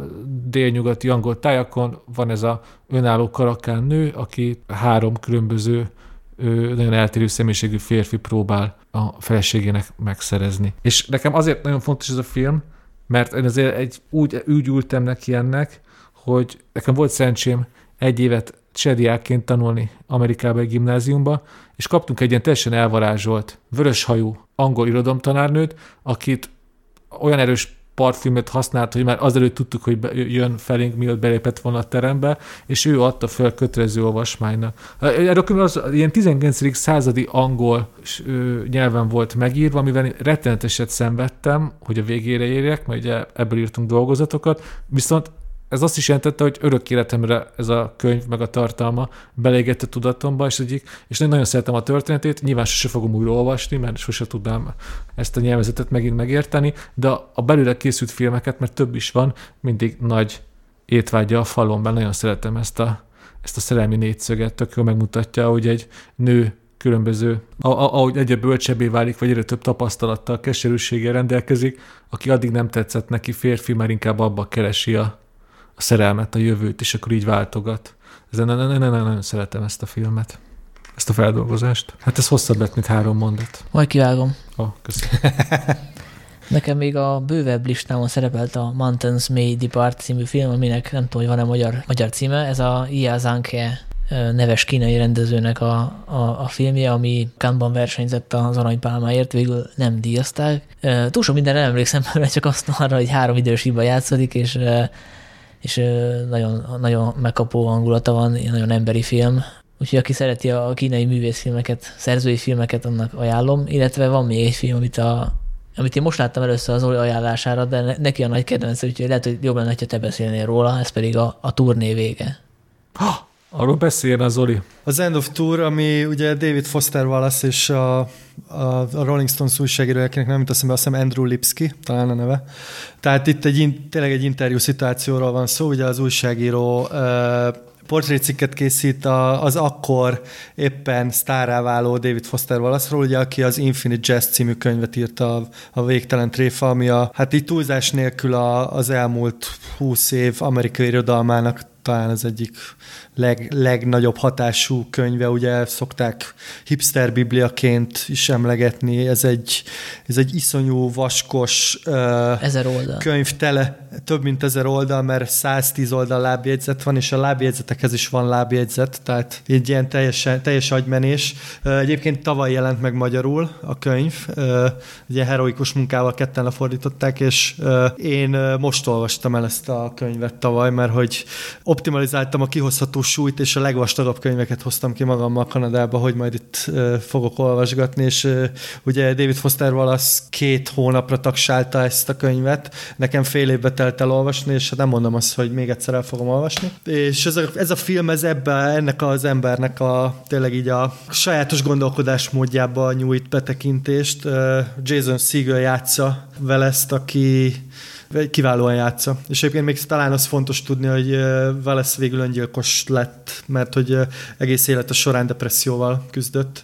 délnyugati angol tájakon van ez a önálló karakán nő, aki három különböző ö, nagyon eltérő személyiségű férfi próbál a feleségének megszerezni. És nekem azért nagyon fontos ez a film, mert én azért egy, úgy, úgy ültem neki ennek, hogy nekem volt szerencsém egy évet csediákként tanulni Amerikába egy gimnáziumba, és kaptunk egy ilyen teljesen elvarázsolt, vöröshajú angol irodalomtanárnőt, akit olyan erős partfilmet használt, hogy már azelőtt tudtuk, hogy jön felénk, mielőtt belépett volna a terembe, és ő adta fel kötelező olvasmánynak. Erről az ilyen 19. századi angol nyelven volt megírva, amivel retteneteset szenvedtem, hogy a végére érjek, mert ugye ebből írtunk dolgozatokat, viszont ez azt is jelentette, hogy örök életemre ez a könyv, meg a tartalma belégette tudatomba, és, egyik, és nagyon szeretem a történetét, nyilván sose fogom újra olvasni, mert sose tudnám ezt a nyelvezetet megint megérteni, de a belőle készült filmeket, mert több is van, mindig nagy étvágya a falon, mert nagyon szeretem ezt a, ezt a szerelmi négyszöget, tök jól megmutatja, hogy egy nő különböző, ahogy egyre bölcsebbé válik, vagy egyre több tapasztalattal, keserűséggel rendelkezik, aki addig nem tetszett neki férfi, már inkább abba keresi a, a szerelmet, a jövőt, és akkor így váltogat. Ezen nagyon, nagyon, nagyon szeretem ezt a filmet, ezt a feldolgozást. Hát ez hosszabb lett, mint három mondat. Majd kivágom. Ó, oh, köszönöm. Nekem még a bővebb listámon szerepelt a Mountains May Depart című film, aminek nem tudom, hogy van-e magyar, magyar címe. Ez a Ia Zanke neves kínai rendezőnek a, a, a filmje, ami Cannes-ban versenyzett az aranypálmáért, végül nem díjazták. Túl sok mindenre nem emlékszem, mert csak azt arra, hogy három idősíban játszódik, és, és nagyon, nagyon megkapó hangulata van, nagyon emberi film. Úgyhogy aki szereti a kínai művészfilmeket, szerzői filmeket, annak ajánlom, illetve van még egy film, amit a amit én most láttam először az Oli ajánlására, de ne- neki a nagy kedvence, úgyhogy lehet, hogy jobb lenne, ha te beszélnél róla, ez pedig a, a turné vége. Arról beszéljen az Zoli. Az End of Tour, ami ugye David Foster Wallace és a, a, Rolling Stones újságíró, nem jut eszembe, azt hiszem Andrew Lipsky, talán a neve. Tehát itt egy, tényleg egy interjú szituációról van szó, ugye az újságíró portrécikket készít az akkor éppen sztárá váló David Foster Wallace-ról, ugye, aki az Infinite Jazz című könyvet írta a, a Végtelen tréfa, ami a, hát így túlzás nélkül a, az elmúlt húsz év amerikai irodalmának talán az egyik leg, legnagyobb hatású könyve, ugye szokták hipster bibliaként is emlegetni, ez egy, ez egy iszonyú vaskos uh, Ezer oldal. könyv tele, több mint ezer oldal, mert 110 oldal lábjegyzet van, és a lábjegyzetekhez is van lábjegyzet, tehát egy ilyen teljesen, teljes agymenés. Egyébként tavaly jelent meg magyarul a könyv, ugye heroikus munkával ketten lefordították, és én most olvastam el ezt a könyvet tavaly, mert hogy optimalizáltam a kihozható súlyt, és a legvastagabb könyveket hoztam ki magammal Kanadába, hogy majd itt fogok olvasgatni, és ugye David Foster Wallace két hónapra tagsálta ezt a könyvet, nekem fél évbe telt el olvasni, és hát nem mondom azt, hogy még egyszer el fogom olvasni. És ez a, ez a film, ez ebbe, ennek az embernek a tényleg így a sajátos gondolkodásmódjába nyújt betekintést. Jason Segel játsza vele ezt, aki kiválóan játsza. És egyébként még talán az fontos tudni, hogy Wallace végül öngyilkos lett, mert hogy egész élete során depresszióval küzdött.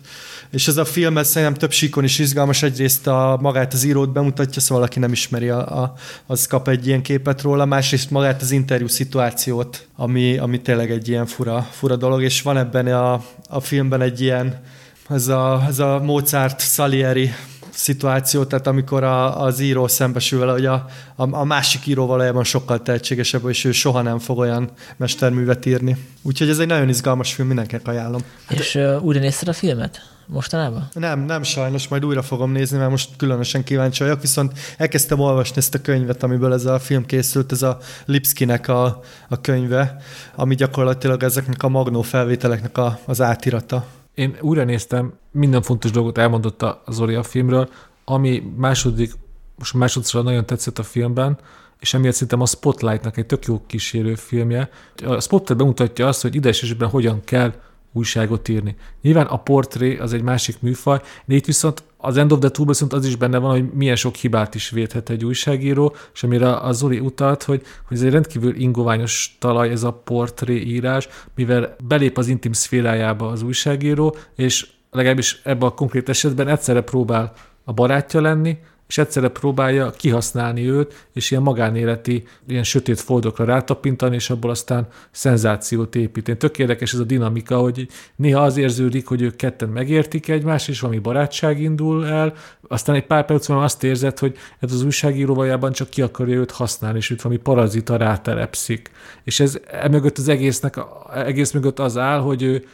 És ez a film, ez szerintem több síkon is izgalmas. Egyrészt a, magát az írót bemutatja, szóval aki nem ismeri, a, a, az kap egy ilyen képet róla. Másrészt magát az interjú szituációt, ami, ami tényleg egy ilyen fura, fura dolog, és van ebben a, a filmben egy ilyen, ez a, ez a Mozart Salieri szituáció, tehát amikor a, az író szembesül vele, hogy a, a, a másik író valójában sokkal tehetségesebb, és ő soha nem fog olyan mesterművet írni. Úgyhogy ez egy nagyon izgalmas film, mindenkinek ajánlom. És uh, újra nézted a filmet? mostanában? Nem, nem sajnos, majd újra fogom nézni, mert most különösen kíváncsi vagyok, viszont elkezdtem olvasni ezt a könyvet, amiből ez a film készült, ez a Lipskinek a, a könyve, ami gyakorlatilag ezeknek a magnó felvételeknek a, az átirata. Én újra néztem, minden fontos dolgot elmondott a Zoli a filmről, ami második, most másodszor nagyon tetszett a filmben, és emiatt szerintem a Spotlightnak egy tök jó kísérő filmje. A Spotlight bemutatja azt, hogy ide hogyan kell újságot írni. Nyilván a portré az egy másik műfaj, de itt viszont az End of the Tour viszont az is benne van, hogy milyen sok hibát is védhet egy újságíró, és amire a Zoli utalt, hogy, hogy ez egy rendkívül ingoványos talaj ez a portré írás, mivel belép az intim szférájába az újságíró, és legalábbis ebben a konkrét esetben egyszerre próbál a barátja lenni, és egyszerre próbálja kihasználni őt, és ilyen magánéleti, ilyen sötét foldokra rátapintani, és abból aztán szenzációt építeni. Tök érdekes ez a dinamika, hogy néha az érződik, hogy ők ketten megértik egymást, és valami barátság indul el, aztán egy pár perc azt érzed, hogy ez az újságíró valójában csak ki akarja őt használni, és őt valami parazita rátelepszik. És ez emögött az egésznek, egész mögött az áll, hogy ő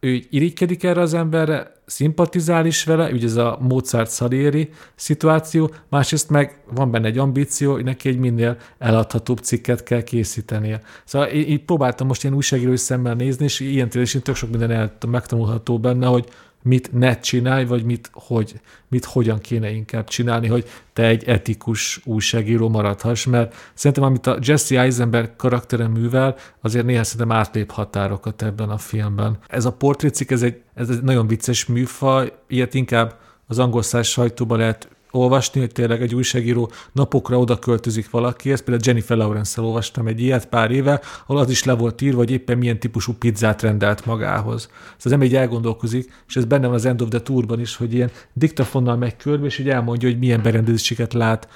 ő irigykedik erre az emberre, szimpatizál is vele, ugye ez a Mozart Salieri szituáció, másrészt meg van benne egy ambíció, hogy neki egy minél eladhatóbb cikket kell készítenie. Szóval én próbáltam most ilyen újságíró szemmel nézni, és ilyen tényleg tök sok minden el, megtanulható benne, hogy mit ne csinálj, vagy mit, hogy, mit hogyan kéne inkább csinálni, hogy te egy etikus újságíró maradhass, mert szerintem amit a Jesse Eisenberg karaktere művel, azért néha szerintem átlép határokat ebben a filmben. Ez a portrécik, ez egy, ez egy nagyon vicces műfaj, ilyet inkább az angol száz sajtóban lehet olvasni, hogy tényleg egy újságíró napokra oda költözik valakihez, például Jennifer lawrence olvastam egy ilyet pár éve, ahol az is le volt írva, hogy éppen milyen típusú pizzát rendelt magához. Szóval az ember így elgondolkozik, és ez benne van az End of the Tourban is, hogy ilyen diktafonnal megy körbe, és így elmondja, hogy milyen berendezéseket lát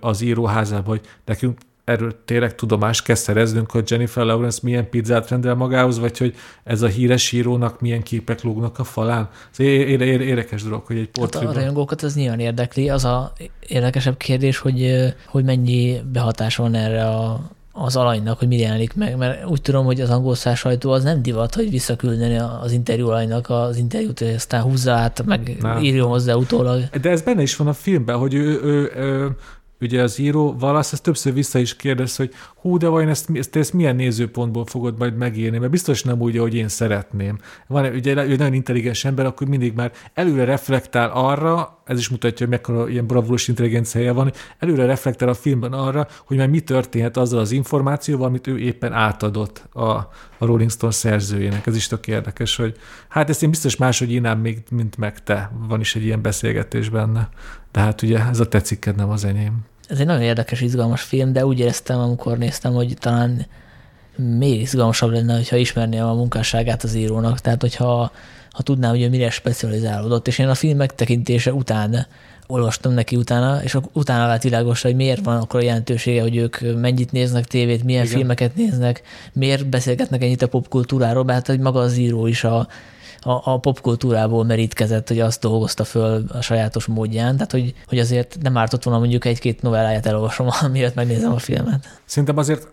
az íróházában, hogy nekünk erről tényleg tudomást kell szereznünk, hogy Jennifer Lawrence milyen pizzát rendel magához, vagy hogy ez a híres írónak milyen képek lógnak a falán. Ez érdekes dolog, hogy egy portréban... Hát a rajongókat ez nyilván érdekli. Az a érdekesebb kérdés, hogy, hogy mennyi behatás van erre a, az alanynak, hogy mi jelenik meg, mert úgy tudom, hogy az angol sajtó az nem divat, hogy visszaküldeni az interjú alanynak az interjút, hogy aztán húzza át, meg nem. írjon hozzá utólag. De ez benne is van a filmben, hogy ő, ő, ő ugye az író valasz ezt többször vissza is kérdez, hogy hú, de vajon ezt, ezt, ezt milyen nézőpontból fogod majd megírni, mert biztos nem úgy, ahogy én szeretném. Van ugye ő nagyon intelligens ember, akkor mindig már előre reflektál arra, ez is mutatja, hogy mekkora ilyen bravúros intelligenciája van, előre reflektál a filmben arra, hogy már mi történhet azzal az információval, amit ő éppen átadott a, a Rolling Stone szerzőjének. Ez is tök érdekes, hogy hát ezt én biztos máshogy írnám még, mint meg te. Van is egy ilyen beszélgetés benne. De hát ugye ez a tetszik, nem az enyém. Ez egy nagyon érdekes, izgalmas film, de úgy éreztem, amikor néztem, hogy talán még izgalmasabb lenne, hogyha ismerném a munkásságát az írónak. Tehát, hogyha ha tudnám, hogy ő mire specializálódott. És én a film megtekintése után olvastam neki utána, és utána vált világos, hogy miért van akkor a jelentősége, hogy ők mennyit néznek tévét, milyen Igen. filmeket néznek, miért beszélgetnek ennyit a popkultúráról, mert hát, hogy maga az író is a, a, a popkultúrából merítkezett, hogy azt dolgozta föl a sajátos módján, tehát hogy, hogy azért nem ártott volna mondjuk egy-két novelláját elolvasom, miatt megnézem a filmet. Szerintem azért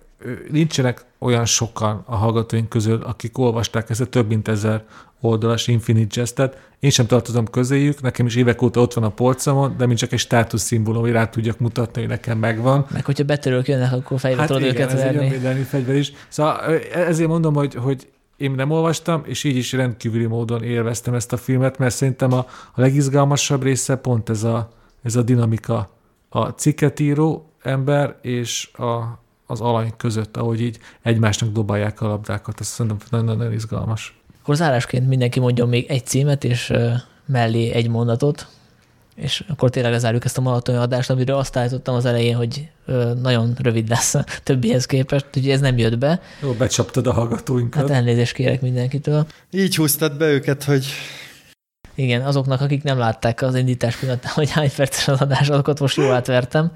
nincsenek olyan sokan a hallgatóink közül, akik olvasták ezt a több mint ezer oldalas Infinite Jest-et. Én sem tartozom közéjük, nekem is évek óta ott van a polcamon, de mint csak egy státuszszimbólum, hogy rá tudjak mutatni, hogy nekem megvan. Meg hogyha betörők jönnek, akkor fejbe hát tudod igen, őket ez verni. egy fegyver is. Szóval ezért mondom, hogy, hogy én nem olvastam, és így is rendkívüli módon élveztem ezt a filmet, mert szerintem a, a legizgalmasabb része pont ez a, ez a dinamika. A cikket író ember és a, az alany között, ahogy így egymásnak dobálják a labdákat. Ez szerintem nagyon-nagyon izgalmas. Akkor zárásként mindenki mondjon még egy címet, és mellé egy mondatot, és akkor tényleg lezárjuk ezt a maratoni adást, amiről azt állítottam az elején, hogy nagyon rövid lesz a többihez képest, ugye ez nem jött be. Jó, becsaptad a hallgatóinkat. Hát elnézést kérek mindenkitől. Így húztad be őket, hogy igen, azoknak, akik nem látták az indítás pillanatán, hogy hány perces az adás, azokat most jól átvertem.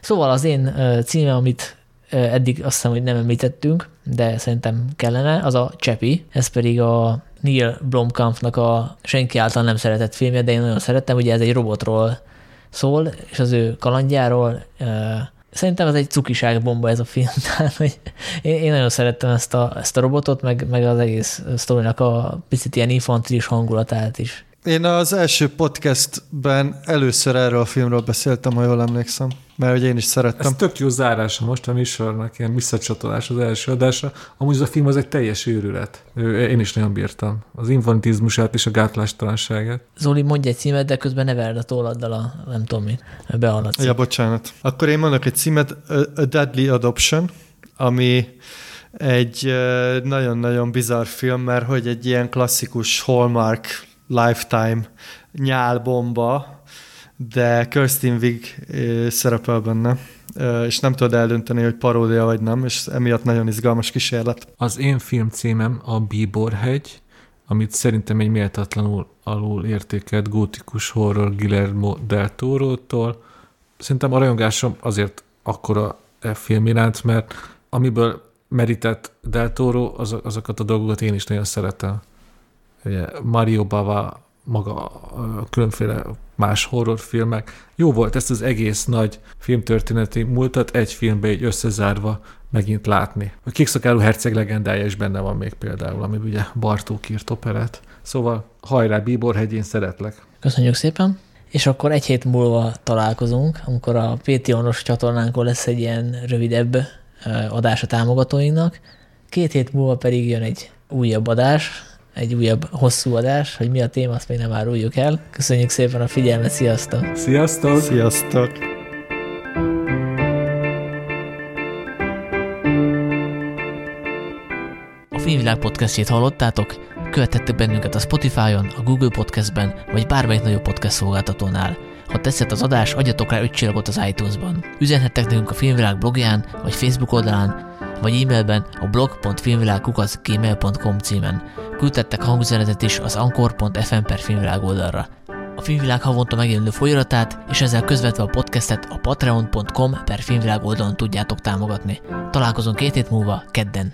Szóval az én címe, amit eddig azt hiszem, hogy nem említettünk, de szerintem kellene, az a Csepi, ez pedig a Neil Blomkampfnak a senki által nem szeretett filmje, de én nagyon szerettem, ugye ez egy robotról szól, és az ő kalandjáról. Szerintem ez egy cukiság bomba ez a film, tehát hogy én nagyon szerettem ezt a, ezt a robotot, meg, meg az egész sztorinak a picit ilyen infantilis hangulatát is. Én az első podcastben először erről a filmről beszéltem, ha jól emlékszem, mert hogy én is szerettem. Ez tök jó zárása most a műsornak, ilyen visszacsatolás az első adásra. Amúgy az a film az egy teljes őrület. Én is nagyon bírtam. Az infantizmusát és a gátlástalanságát. Zoli, mondj egy címet, de közben ne verd a tolladdal a nem tudom mit, behallatsz. Ja, bocsánat. Akkor én mondok egy címet, A Deadly Adoption, ami egy nagyon-nagyon bizarr film, mert hogy egy ilyen klasszikus Hallmark Lifetime nyálbomba, de Kirsten Wig szerepel benne, és nem tudod eldönteni, hogy paródia vagy nem, és emiatt nagyon izgalmas kísérlet. Az én film címem a Bíborhegy, amit szerintem egy méltatlanul alul értékelt gótikus horror Guillermo del Toro-tól. Szerintem a rajongásom azért akkora e film iránt, mert amiből merített Del Toro, az, azokat a dolgokat én is nagyon szeretem ugye Mario Bava, maga különféle más horrorfilmek. Jó volt ezt az egész nagy filmtörténeti múltat egy filmbe egy összezárva megint látni. A Kékszakáló herceg legendája is benne van még például, ami ugye Bartók írt operát. Szóval hajrá, Bíborhegy, én szeretlek. Köszönjük szépen! És akkor egy hét múlva találkozunk, amikor a Patreonos csatornánkon lesz egy ilyen rövidebb adás a támogatóinknak. Két hét múlva pedig jön egy újabb adás, egy újabb hosszú adás, hogy mi a téma, azt még nem áruljuk el. Köszönjük szépen a figyelmet, sziasztok! Sziasztok! Sziasztok! A Filmvilág podcastjét hallottátok? Követhettek bennünket a Spotify-on, a Google Podcastben, vagy bármelyik nagyobb podcast szolgáltatónál. Ha tetszett az adás, adjatok rá 5 csillagot az iTunes-ban. Üzenhettek nekünk a Filmvilág blogján, vagy Facebook oldalán, vagy e-mailben a blog.filmvilág.gmail.com címen. Küldtettek hangüzenetet is az anchor.fm per filmvilág oldalra. A Filmvilág havonta megjelenő folyamatát és ezzel közvetve a podcastet a patreon.com per filmvilág oldalon tudjátok támogatni. Találkozunk két hét múlva, kedden!